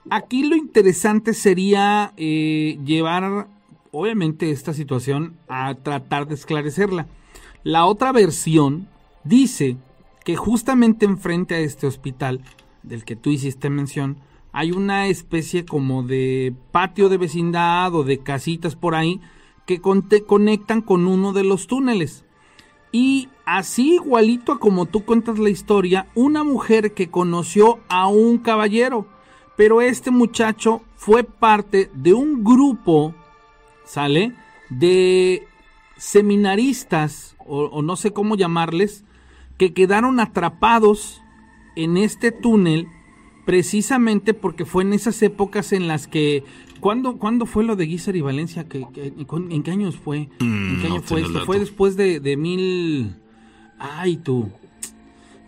C: Aquí lo interesante sería eh, llevar, obviamente, esta situación a tratar de esclarecerla. La otra versión dice que justamente enfrente a este hospital del que tú hiciste mención, hay una especie como de patio de vecindad o de casitas por ahí que conectan con uno de los túneles. Y así igualito a como tú cuentas la historia, una mujer que conoció a un caballero, pero este muchacho fue parte de un grupo, ¿sale? De seminaristas, o, no sé cómo llamarles, que quedaron atrapados en este túnel precisamente porque fue en esas épocas en las que ¿Cuándo, ¿Cuándo, fue lo de Guizar y Valencia? ¿Qué, en qué años fue? ¿En qué
B: Mm,
C: año fue esto? Fue después de, de, mil... Ay, tú.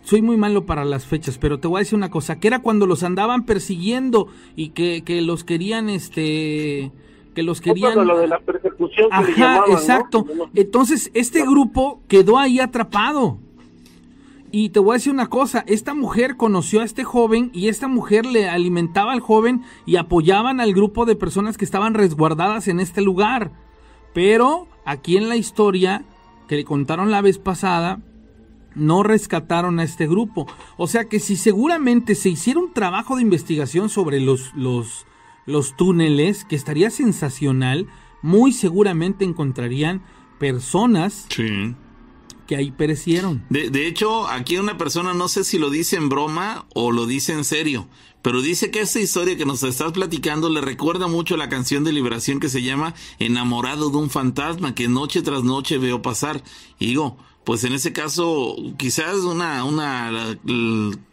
C: Soy muy malo para las fechas, pero te voy a decir una cosa, que era cuando los andaban persiguiendo y que, que los querían, este... Que los querían...
H: lo de la persecución que
C: Ajá,
H: le llamaban,
C: exacto.
H: ¿no?
C: Entonces, este grupo quedó ahí atrapado. Y te voy a decir una cosa, esta mujer conoció a este joven y esta mujer le alimentaba al joven y apoyaban al grupo de personas que estaban resguardadas en este lugar. Pero aquí en la historia que le contaron la vez pasada, no rescataron a este grupo. O sea que si seguramente se hiciera un trabajo de investigación sobre los, los, los túneles, que estaría sensacional, muy seguramente encontrarían personas
B: Sí.
C: que ahí perecieron.
B: De, de hecho, aquí una persona, no sé si lo dice en broma o lo dice en serio, pero dice que esta historia que nos estás platicando le recuerda mucho a la canción de liberación que se llama Enamorado de un fantasma que noche tras noche veo pasar. Y digo, pues en ese caso, quizás una, una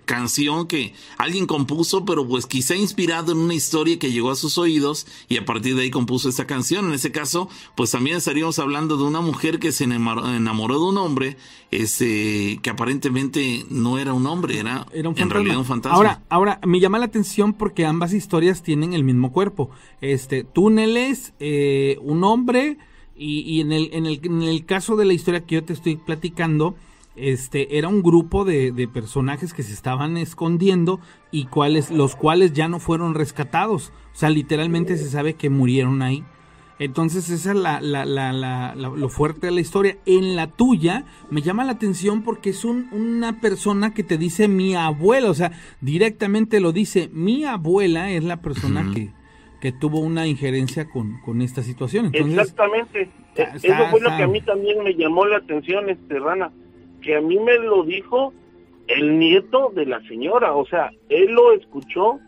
B: canción que alguien compuso, pero pues quizá inspirado en una historia que llegó a sus oídos y a partir de ahí compuso esta canción. En ese caso, pues también estaríamos hablando de una mujer que se enamoró, de un hombre, este, que aparentemente no era un hombre, era,
C: Era un
B: en
C: fantasma.
B: realidad un fantasma.
C: Ahora, ahora me llama la atención porque ambas historias tienen el mismo cuerpo. Este, túneles, eh, un hombre y, y en, el, en, el, en el caso de la historia que yo te estoy platicando, este, era un grupo de, de personajes que se estaban escondiendo y cuales, los cuales ya no fueron rescatados. O sea, literalmente se sabe que murieron ahí. Entonces esa es la, la, la, la- la- lo fuerte de la historia. En la tuya me llama la atención porque es un- una persona que te dice mi abuela, o sea, directamente lo dice, mi abuela es la persona que, que tuvo una injerencia con, con esta situación. Entonces,
H: Exactamente.
C: está-
H: Eh, Eso fue lo que a mí también me llamó la atención, este Rana, que a mí me lo dijo el nieto de la señora, o sea, él lo escuchó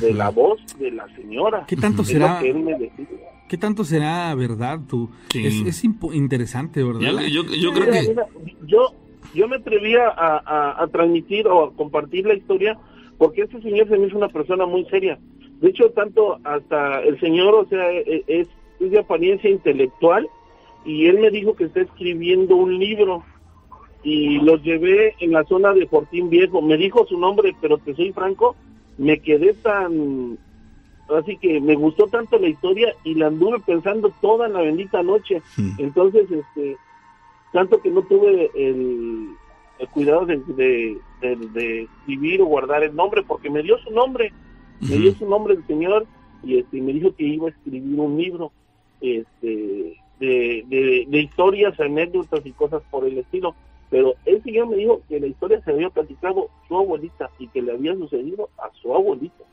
H: de la voz de la señora.
C: ¿Qué tanto
H: Es
C: será?
H: lo que él me decía.
C: ¿qué tanto será verdad tú?
B: Sí.
C: Es, es interesante, ¿verdad?
B: yo, yo, yo creo
H: Mira,
B: que...
H: mira, yo, yo me atrevía a, a- a transmitir o a compartir la historia porque este señor se me hizo una persona muy seria. De hecho, tanto hasta el señor, o sea, e- es, es de apariencia intelectual y él me dijo que está escribiendo un libro y lo llevé en la zona de Fortín Viejo. Me dijo su nombre, pero te soy franco, me quedé tan... Así que me gustó tanto la historia y la anduve pensando toda la bendita noche.
B: Mm.
H: Entonces, este, tanto que no tuve el, el cuidado de, de, de- de escribir o guardar el nombre, porque me dio su nombre, me dio su nombre el señor y este, me dijo que iba a escribir un libro este, de, de, de historias, anécdotas y cosas por el estilo. Pero el señor me dijo que la historia se había platicado su abuelita y que le había sucedido a su abuelita.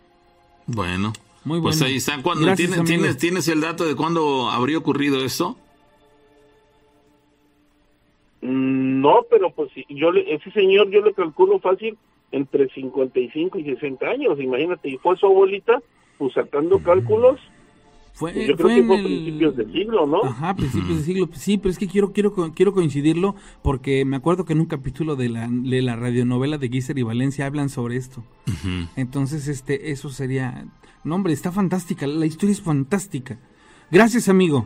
B: Bueno,
C: Muy
B: pues
C: bueno.
B: ahí está. ¿Cuándo,
C: Gracias,
B: ¿tienes, tienes, ¿Tienes el dato de cuándo habría ocurrido esto?
H: Mm, No, pero pues si yo le, ese señor yo le calculo fácil entre 55 y 60 años, imagínate, y fue su abuelita, pues sacando cálculos,
C: Fue,
H: yo
C: fue
H: creo que
C: en
H: fue a principios del siglo, ¿no?
C: Ajá, principios de siglo. Sí, pero es que quiero quiero quiero coincidirlo porque me acuerdo que en un capítulo de la, de la radionovela de Guiser y Valencia hablan sobre esto. Entonces, este, eso sería. No, hombre, está fantástica. La historia es fantástica. Gracias, amigo.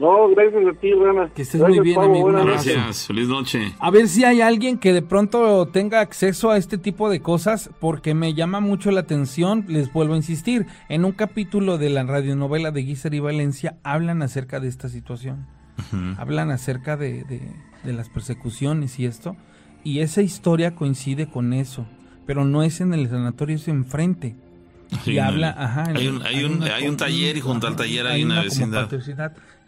H: No, gracias a ti, Rana.
C: Que estés
H: Gracias,
C: muy bien,
H: Pablo,
C: amigo.
B: Gracias, feliz noche.
C: A ver si hay alguien que de pronto tenga acceso a este tipo de cosas, porque me llama mucho la atención. Les vuelvo a insistir. En un capítulo de la radionovela de Guiser y Valencia hablan acerca de esta situación. Hablan acerca de, de- de las persecuciones y esto. Y esa historia coincide con eso. Pero no es en el sanatorio, es enfrente.
B: Sí,
C: y habla, ajá. en
B: hay un- hay un-
C: una
B: hay un
C: co-
B: taller y junto al taller hay una
C: como
B: vecindad.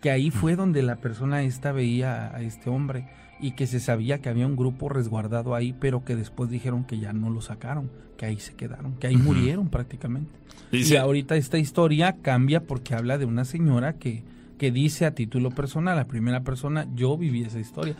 C: Que ahí fue donde la persona esta veía a este hombre y que se sabía que había un grupo resguardado ahí, pero que después dijeron que ya no lo sacaron, que ahí se quedaron, que ahí murieron prácticamente.
B: Dice-
C: Y ahorita esta historia cambia porque habla de una señora que, que dice a título personal, a primera persona, yo viví esa historia.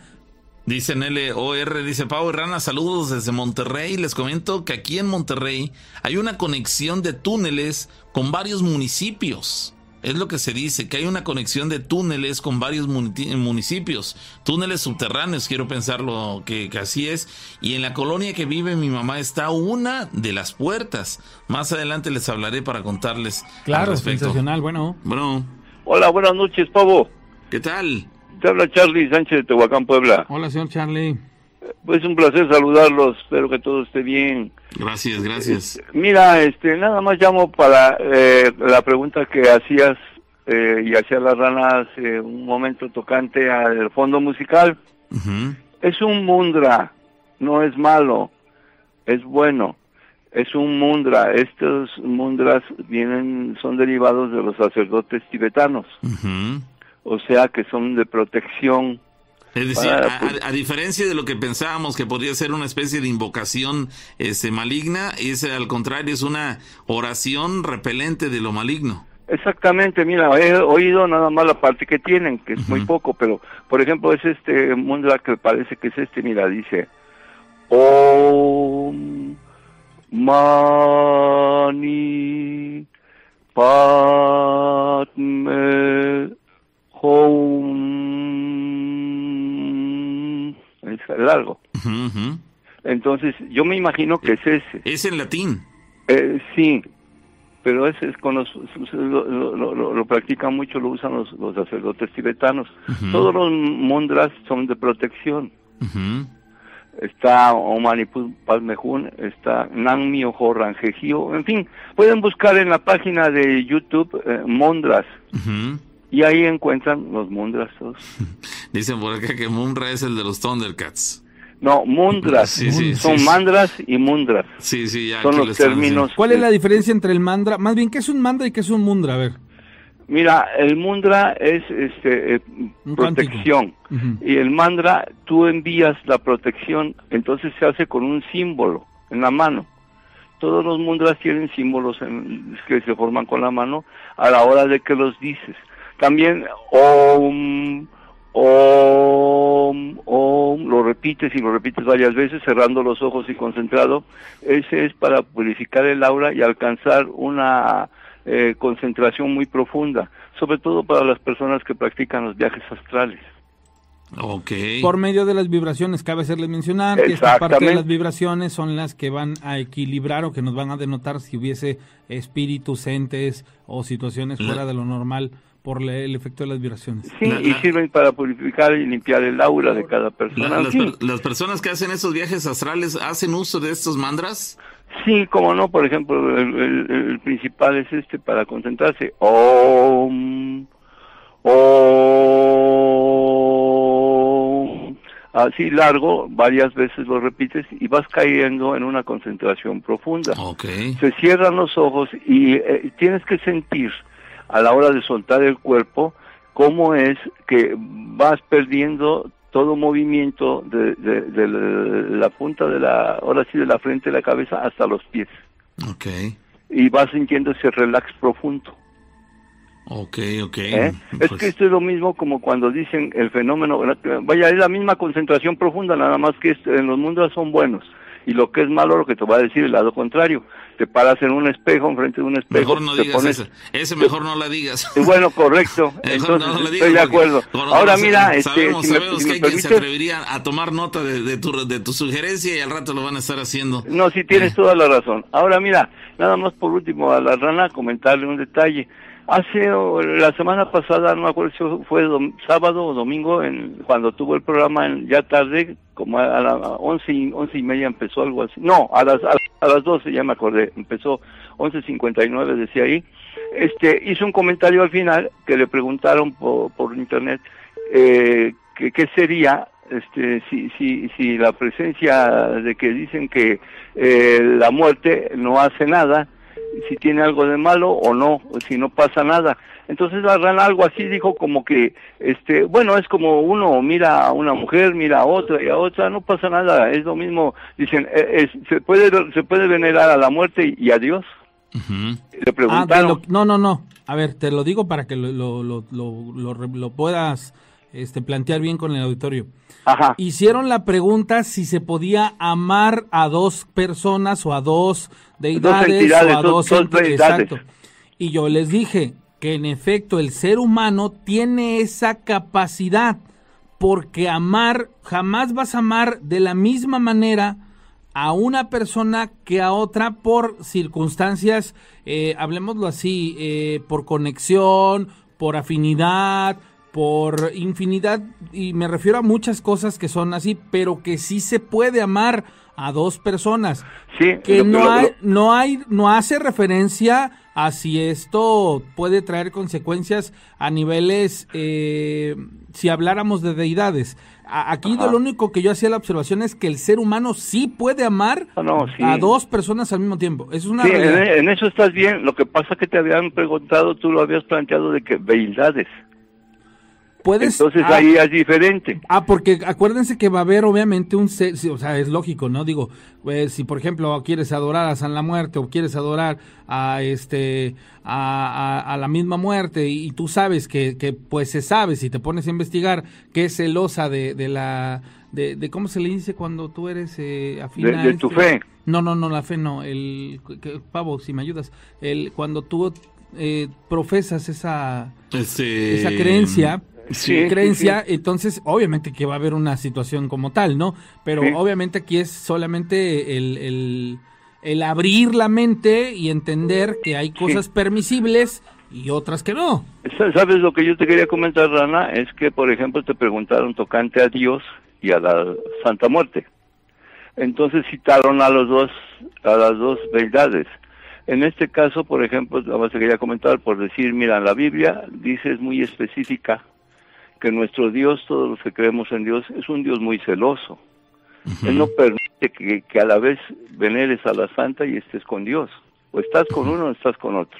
B: Dice LOR, dice Pau y Rana, saludos desde Monterrey. Les comento que aquí en Monterrey hay una conexión de túneles con varios municipios. Es lo que se dice, que hay una conexión de túneles con varios municipios, túneles subterráneos, quiero pensarlo que, que, así es. Y en la colonia que vive mi mamá está una de las puertas. Más adelante les hablaré para contarles.
C: Claro, sensacional, bueno.
B: Bueno.
I: Hola, buenas noches, Pavo.
B: ¿Qué tal?
I: Te habla Charlie Sánchez de Tehuacán, Puebla.
C: Hola, señor Charlie.
I: Pues un placer saludarlos, espero que todo esté bien.
B: Gracias, gracias.
I: Mira, este, nada más llamo para eh, la pregunta que hacías eh, y hacía la rana hace un momento tocante al fondo musical. Es un mundra, no es malo, es bueno. Es un mundra. Estos mundras vienen, son derivados de los sacerdotes tibetanos. O sea que son de protección
B: es decir, a, diferencia de lo que pensábamos que podría ser una especie de invocación este, maligna, es al contrario, es una oración repelente de lo maligno.
I: Exactamente, mira, he oído nada más la parte que tienen, que es muy poco, pero por ejemplo es este mundra que parece que es este, mira, dice Om Mani Padme Hum es largo. Entonces, yo me imagino que es ese.
B: Es en latín.
I: Eh, sí, pero ese es con los, lo, practican mucho, lo usan los, sacerdotes tibetanos. Todos los mundras son de protección. Está Omani Palmejun, está Nangmi Ojo Rangejio, en fin, pueden buscar en la página de YouTube eh, Mondras y ahí encuentran los Mundras todos.
B: Dicen por acá que Mundra es el de los Thundercats.
I: No, Mundras. son mandras y mundras.
B: Sí, sí, ya.
I: Son los términos.
C: ¿Cuál es la diferencia entre el mandra? Más bien, ¿qué es un mandra y qué es un mundra? A ver.
I: Mira, el mundra es este, eh, protección. Y el mandra, tú envías la protección, entonces se hace con un símbolo en la mano. Todos los mundras tienen símbolos que se forman con la mano a la hora de que los dices. También om, om, om, lo repites y lo repites varias veces cerrando los ojos y concentrado. Ese es para purificar el aura y alcanzar una eh, concentración muy profunda, sobre todo para las personas que practican los viajes astrales.
B: Okay.
C: Por medio de las vibraciones, cabe hacerles mencionar que esta parte de las vibraciones son las que van a equilibrar o que nos van a denotar si hubiese espíritus, entes o situaciones fuera de lo normal por el efecto de las vibraciones.
I: Sí, y sirven para purificar y limpiar el aura de cada persona.
B: las, personas que hacen esos viajes astrales hacen uso de estos mantras?
I: Sí, como no, por ejemplo, el, principal es este para concentrarse. Om, om, así largo, varias veces lo repites y vas cayendo en una concentración profunda.
B: Okay.
I: Se cierran los ojos y eh, tienes que sentir a la hora de soltar el cuerpo, cómo es que vas perdiendo todo movimiento de, la punta de la, ahora sí, de la frente de la cabeza hasta los pies.
B: Ok.
I: Y vas sintiendo ese relax profundo.
B: Ok, ok.
I: ¿Eh? Es pues que esto es lo mismo como cuando dicen el fenómeno, vaya, es la misma concentración profunda, nada más que en los mundos son buenos y lo que es malo lo que te va a decir el lado contrario. Te paras en un espejo, enfrente de un espejo.
B: Mejor no digas ese. ese. mejor no la digas.
I: Bueno, correcto. Entonces, estoy de acuerdo. Ahora mira, este,
B: sabemos, sabemos que alguien se atrevería a tomar nota de, tu, de tu sugerencia y al rato lo van a estar haciendo.
I: No, sí tienes toda la razón. Ahora mira, nada más por último a la rana comentarle un detalle. Hace la semana pasada, no me acuerdo si fue sábado o domingo, en, cuando tuvo el programa en, ya tarde, como a, las once y, once y media empezó algo así. No, a las, a, las doce ya me acordé, empezó once cincuenta y nueve, decía ahí. Este, hizo un comentario al final que le preguntaron por, por internet eh, que qué sería este, si, si, si la presencia de que dicen que eh, la muerte no hace nada, si tiene algo de malo o no, o si no pasa nada. Entonces la rana algo así dijo como que, este, bueno, es como uno mira a una mujer, mira a otra y a otra, no pasa nada, es lo mismo. Dicen, eh, se puede se puede venerar a la muerte y a Dios. Le
C: Ah,
I: preguntaron,
C: lo- no, no, no. A ver, te lo digo para que lo, lo, lo, lo- lo re- lo puedas este, plantear bien con el auditorio.
I: ajá,
C: Hicieron la pregunta si se podía amar a dos personas o a dos deidades
I: entidades,
C: o a
I: dos-
C: dos,
I: dos.
C: Exacto. Y yo les dije que en efecto el ser humano tiene esa capacidad porque amar, jamás vas a amar de la misma manera a una persona que a otra por circunstancias, eh, hablemoslo así, eh, por conexión, por afinidad, por infinidad, y me refiero a muchas cosas que son así, pero que sí se puede amar a dos personas.
I: sí,
C: Que
I: lo-
C: no
I: lo-
C: hay, no hay, no hace referencia a si esto puede traer consecuencias a niveles, eh, si habláramos de deidades. A- Aquí
I: Ajá.
C: lo único que yo hacía la observación es que el ser humano sí puede amar
I: Ah, no, sí.
C: a dos personas al mismo tiempo. Eso es una
I: Sí, en, en eso estás bien. Lo que pasa que te habían preguntado, tú lo habías planteado de que deidades.
C: Puedes,
I: Entonces
C: ah,
I: ahí es diferente.
C: Ah, porque acuérdense que va a haber obviamente un o sea, es lógico, ¿no? Digo, pues, si por ejemplo quieres adorar a San la Muerte o quieres adorar a este a, a- a la misma muerte y, tú sabes que, que, pues se sabe si te pones a investigar que es celosa de, de la de, de cómo se le dice cuando tú eres eh, afín
I: De-
C: a
I: de tu
C: este-
I: fe.
C: No, no, no, la fe no, el que- pavo, si me ayudas, el cuando tú eh, profesas esa esa creencia,
I: Sí, sí,
C: creencia, entonces obviamente que va a haber una situación como tal, ¿no? Pero
I: Sí.
C: obviamente aquí es solamente el, el, el abrir la mente y entender que hay cosas permisibles y otras que no.
I: Sa- ¿Sabes lo que yo te quería comentar, Rana? Es que, por ejemplo, te preguntaron tocante a Dios y a la Santa Muerte. Entonces citaron a los dos, a las dos deidades. En este caso, por ejemplo, nada más te quería comentar por decir, mira, la Biblia dice es muy específica que nuestro Dios, todos los que creemos en Dios, es un Dios muy celoso. Él no permite que, que a la vez veneres a la Santa y estés con Dios. O estás con uno o estás con otro.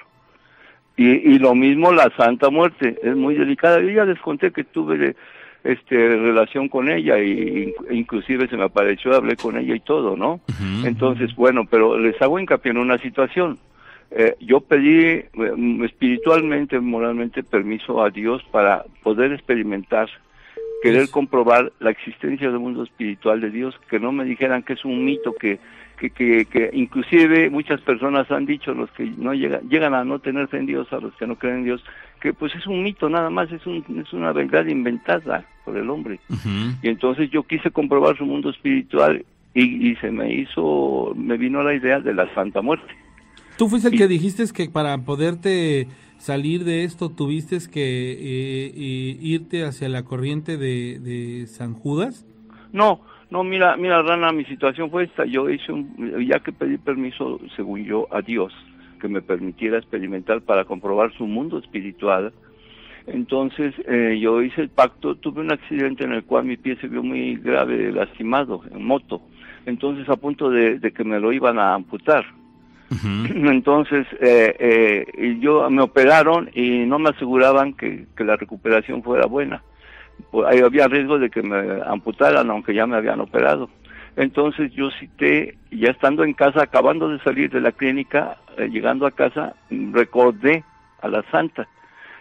I: Y, y lo mismo la Santa Muerte, es muy delicada. Yo ya les conté que tuve este relación con ella y in- inclusive se me apareció, hablé con ella y todo, ¿no? Entonces, bueno, pero les hago hincapié en una situación. Eh, yo pedí eh, espiritualmente, moralmente, permiso a Dios para poder experimentar, querer comprobar la existencia del mundo espiritual de Dios, que no me dijeran que es un mito, que, que, que, que inclusive muchas personas han dicho, los que no llegan, llegan a no tener fe en Dios, a los que no creen en Dios, que pues es un mito nada más, es, un, es una verdad inventada por el hombre. Y entonces yo quise comprobar su mundo espiritual y, y se me hizo, me vino la idea de la Santa Muerte.
C: Tú fuiste el que dijiste que para poderte salir de esto tuviste que eh, eh, irte hacia la corriente de, de San Judas.
I: No, no, mira, mira, Rana, mi situación fue esta. Yo hice un, ya que pedí permiso, según yo, a Dios, que me permitiera experimentar para comprobar su mundo espiritual. Entonces, eh, yo hice el pacto, tuve un accidente en el cual mi pie se vio muy grave, lastimado, en moto. Entonces, a punto de, de que me lo iban a amputar. Entonces, eh, eh, yo me operaron y no me aseguraban que, la recuperación fuera buena. Ahí había riesgo de que me amputaran, aunque ya me habían operado. Entonces yo cité, ya estando en casa, acabando de salir de la clínica, eh, llegando a casa, recordé a la santa.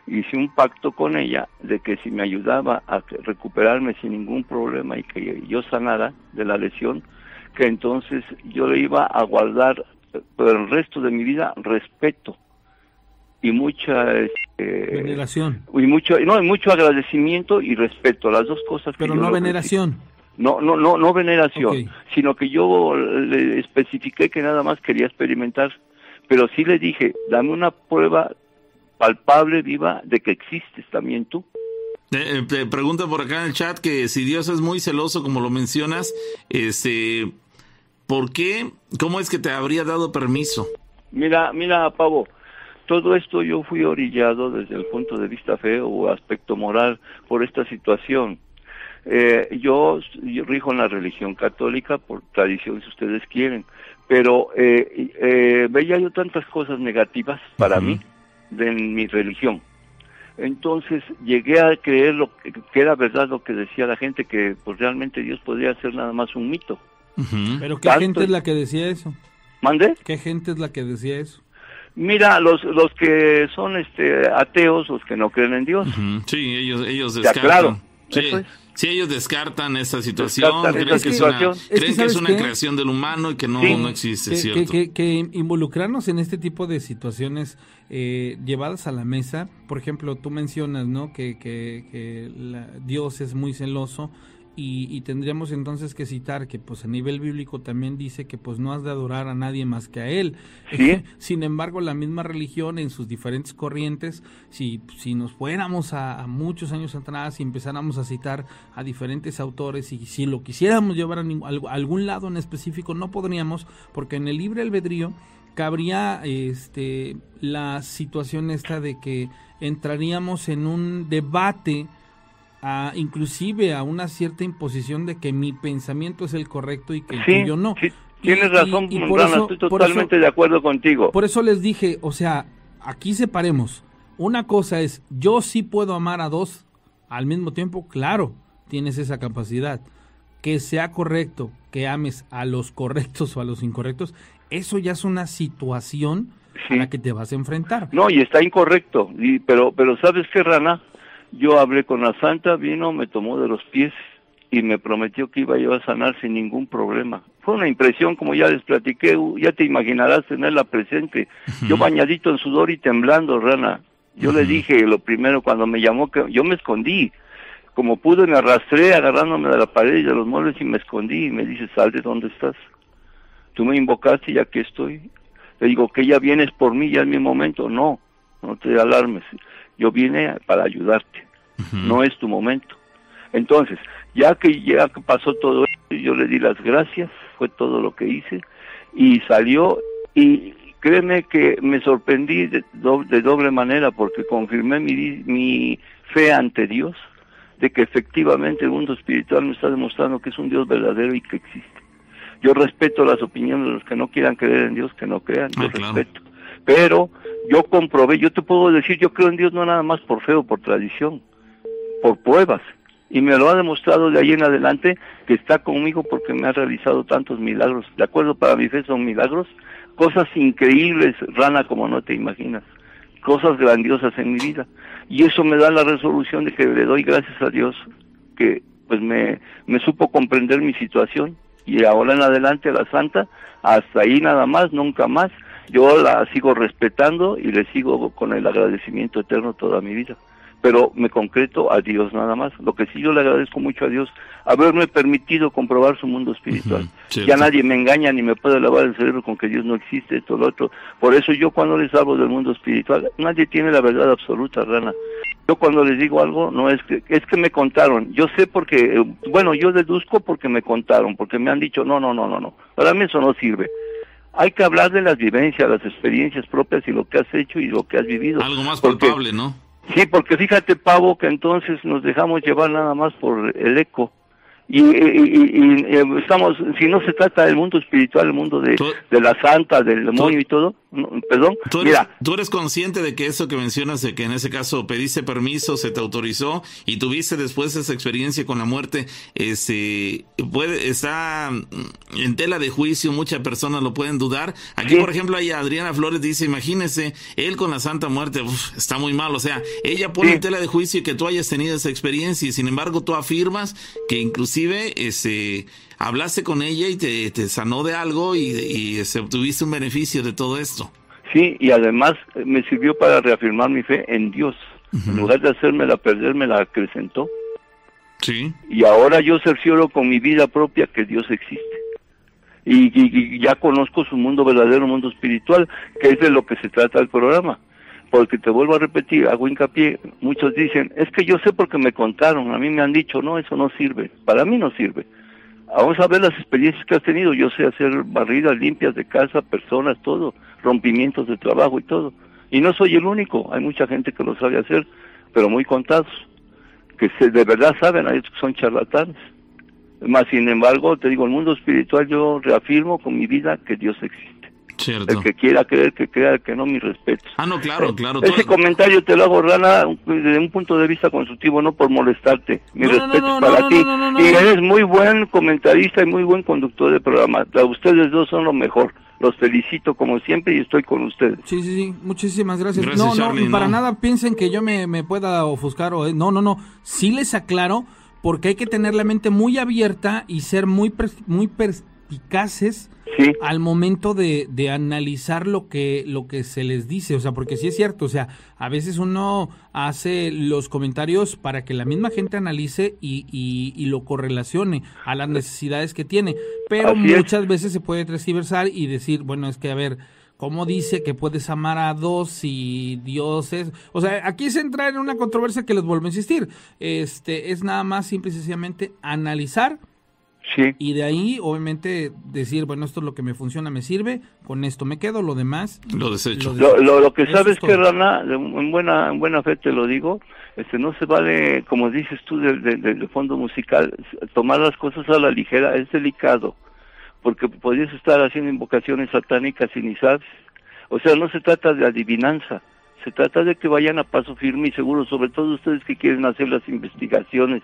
I: Hice un pacto con ella de que si me ayudaba a recuperarme sin ningún problema y que yo sanara de la lesión, que entonces yo le iba a guardar por el resto de mi vida respeto y mucha este,
C: Veneración.
I: y mucho no y mucho agradecimiento y respeto las dos cosas que
C: Pero
I: yo
C: no veneración.
I: no no no no veneración sino que yo le especifiqué que nada más quería experimentar pero sí le dije dame una prueba palpable viva de que existes también tú
B: Eh, eh, te pregunta por acá en el chat que si Dios es muy celoso, como lo mencionas, este, ¿por qué? ¿Cómo es que te habría dado permiso?
I: Mira, mira, Pavo, todo esto yo fui orillado desde el punto de vista feo o aspecto moral por esta situación. Eh, yo, yo rijo en la religión católica por tradición, si ustedes quieren, pero eh, eh, veía yo tantas cosas negativas para mí de mi religión. Entonces llegué a creer lo que, que era verdad lo que decía la gente, que pues realmente Dios podría ser nada más un mito.
C: Pero ¿qué
I: Tanto-
C: gente es la que decía eso?
I: ¿Mande?
C: ¿Qué gente es la que decía eso?
I: Mira, los los que son este ateos, los que no creen en Dios.
B: Sí, ellos, ellos
I: Ya,
B: descartan.
I: claro,
B: Sí.
I: eso es.
B: Sí, ellos descartan esta situación,
I: Descartan
B: creen,
I: esta
B: que es, una,
I: situación.
C: Es que
B: creen que es
C: ¿sabes
B: una
C: qué?
B: creación del humano y que no,
I: Sí.
B: no existe,
C: que,
B: ¿cierto?
C: que- que- que involucrarnos en este tipo de situaciones eh, llevadas a la mesa, por ejemplo, tú mencionas, ¿no? Que, que- que la- Dios es muy celoso y, y tendríamos entonces que citar que, pues, a nivel bíblico también dice que, pues, no has de adorar a nadie más que a Él.
I: Sí.
C: Sin embargo, la misma religión en sus diferentes corrientes, si, si nos fuéramos a, a muchos años atrás y empezáramos a citar a diferentes autores y si lo quisiéramos llevar a, ning- a algún lado en específico, no podríamos, porque en el libre albedrío cabría este la situación esta de que entraríamos en un debate a, inclusive a una cierta imposición de que mi pensamiento es el correcto y que el
I: Sí,
C: tuyo no.
I: sí, tienes
C: y-
I: razón,
C: y por
I: Rana,
C: eso-
I: estoy
C: eso-
I: totalmente de acuerdo contigo.
C: por eso les dije, o sea, aquí separemos. Una cosa es, yo sí puedo amar a dos al mismo tiempo, claro, tienes esa capacidad. Que sea correcto, que ames a los correctos o a los incorrectos, eso ya es una situación
I: Sí.
C: a la que te vas a enfrentar.
I: No, y está incorrecto. Y, pero, pero ¿sabes qué, Rana? Yo hablé con la santa, vino, me tomó de los pies y me prometió que iba yo a sanar sin ningún problema. Fue una impresión, como ya les platiqué, ya te imaginarás tenerla presente. Yo bañadito en sudor y temblando, Rana. Yo le dije lo primero cuando me llamó que yo me escondí. Como pude me arrastré agarrándome de la pared y de los muebles y me escondí y me dice, sal de donde estás. Tú me invocaste y aquí estoy. Le digo que ya vienes por mí, ya es mi momento. No, no te alarmes. Yo vine para ayudarte. No es tu momento. Entonces, ya que ya que pasó todo esto, yo le di las gracias, fue todo lo que hice y salió y créeme que me sorprendí de, do- de doble manera porque confirmé mi, mi fe ante Dios de que efectivamente el mundo espiritual me está demostrando que es un Dios verdadero y que existe. Yo respeto las opiniones de los que no quieran creer en Dios, que no crean, yo
B: Ah, claro.
I: respeto. Pero yo comprobé, yo te puedo decir, yo creo en Dios no nada más por fe o por tradición, por pruebas. Y me lo ha demostrado de ahí en adelante que está conmigo porque me ha realizado tantos milagros. De acuerdo, para mi fe son milagros, cosas increíbles, rana, como no te imaginas, cosas grandiosas en mi vida. Y eso me da la resolución de que le doy gracias a Dios que pues me, me supo comprender mi situación y ahora en adelante la santa, hasta ahí nada más, nunca más. Yo la sigo respetando y le sigo con el agradecimiento eterno toda mi vida. Pero me concreto a Dios nada más. Lo que sí yo le agradezco mucho a Dios, haberme permitido comprobar su mundo espiritual. Ya nadie me engaña ni me puede lavar el cerebro con que Dios no existe, esto, lo otro. Por eso yo cuando les hablo del mundo espiritual, nadie tiene la verdad absoluta, Rana. Yo cuando les digo algo, no es que, es que me contaron. Yo sé porque, eh, bueno, yo deduzco porque me contaron, porque me han dicho, no, no, no, no, no. Para mí eso no sirve. Hay que hablar de las vivencias, las experiencias propias y lo que has hecho y lo que has vivido.
B: Algo más
I: Porque-
B: palpable, ¿no?
I: Sí, porque fíjate, Pavo, que entonces nos dejamos llevar nada más por el eco. Y, y- y- y, eh, estamos, si no se trata del mundo espiritual, el mundo de, de la santa, del demonio y todo, no, perdón,
B: ¿Tú eres,
I: mira,
B: tú eres consciente de que eso que mencionas, de que en ese caso pediste permiso, se te autorizó y tuviste después esa experiencia con la muerte, este, puede, está mm, en tela de juicio, muchas personas lo pueden dudar. Aquí,
I: Sí.
B: por ejemplo, ahí Adriana Flores dice, imagínese, él con la Santa Muerte, uf, está muy mal, o sea, ella pone
I: Sí.
B: en tela de juicio que tú hayas tenido esa experiencia y sin embargo tú afirmas que inclusive, este, hablaste con ella y te, te sanó de algo y, y se obtuviste un beneficio de todo esto.
I: sí, y además eh, me sirvió para reafirmar mi fe en Dios. En lugar de hacérmela perder, me la acrecentó.
B: Sí.
I: Y ahora yo cercioro con mi vida propia que Dios existe. Y, y- y ya conozco su mundo verdadero, mundo espiritual, que es de lo que se trata el programa. Porque te vuelvo a repetir, hago hincapié, muchos dicen, es que yo sé porque me contaron, a mí me han dicho, no, eso no sirve, para mí no sirve. Vamos a ver las experiencias que has tenido, yo sé hacer barridas limpias de casa, personas, todo, rompimientos de trabajo y todo. Y no soy el único, hay mucha gente que lo sabe hacer, pero muy contados, que se, de verdad saben, hay otros que son charlatanes. Más sin embargo, te digo, el mundo espiritual yo reafirmo con mi vida que Dios existe.
B: Cierto.
I: El que quiera creer, que crea, el que no, mi respeto.
B: Ah, no, claro, claro.
I: Ese comentario te lo hago, Rana, desde un punto de vista constructivo, no por molestarte. Mi
C: No,
I: respeto
C: no,
I: es
C: no,
I: para
C: no,
I: ti.
C: no, no, no,
I: y eres muy buen comentarista y muy buen conductor de programa. Ustedes dos son lo mejor. Los felicito como siempre y estoy con ustedes.
C: Sí, sí, sí, muchísimas gracias.
B: Gracias,
C: no,
B: Charlie,
C: no, para
B: no.
C: nada piensen que yo me, me pueda ofuscar o... No, no, no, sí les aclaro porque hay que tener la mente muy abierta y ser muy, pers- muy perspicaces
I: Sí.
C: al momento de, de analizar lo que, lo que se les dice, o sea, porque sí es cierto, o sea, a veces uno hace los comentarios para que la misma gente analice y, y, y lo correlacione a las necesidades que tiene, pero
I: Así es.
C: muchas veces se puede transversar y decir, bueno, es que a ver, ¿cómo dice que puedes amar a dos y Dios es? O sea, aquí se entra en una controversia que les vuelvo a insistir, este, es nada más simple y sencillamente analizar
I: Sí.
C: y de ahí, obviamente, decir, bueno, esto es lo que me funciona, me sirve, con esto me quedo, lo demás.
B: Lo desecho.
C: Lo
I: Lo, lo, que sabes
C: es
I: que. Rana, en buena, en buena fe te lo digo, este no se vale, como dices tú, del de, de- de fondo musical, tomar las cosas a la ligera es delicado, porque podrías estar haciendo invocaciones satánicas y ni sabes. O sea, no se trata de adivinanza, se trata de que vayan a paso firme y seguro, sobre todo ustedes que quieren hacer las investigaciones.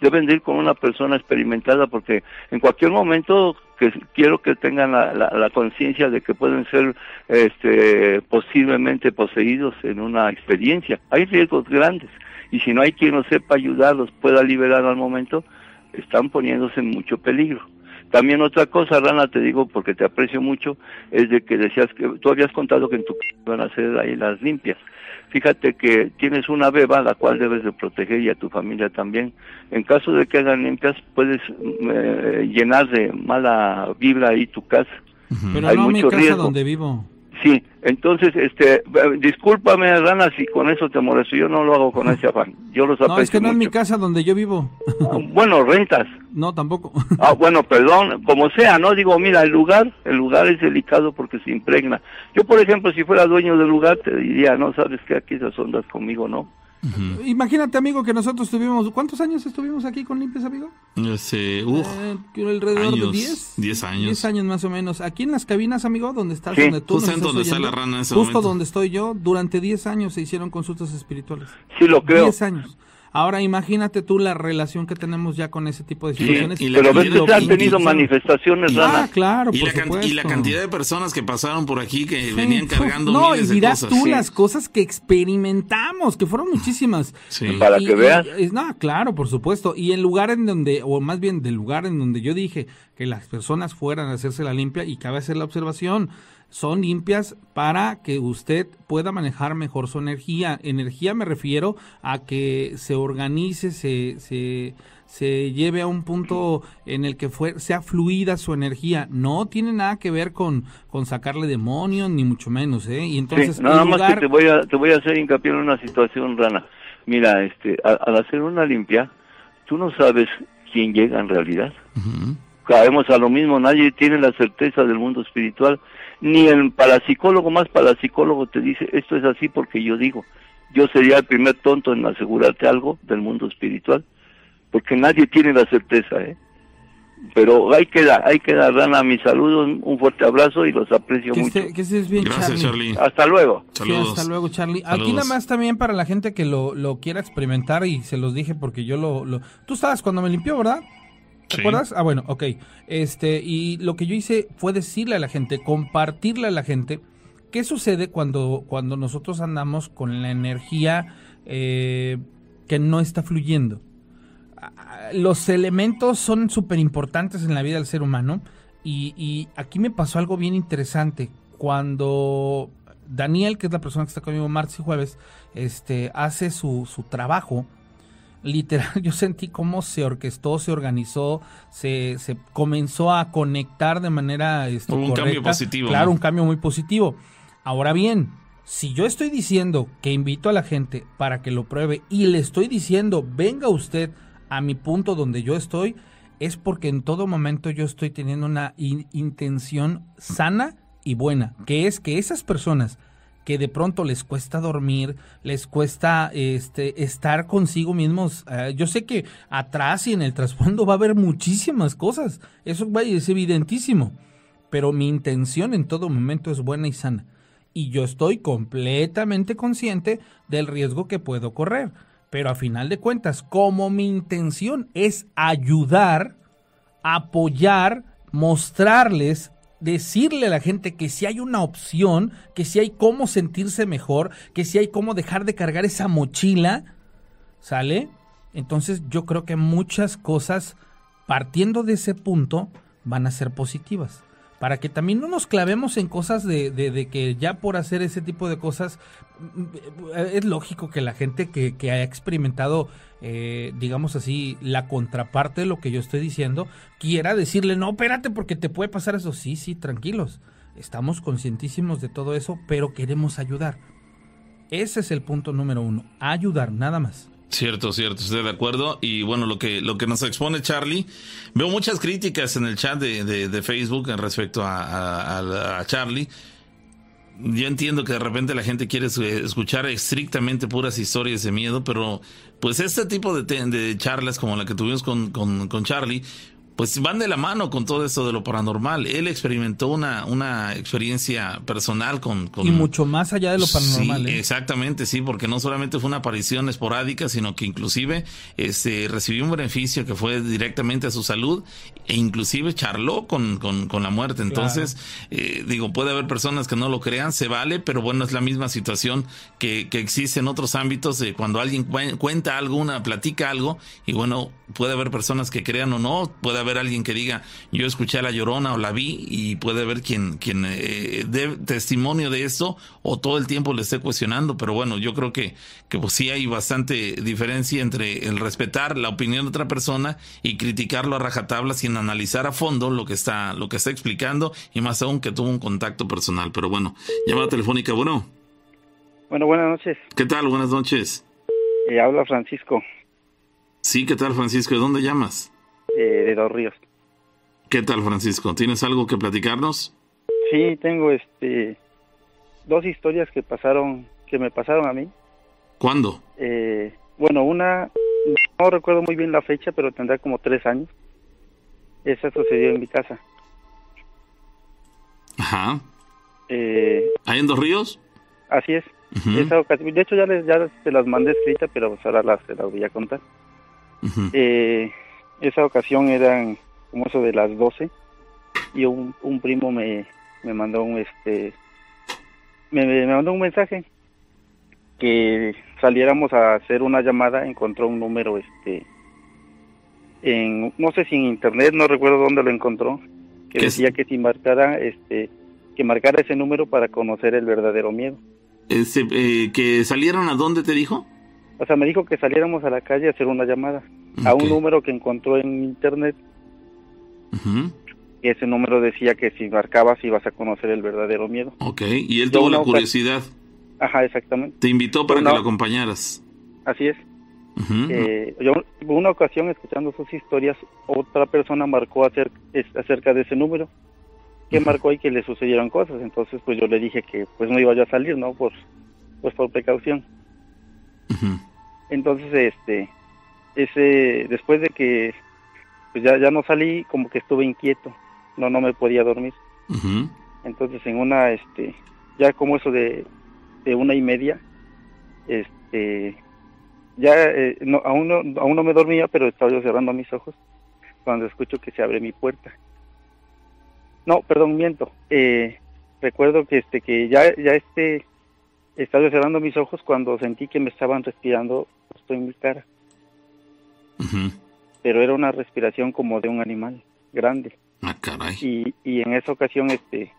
I: Deben de ir con una persona experimentada porque en cualquier momento que quiero que tengan la, la- la conciencia de que pueden ser este, posiblemente poseídos en una experiencia. Hay riesgos grandes y si no hay quien los sepa ayudar, los pueda liberar al momento, están poniéndose en mucho peligro. También otra cosa, Rana, te digo porque te aprecio mucho, es de que decías que tú habías contado que en tu casa van a hacer ahí las limpias. Fíjate que tienes una beba la cual debes de proteger y a tu familia también. En caso de que hagan limpias, puedes eh, llenar de mala vibra ahí tu casa.
C: Pero
I: Hay
C: no mi
I: mucho
C: casa
I: riesgo.
C: donde vivo.
I: Sí, entonces, este, eh, discúlpame, Rana, si con eso te molesto. Yo no lo hago con ese afán. Yo los aprecio
C: No, es que no es mi casa donde yo vivo.
I: Bueno, rentas.
C: No, tampoco.
I: Ah, bueno, perdón, como sea, ¿no? Digo, mira, el lugar, el lugar es delicado porque se impregna. Yo, por ejemplo, si fuera dueño del lugar, te diría, no, sabes que aquí esas ondas conmigo, ¿no?
C: Imagínate, amigo, que nosotros tuvimos... ¿Cuántos años estuvimos aquí con Limpias, amigo?
B: Este, uf,
C: Eh, alrededor
B: años,
C: de 10.
B: 10 años.
C: 10 años más o menos. Aquí en las cabinas, amigo, donde estás,
I: Sí,
C: donde tú
B: justamente
C: estás
B: donde está la rana en ese
C: Justo
B: momento.
C: donde estoy yo, durante 10 años se hicieron consultas espirituales.
I: Sí, lo creo.
C: 10 años. Ahora imagínate tú la relación que tenemos ya con ese tipo de situaciones.
B: y la
I: Pero veces han tenido
C: y-
I: manifestaciones,
C: Ah,
I: Rana.
C: claro,
B: y
C: por
B: la,
C: supuesto.
B: y la cantidad de personas que pasaron por aquí que
C: Sí,
B: venían cargando
C: No,
B: miles
C: y
B: de
C: dirás
B: cosas.
C: tú
B: Sí.
C: las cosas que experimentamos, que fueron muchísimas.
B: Sí.
I: Para
C: Y-
I: que
C: y-
I: veas.
C: es- no, claro, por supuesto. Y el lugar en donde, o más bien del lugar en donde yo dije que las personas fueran a hacerse la limpia, y cabe hacer la observación, son limpias para que usted pueda manejar mejor su energía. Energía me refiero a que se organice, se, se, se lleve a un punto en el que fue, sea fluida su energía. No tiene nada que ver con, con sacarle demonios, ni mucho menos, ¿eh? Y entonces,
I: sí, nada más
C: lugar-
I: que te voy a te voy a hacer hincapié en una situación rana. Mira, este, al hacer una limpia, tú no sabes quién llega en realidad. Caemos a lo mismo, nadie tiene la certeza del mundo espiritual, ni el parapsicólogo más parapsicólogo te dice esto es así porque yo digo. Yo sería el primer tonto en asegurarte algo del mundo espiritual, porque nadie tiene la certeza, ¿eh? Pero ahí queda, ahí queda, Rana, mis saludos, un fuerte abrazo y los aprecio
C: que,
I: mucho.
C: esté- que estés bien,
B: Gracias,
C: Charlie.
B: Charlie.
I: Hasta luego.
C: Sí, hasta luego, Charlie. Aquí nada más también para la gente que lo, lo quiera experimentar y se los dije porque yo lo... lo- Tú estabas cuando me limpió, ¿verdad? ¿Te
B: Sí.
C: acuerdas? Ah, bueno, ok. Este, y lo que yo hice fue decirle a la gente, compartirle a la gente qué sucede cuando, cuando nosotros andamos con la energía eh, que no está fluyendo. Ah, Los elementos son súper importantes en la vida del ser humano y, y aquí me pasó algo bien interesante. Cuando Daniel, que es la persona que está conmigo martes y jueves, este, hace su, su trabajo, literal, yo sentí cómo se orquestó, se organizó, se, se comenzó a conectar de manera
B: Hubo un cambio
C: correcta.
B: positivo,
C: Claro,
B: ¿no?
C: un cambio muy positivo. Ahora bien, si yo estoy diciendo que invito a la gente para que lo pruebe y le estoy diciendo, venga usted a mi punto donde yo estoy, es porque en todo momento yo estoy teniendo una in- intención sana y buena, que es que esas personas que de pronto les cuesta dormir, les cuesta este estar consigo mismos. eh, yo sé que atrás y en el trasfondo va a haber muchísimas cosas, eso es evidentísimo, pero mi intención en todo momento es buena y sana. Y yo estoy completamente consciente del riesgo que puedo correr. Pero a final de cuentas, como mi intención es ayudar, apoyar, mostrarles decirle a la gente que si hay una opción, que si hay cómo sentirse mejor, que si hay cómo dejar de cargar esa mochila, ¿sale? Entonces yo creo que muchas cosas, partiendo de ese punto, van a ser positivas. Para que también no nos clavemos en cosas de, de, que ya por hacer ese tipo de cosas, es lógico que la gente que, que haya experimentado, eh, digamos así, la contraparte de lo que yo estoy diciendo, quiera decirle, no, espérate porque te puede pasar eso. Sí, sí, tranquilos. Estamos conscientísimos de todo eso, pero queremos ayudar. Ese es el punto número uno, ayudar, nada más.
B: Cierto, cierto, estoy de acuerdo. Y bueno, lo que, lo que nos expone Charlie, veo muchas críticas en el chat de, de, Facebook en respecto a, a, Charlie. Yo entiendo que de repente la gente quiere escuchar estrictamente puras historias de miedo, pero pues este tipo de, de charlas como la que tuvimos con, con, con Charlie, pues van de la mano con todo esto de lo paranormal. Él experimentó una, una experiencia personal con,
C: Y mucho más allá de lo paranormal.
B: Sí, ¿eh? exactamente, sí, porque no solamente fue una aparición esporádica, sino que inclusive este, recibió un beneficio que fue directamente a su salud e inclusive charló con, con, con la muerte. Entonces, eh, digo, puede haber personas que no lo crean, se vale, pero bueno, es la misma situación que, que existe en otros ámbitos de cuando alguien cuenta algo, una platica algo, y bueno, puede haber personas que crean o no, puede haber alguien que diga yo escuché a la llorona o la vi y puede haber quien, quien eh, dé testimonio de esto o todo el tiempo le esté cuestionando, pero bueno, yo creo que, que pues sí hay bastante diferencia entre el respetar la opinión de otra persona y criticarlo a rajatabla sin analizar a fondo lo que está, lo que está explicando y más aún que tuvo un contacto personal. Pero bueno, llamada telefónica, bueno.
J: Bueno, buenas noches.
B: ¿Qué tal? Buenas noches.
J: Eh, habla Francisco.
B: Sí, ¿qué tal Francisco? ¿De dónde llamas?
J: Eh, de Dos Ríos.
B: ¿Qué tal Francisco? ¿Tienes algo que platicarnos?
J: Sí, tengo este dos historias que pasaron, que me pasaron a mí.
B: ¿Cuándo?
J: Eh, bueno, una, no recuerdo muy bien la fecha, pero tendrá como tres años. Esa sucedió en mi casa.
B: Ajá.
J: Eh,
B: ¿Ahí en Dos Ríos?
J: Así es. de hecho, ya les ya te las mandé escritas, pero pues ahora las, las voy a contar. eh, esa ocasión eran como eso de las 12 y un, un primo me, me mandó un este me, me, mandó un mensaje que saliéramos a hacer una llamada encontró un número este en no sé si en internet no recuerdo dónde lo encontró que decía que si marcara este que marcara ese número para conocer el verdadero miedo.
B: Ese, eh, que salieron a dónde te dijo
J: o sea, me dijo que saliéramos a la calle a hacer una llamada a un número que encontró en internet. Y ese número decía que si marcabas ibas a conocer el verdadero miedo.
B: Ok, y él tuvo la curiosidad.
J: Ajá, exactamente.
B: Te invitó para que lo acompañaras.
J: Así es. eh, yo, una ocasión, escuchando sus historias, otra persona marcó acerca, acerca de ese número, que marcó y que le sucedieron cosas. Entonces, pues yo le dije que pues no iba yo a salir, ¿no? Por, pues por precaución. Entonces, este, ese, después de que pues ya, ya no salí, como que estuve inquieto, no, no me podía dormir. Entonces, en una, este, ya como eso de, de una y media, este, ya eh, no, aún, no, aún no me dormía, pero estaba yo cerrando mis ojos cuando escucho que se abre mi puerta. No, perdón, miento. Eh, recuerdo que este que ya ya este estaba cerrando mis ojos cuando sentí que me estaban respirando justo en mi cara. Pero era una respiración como de un animal grande.
B: Ah, caray.
J: Y, y en esa ocasión, este,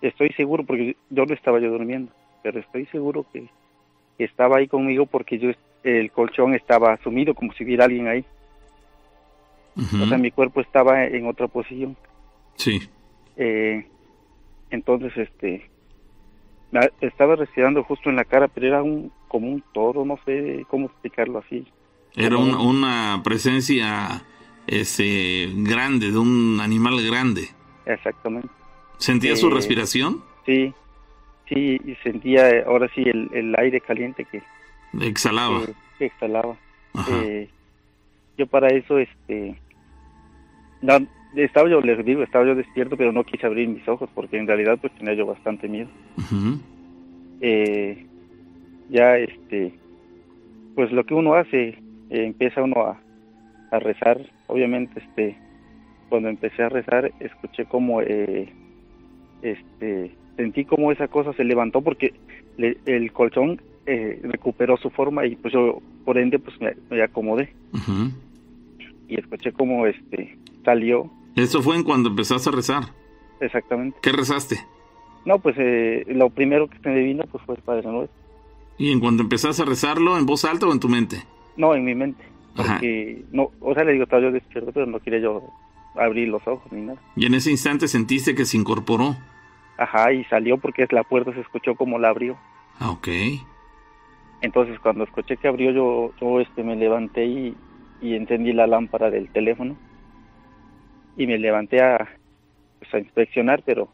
J: estoy seguro, porque yo no estaba yo durmiendo, pero estoy seguro que, estaba ahí conmigo porque yo el colchón estaba sumido como si hubiera alguien ahí. O sea, mi cuerpo estaba en otra posición.
B: Sí.
J: Eh, entonces, este, estaba respirando justo en la cara, pero era un como un toro, no sé cómo explicarlo así.
B: Era una presencia ese grande, de un animal grande.
J: Exactamente.
B: ¿Sentía su eh, respiración?
J: Sí, sí, y sentía ahora sí el, aire caliente que
B: exhalaba.
J: Que, exhalaba. Eh, yo para eso, este, estaba yo, les digo, estaba yo despierto, pero no quise abrir mis ojos porque en realidad pues tenía yo bastante miedo. eh, ya, este, pues lo que uno hace, eh, empieza uno a, rezar. Obviamente, este, cuando empecé a rezar, escuché como, eh, este, sentí como esa cosa se levantó porque le- el colchón eh, recuperó su forma y pues yo por ende pues me, me acomodé y escuché como este salió
B: Eso fue en cuando empezaste a rezar.
J: exactamente.
B: ¿Qué rezaste?
J: No, pues eh, lo primero que se me vino pues fue el Padre Nuestro.
B: Y en cuando empezaste a rezarlo, ¿en voz alta o en tu mente?
J: No, en mi mente.
B: Ajá.
J: Porque, no, o sea, le digo, estaba yo despierto, pero no quería yo abrir los ojos ni nada.
B: Y en ese instante sentiste que se incorporó.
J: Ajá, y salió porque la puerta se escuchó como la abrió.
B: Ah, ok.
J: Entonces, cuando escuché que abrió, yo, yo este, me levanté y, y encendí la lámpara del teléfono. Y me levanté a, pues, a inspeccionar, pero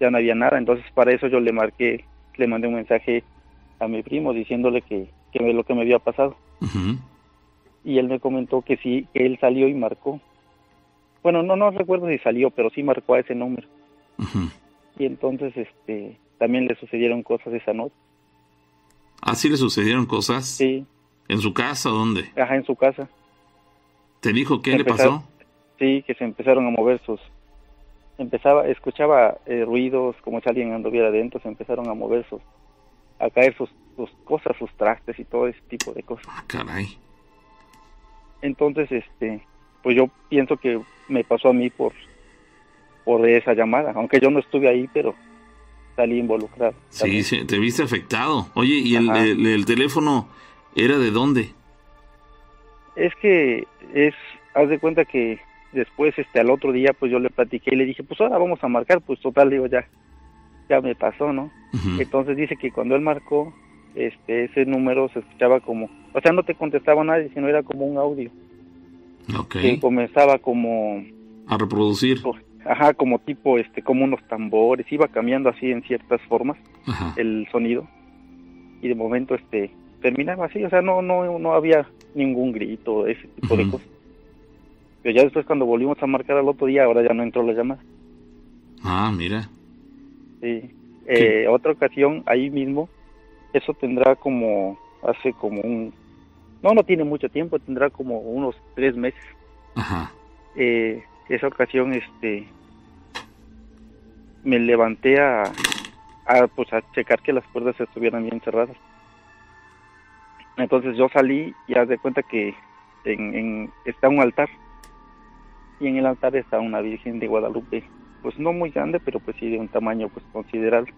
J: ya no había nada. Entonces, para eso yo le marqué, le mandé un mensaje a mi primo diciéndole que, que me- lo que me había pasado. Y él me comentó que sí, que él salió y marcó. Bueno, no, no recuerdo si salió, pero sí marcó a ese número. Y entonces, este, también le sucedieron cosas esa noche.
B: ¿Así le sucedieron cosas?
J: Sí,
B: ¿En su casa dónde?
J: ajá, en su casa.
B: ¿Te dijo qué le pasó?
J: Sí, que se empezaron a mover sus, empezaba, escuchaba eh, ruidos como si alguien anduviera adentro, se empezaron a mover sus, a caer sus, sus cosas, sus trastes y todo ese tipo de cosas.
B: Ah, caray.
J: Entonces, este, pues yo pienso que me pasó a mí por, por esa llamada, aunque yo no estuve ahí, pero salí involucrado.
B: Sí, sí, te viste afectado. Oye, ¿y el,
J: Ajá.
B: el- el teléfono era de dónde?
J: Es que es, haz de cuenta que después, este, al otro día, pues yo le platiqué y le dije, pues ahora vamos a marcar, pues total, digo, ya, ya me pasó, ¿no? Entonces dice que cuando él marcó, este, ese número se escuchaba como, o sea, no te contestaba nadie, sino era como un audio,
B: Ok.
J: que comenzaba como,
B: A reproducir.
J: ajá, como tipo, este, como unos tambores, iba cambiando así en ciertas formas
B: Ajá.
J: el sonido y de momento, este, terminaba así, o sea, no, no, no había ningún grito, ese tipo de cosas. Pero ya después cuando volvimos a marcar al otro día, ahora ya no entró la llamada.
B: Ah, mira.
J: Sí. Eh, otra ocasión, ahí mismo, eso tendrá como, hace como un, no, no tiene mucho tiempo, tendrá como unos tres meses.
B: Ajá.
J: Eh, esa ocasión, este, me levanté a, a, pues, a checar que las puertas estuvieran bien cerradas. Entonces yo salí y haz de cuenta que en, en- está un altar y en el altar está una Virgen de Guadalupe, pues no muy grande, pero pues sí de un tamaño pues considerable.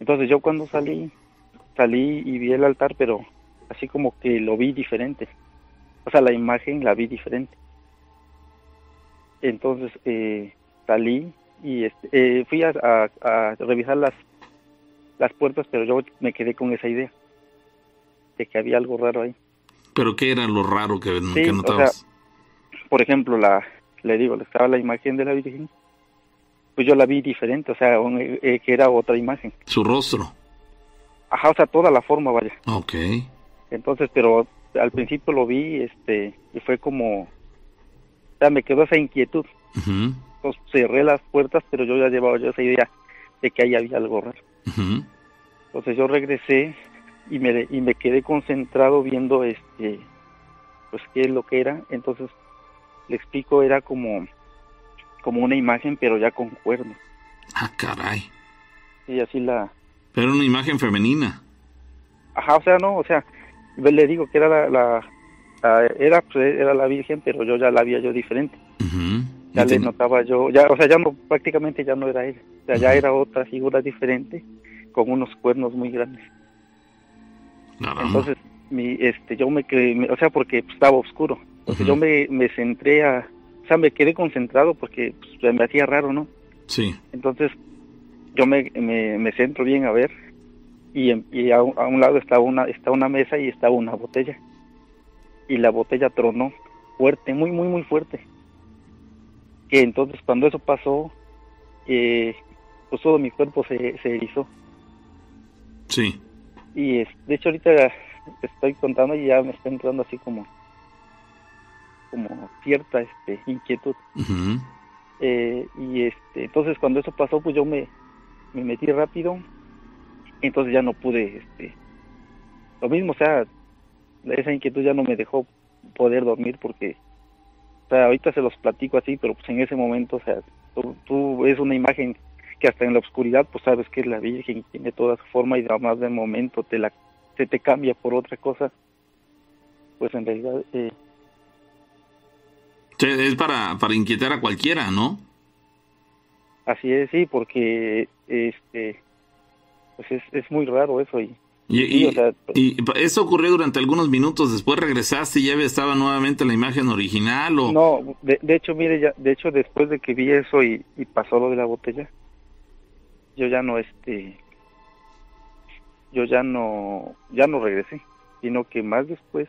J: Entonces yo cuando salí, salí y vi el altar, pero así como que lo vi diferente. O sea, la imagen la vi diferente. Entonces eh, salí y este, eh, fui a, a- a revisar las, las puertas, pero yo me quedé con esa idea de que había algo raro ahí.
B: ¿Pero qué era lo raro que,
J: Sí,
B: que
J: o
B: notabas?
J: Por ejemplo, la, le digo, estaba la imagen de la Virgen, pues yo la vi diferente, o sea, un- eh, que era otra imagen.
B: Su rostro.
J: Ajá, o sea, toda la forma, vaya.
B: Ok.
J: Entonces, pero al principio lo vi, este, y fue como, o sea, me quedó esa inquietud.
B: Ujú,
J: Entonces cerré las puertas, pero yo ya llevaba yo esa idea de que ahí había algo raro.
B: ujú.
J: Entonces yo regresé y me, y me quedé concentrado viendo, este, pues qué es lo que era. Entonces le explico, era como, como una imagen, pero ya con cuernos.
B: Ah, caray.
J: Y así la,
B: Pero una imagen femenina.
J: ajá, o sea, no, o sea, le digo que era la, la, la- era, pues, era la Virgen, pero yo ya la había yo diferente.
B: Ujú.
J: ya le notaba yo, ya, o sea, ya no, prácticamente ya no era él, o sea, ya era otra figura diferente con unos cuernos muy grandes.
B: Caramba.
J: Entonces, mi, este, yo me me- o sea, porque pues, estaba oscuro, entonces yo me, me centré a, o sea, me quedé concentrado porque pues, me hacía raro, ¿no?
B: Sí.
J: Entonces, yo me, me, me centro bien a ver y, y a, un- a un lado estaba una, está una mesa y estaba una botella y la botella tronó fuerte, muy, muy, muy fuerte. Que entonces cuando eso pasó, eh, pues todo mi cuerpo se, se erizó.
B: Sí.
J: Y es- de hecho ahorita estoy contando y ya me está entrando así como como cierta este inquietud. Eh, y este entonces cuando eso pasó pues yo me, me metí rápido. Entonces ya no pude este lo mismo o sea esa inquietud ya no me dejó poder dormir porque o sea ahorita se los platico así pero pues en ese momento o sea tú, ves una imagen que hasta en la oscuridad pues sabes que es la Virgen y tiene toda su forma y además de momento te la se te cambia por otra cosa. Pues en realidad eh,
B: es para para inquietar a cualquiera no
J: así es sí porque este pues es, es muy raro eso y
B: y, eso ocurrió durante algunos minutos, después regresaste y ya estaba nuevamente la imagen original o...
J: No, de, hecho, mire, ya, de hecho después de que vi eso y, pasó lo de la botella, yo ya no, este, yo ya no, ya no regresé, sino que más después,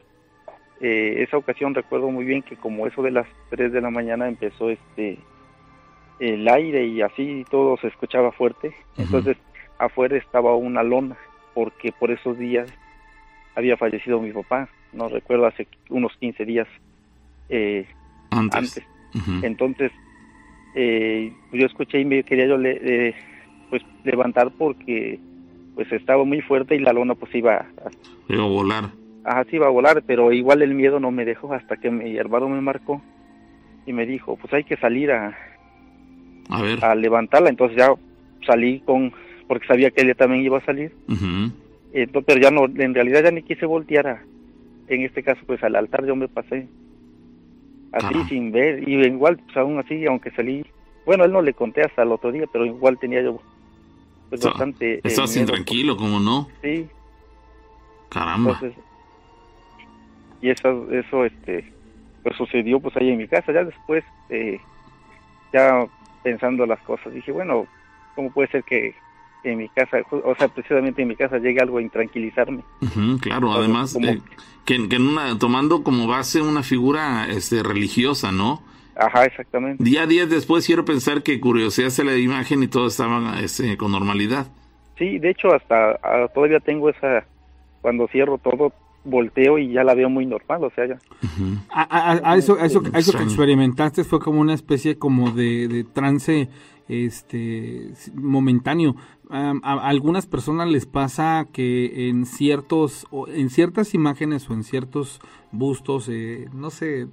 J: eh, esa ocasión recuerdo muy bien que como eso de las 3 de la mañana empezó este, el aire y así todo se escuchaba fuerte, entonces afuera estaba una lona porque por esos días había fallecido mi papá, no recuerdo, hace unos 15 días eh, antes. Entonces, eh, yo escuché y me quería yo le, eh, pues levantar porque pues estaba muy fuerte y la lona pues iba a,
B: iba a volar.
J: Ajá, sí iba a volar, pero igual el miedo no me dejó hasta que mi hermano me marcó y me dijo, pues hay que salir a,
B: a, ver.
J: a levantarla. Entonces ya salí con porque sabía que ella también iba a salir. pero ya no, en realidad ya ni quise voltear a, en este caso pues al altar yo me pasé. Así sin ver y igual pues aún así aunque salí bueno él no le conté hasta el otro día pero igual tenía yo pues bastante
B: estás eh, intranquilo como no
J: sí.
B: Caramba
J: y eso eso este pues sucedió pues ahí en mi casa ya después eh, ya pensando las cosas dije bueno cómo puede ser que en mi casa, o sea, precisamente en mi casa llegue algo a intranquilizarme.
B: claro, además, eh, que, en una, tomando como base una figura este, religiosa, ¿no?
J: Ajá, exactamente.
B: Día días después quiero pensar que curioseaste la imagen y todo estaba este, con normalidad.
J: Sí, de hecho hasta todavía tengo esa, cuando cierro todo, volteo y ya la veo muy normal, o sea, ya.
C: a, eso, a eso, eso que experimentaste fue como una especie como de, de trance este momentáneo. a, algunas personas les pasa que en ciertos o en ciertas imágenes o en ciertos bustos, eh, no sé,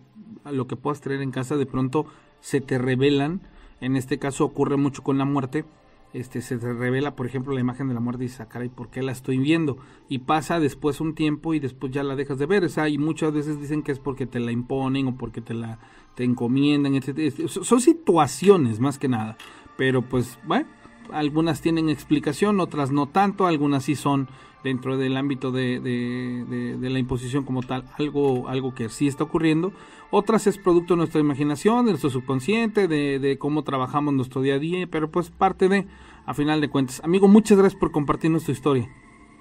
C: lo que puedas tener en casa de pronto se te revelan. En este caso ocurre mucho con la muerte. Este, se revela, por ejemplo, la imagen de la muerte y dices, ah, ¿y ¿por qué la estoy viendo? Y pasa después un tiempo y después ya la dejas de ver. O sea, y muchas veces dicen que es porque te la imponen o porque te la te encomiendan, etc. Son situaciones más que nada pero pues bueno, algunas tienen explicación, otras no tanto, algunas sí son dentro del ámbito de, de, la imposición como tal, algo, algo que sí está ocurriendo, otras es producto de nuestra imaginación, de nuestro subconsciente, de, cómo trabajamos nuestro día a día, pero pues parte de, a final de cuentas. Amigo, muchas gracias por compartirnos tu historia.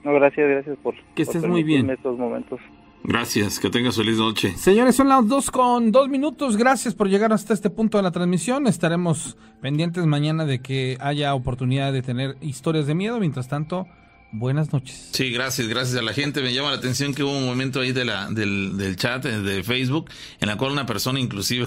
J: No, gracias, gracias por
C: que estés muy bien.
J: estos momentos.
B: Gracias, que tengas feliz noche.
C: Señores, son las dos con dos minutos. Gracias por llegar hasta este punto de la transmisión. Estaremos pendientes mañana de que haya oportunidad de tener historias de miedo. Mientras tanto, buenas noches.
B: Sí, gracias, gracias a la gente. Me llama la atención que hubo un momento ahí de la, del, del chat eh, de Facebook en la cual una persona inclusive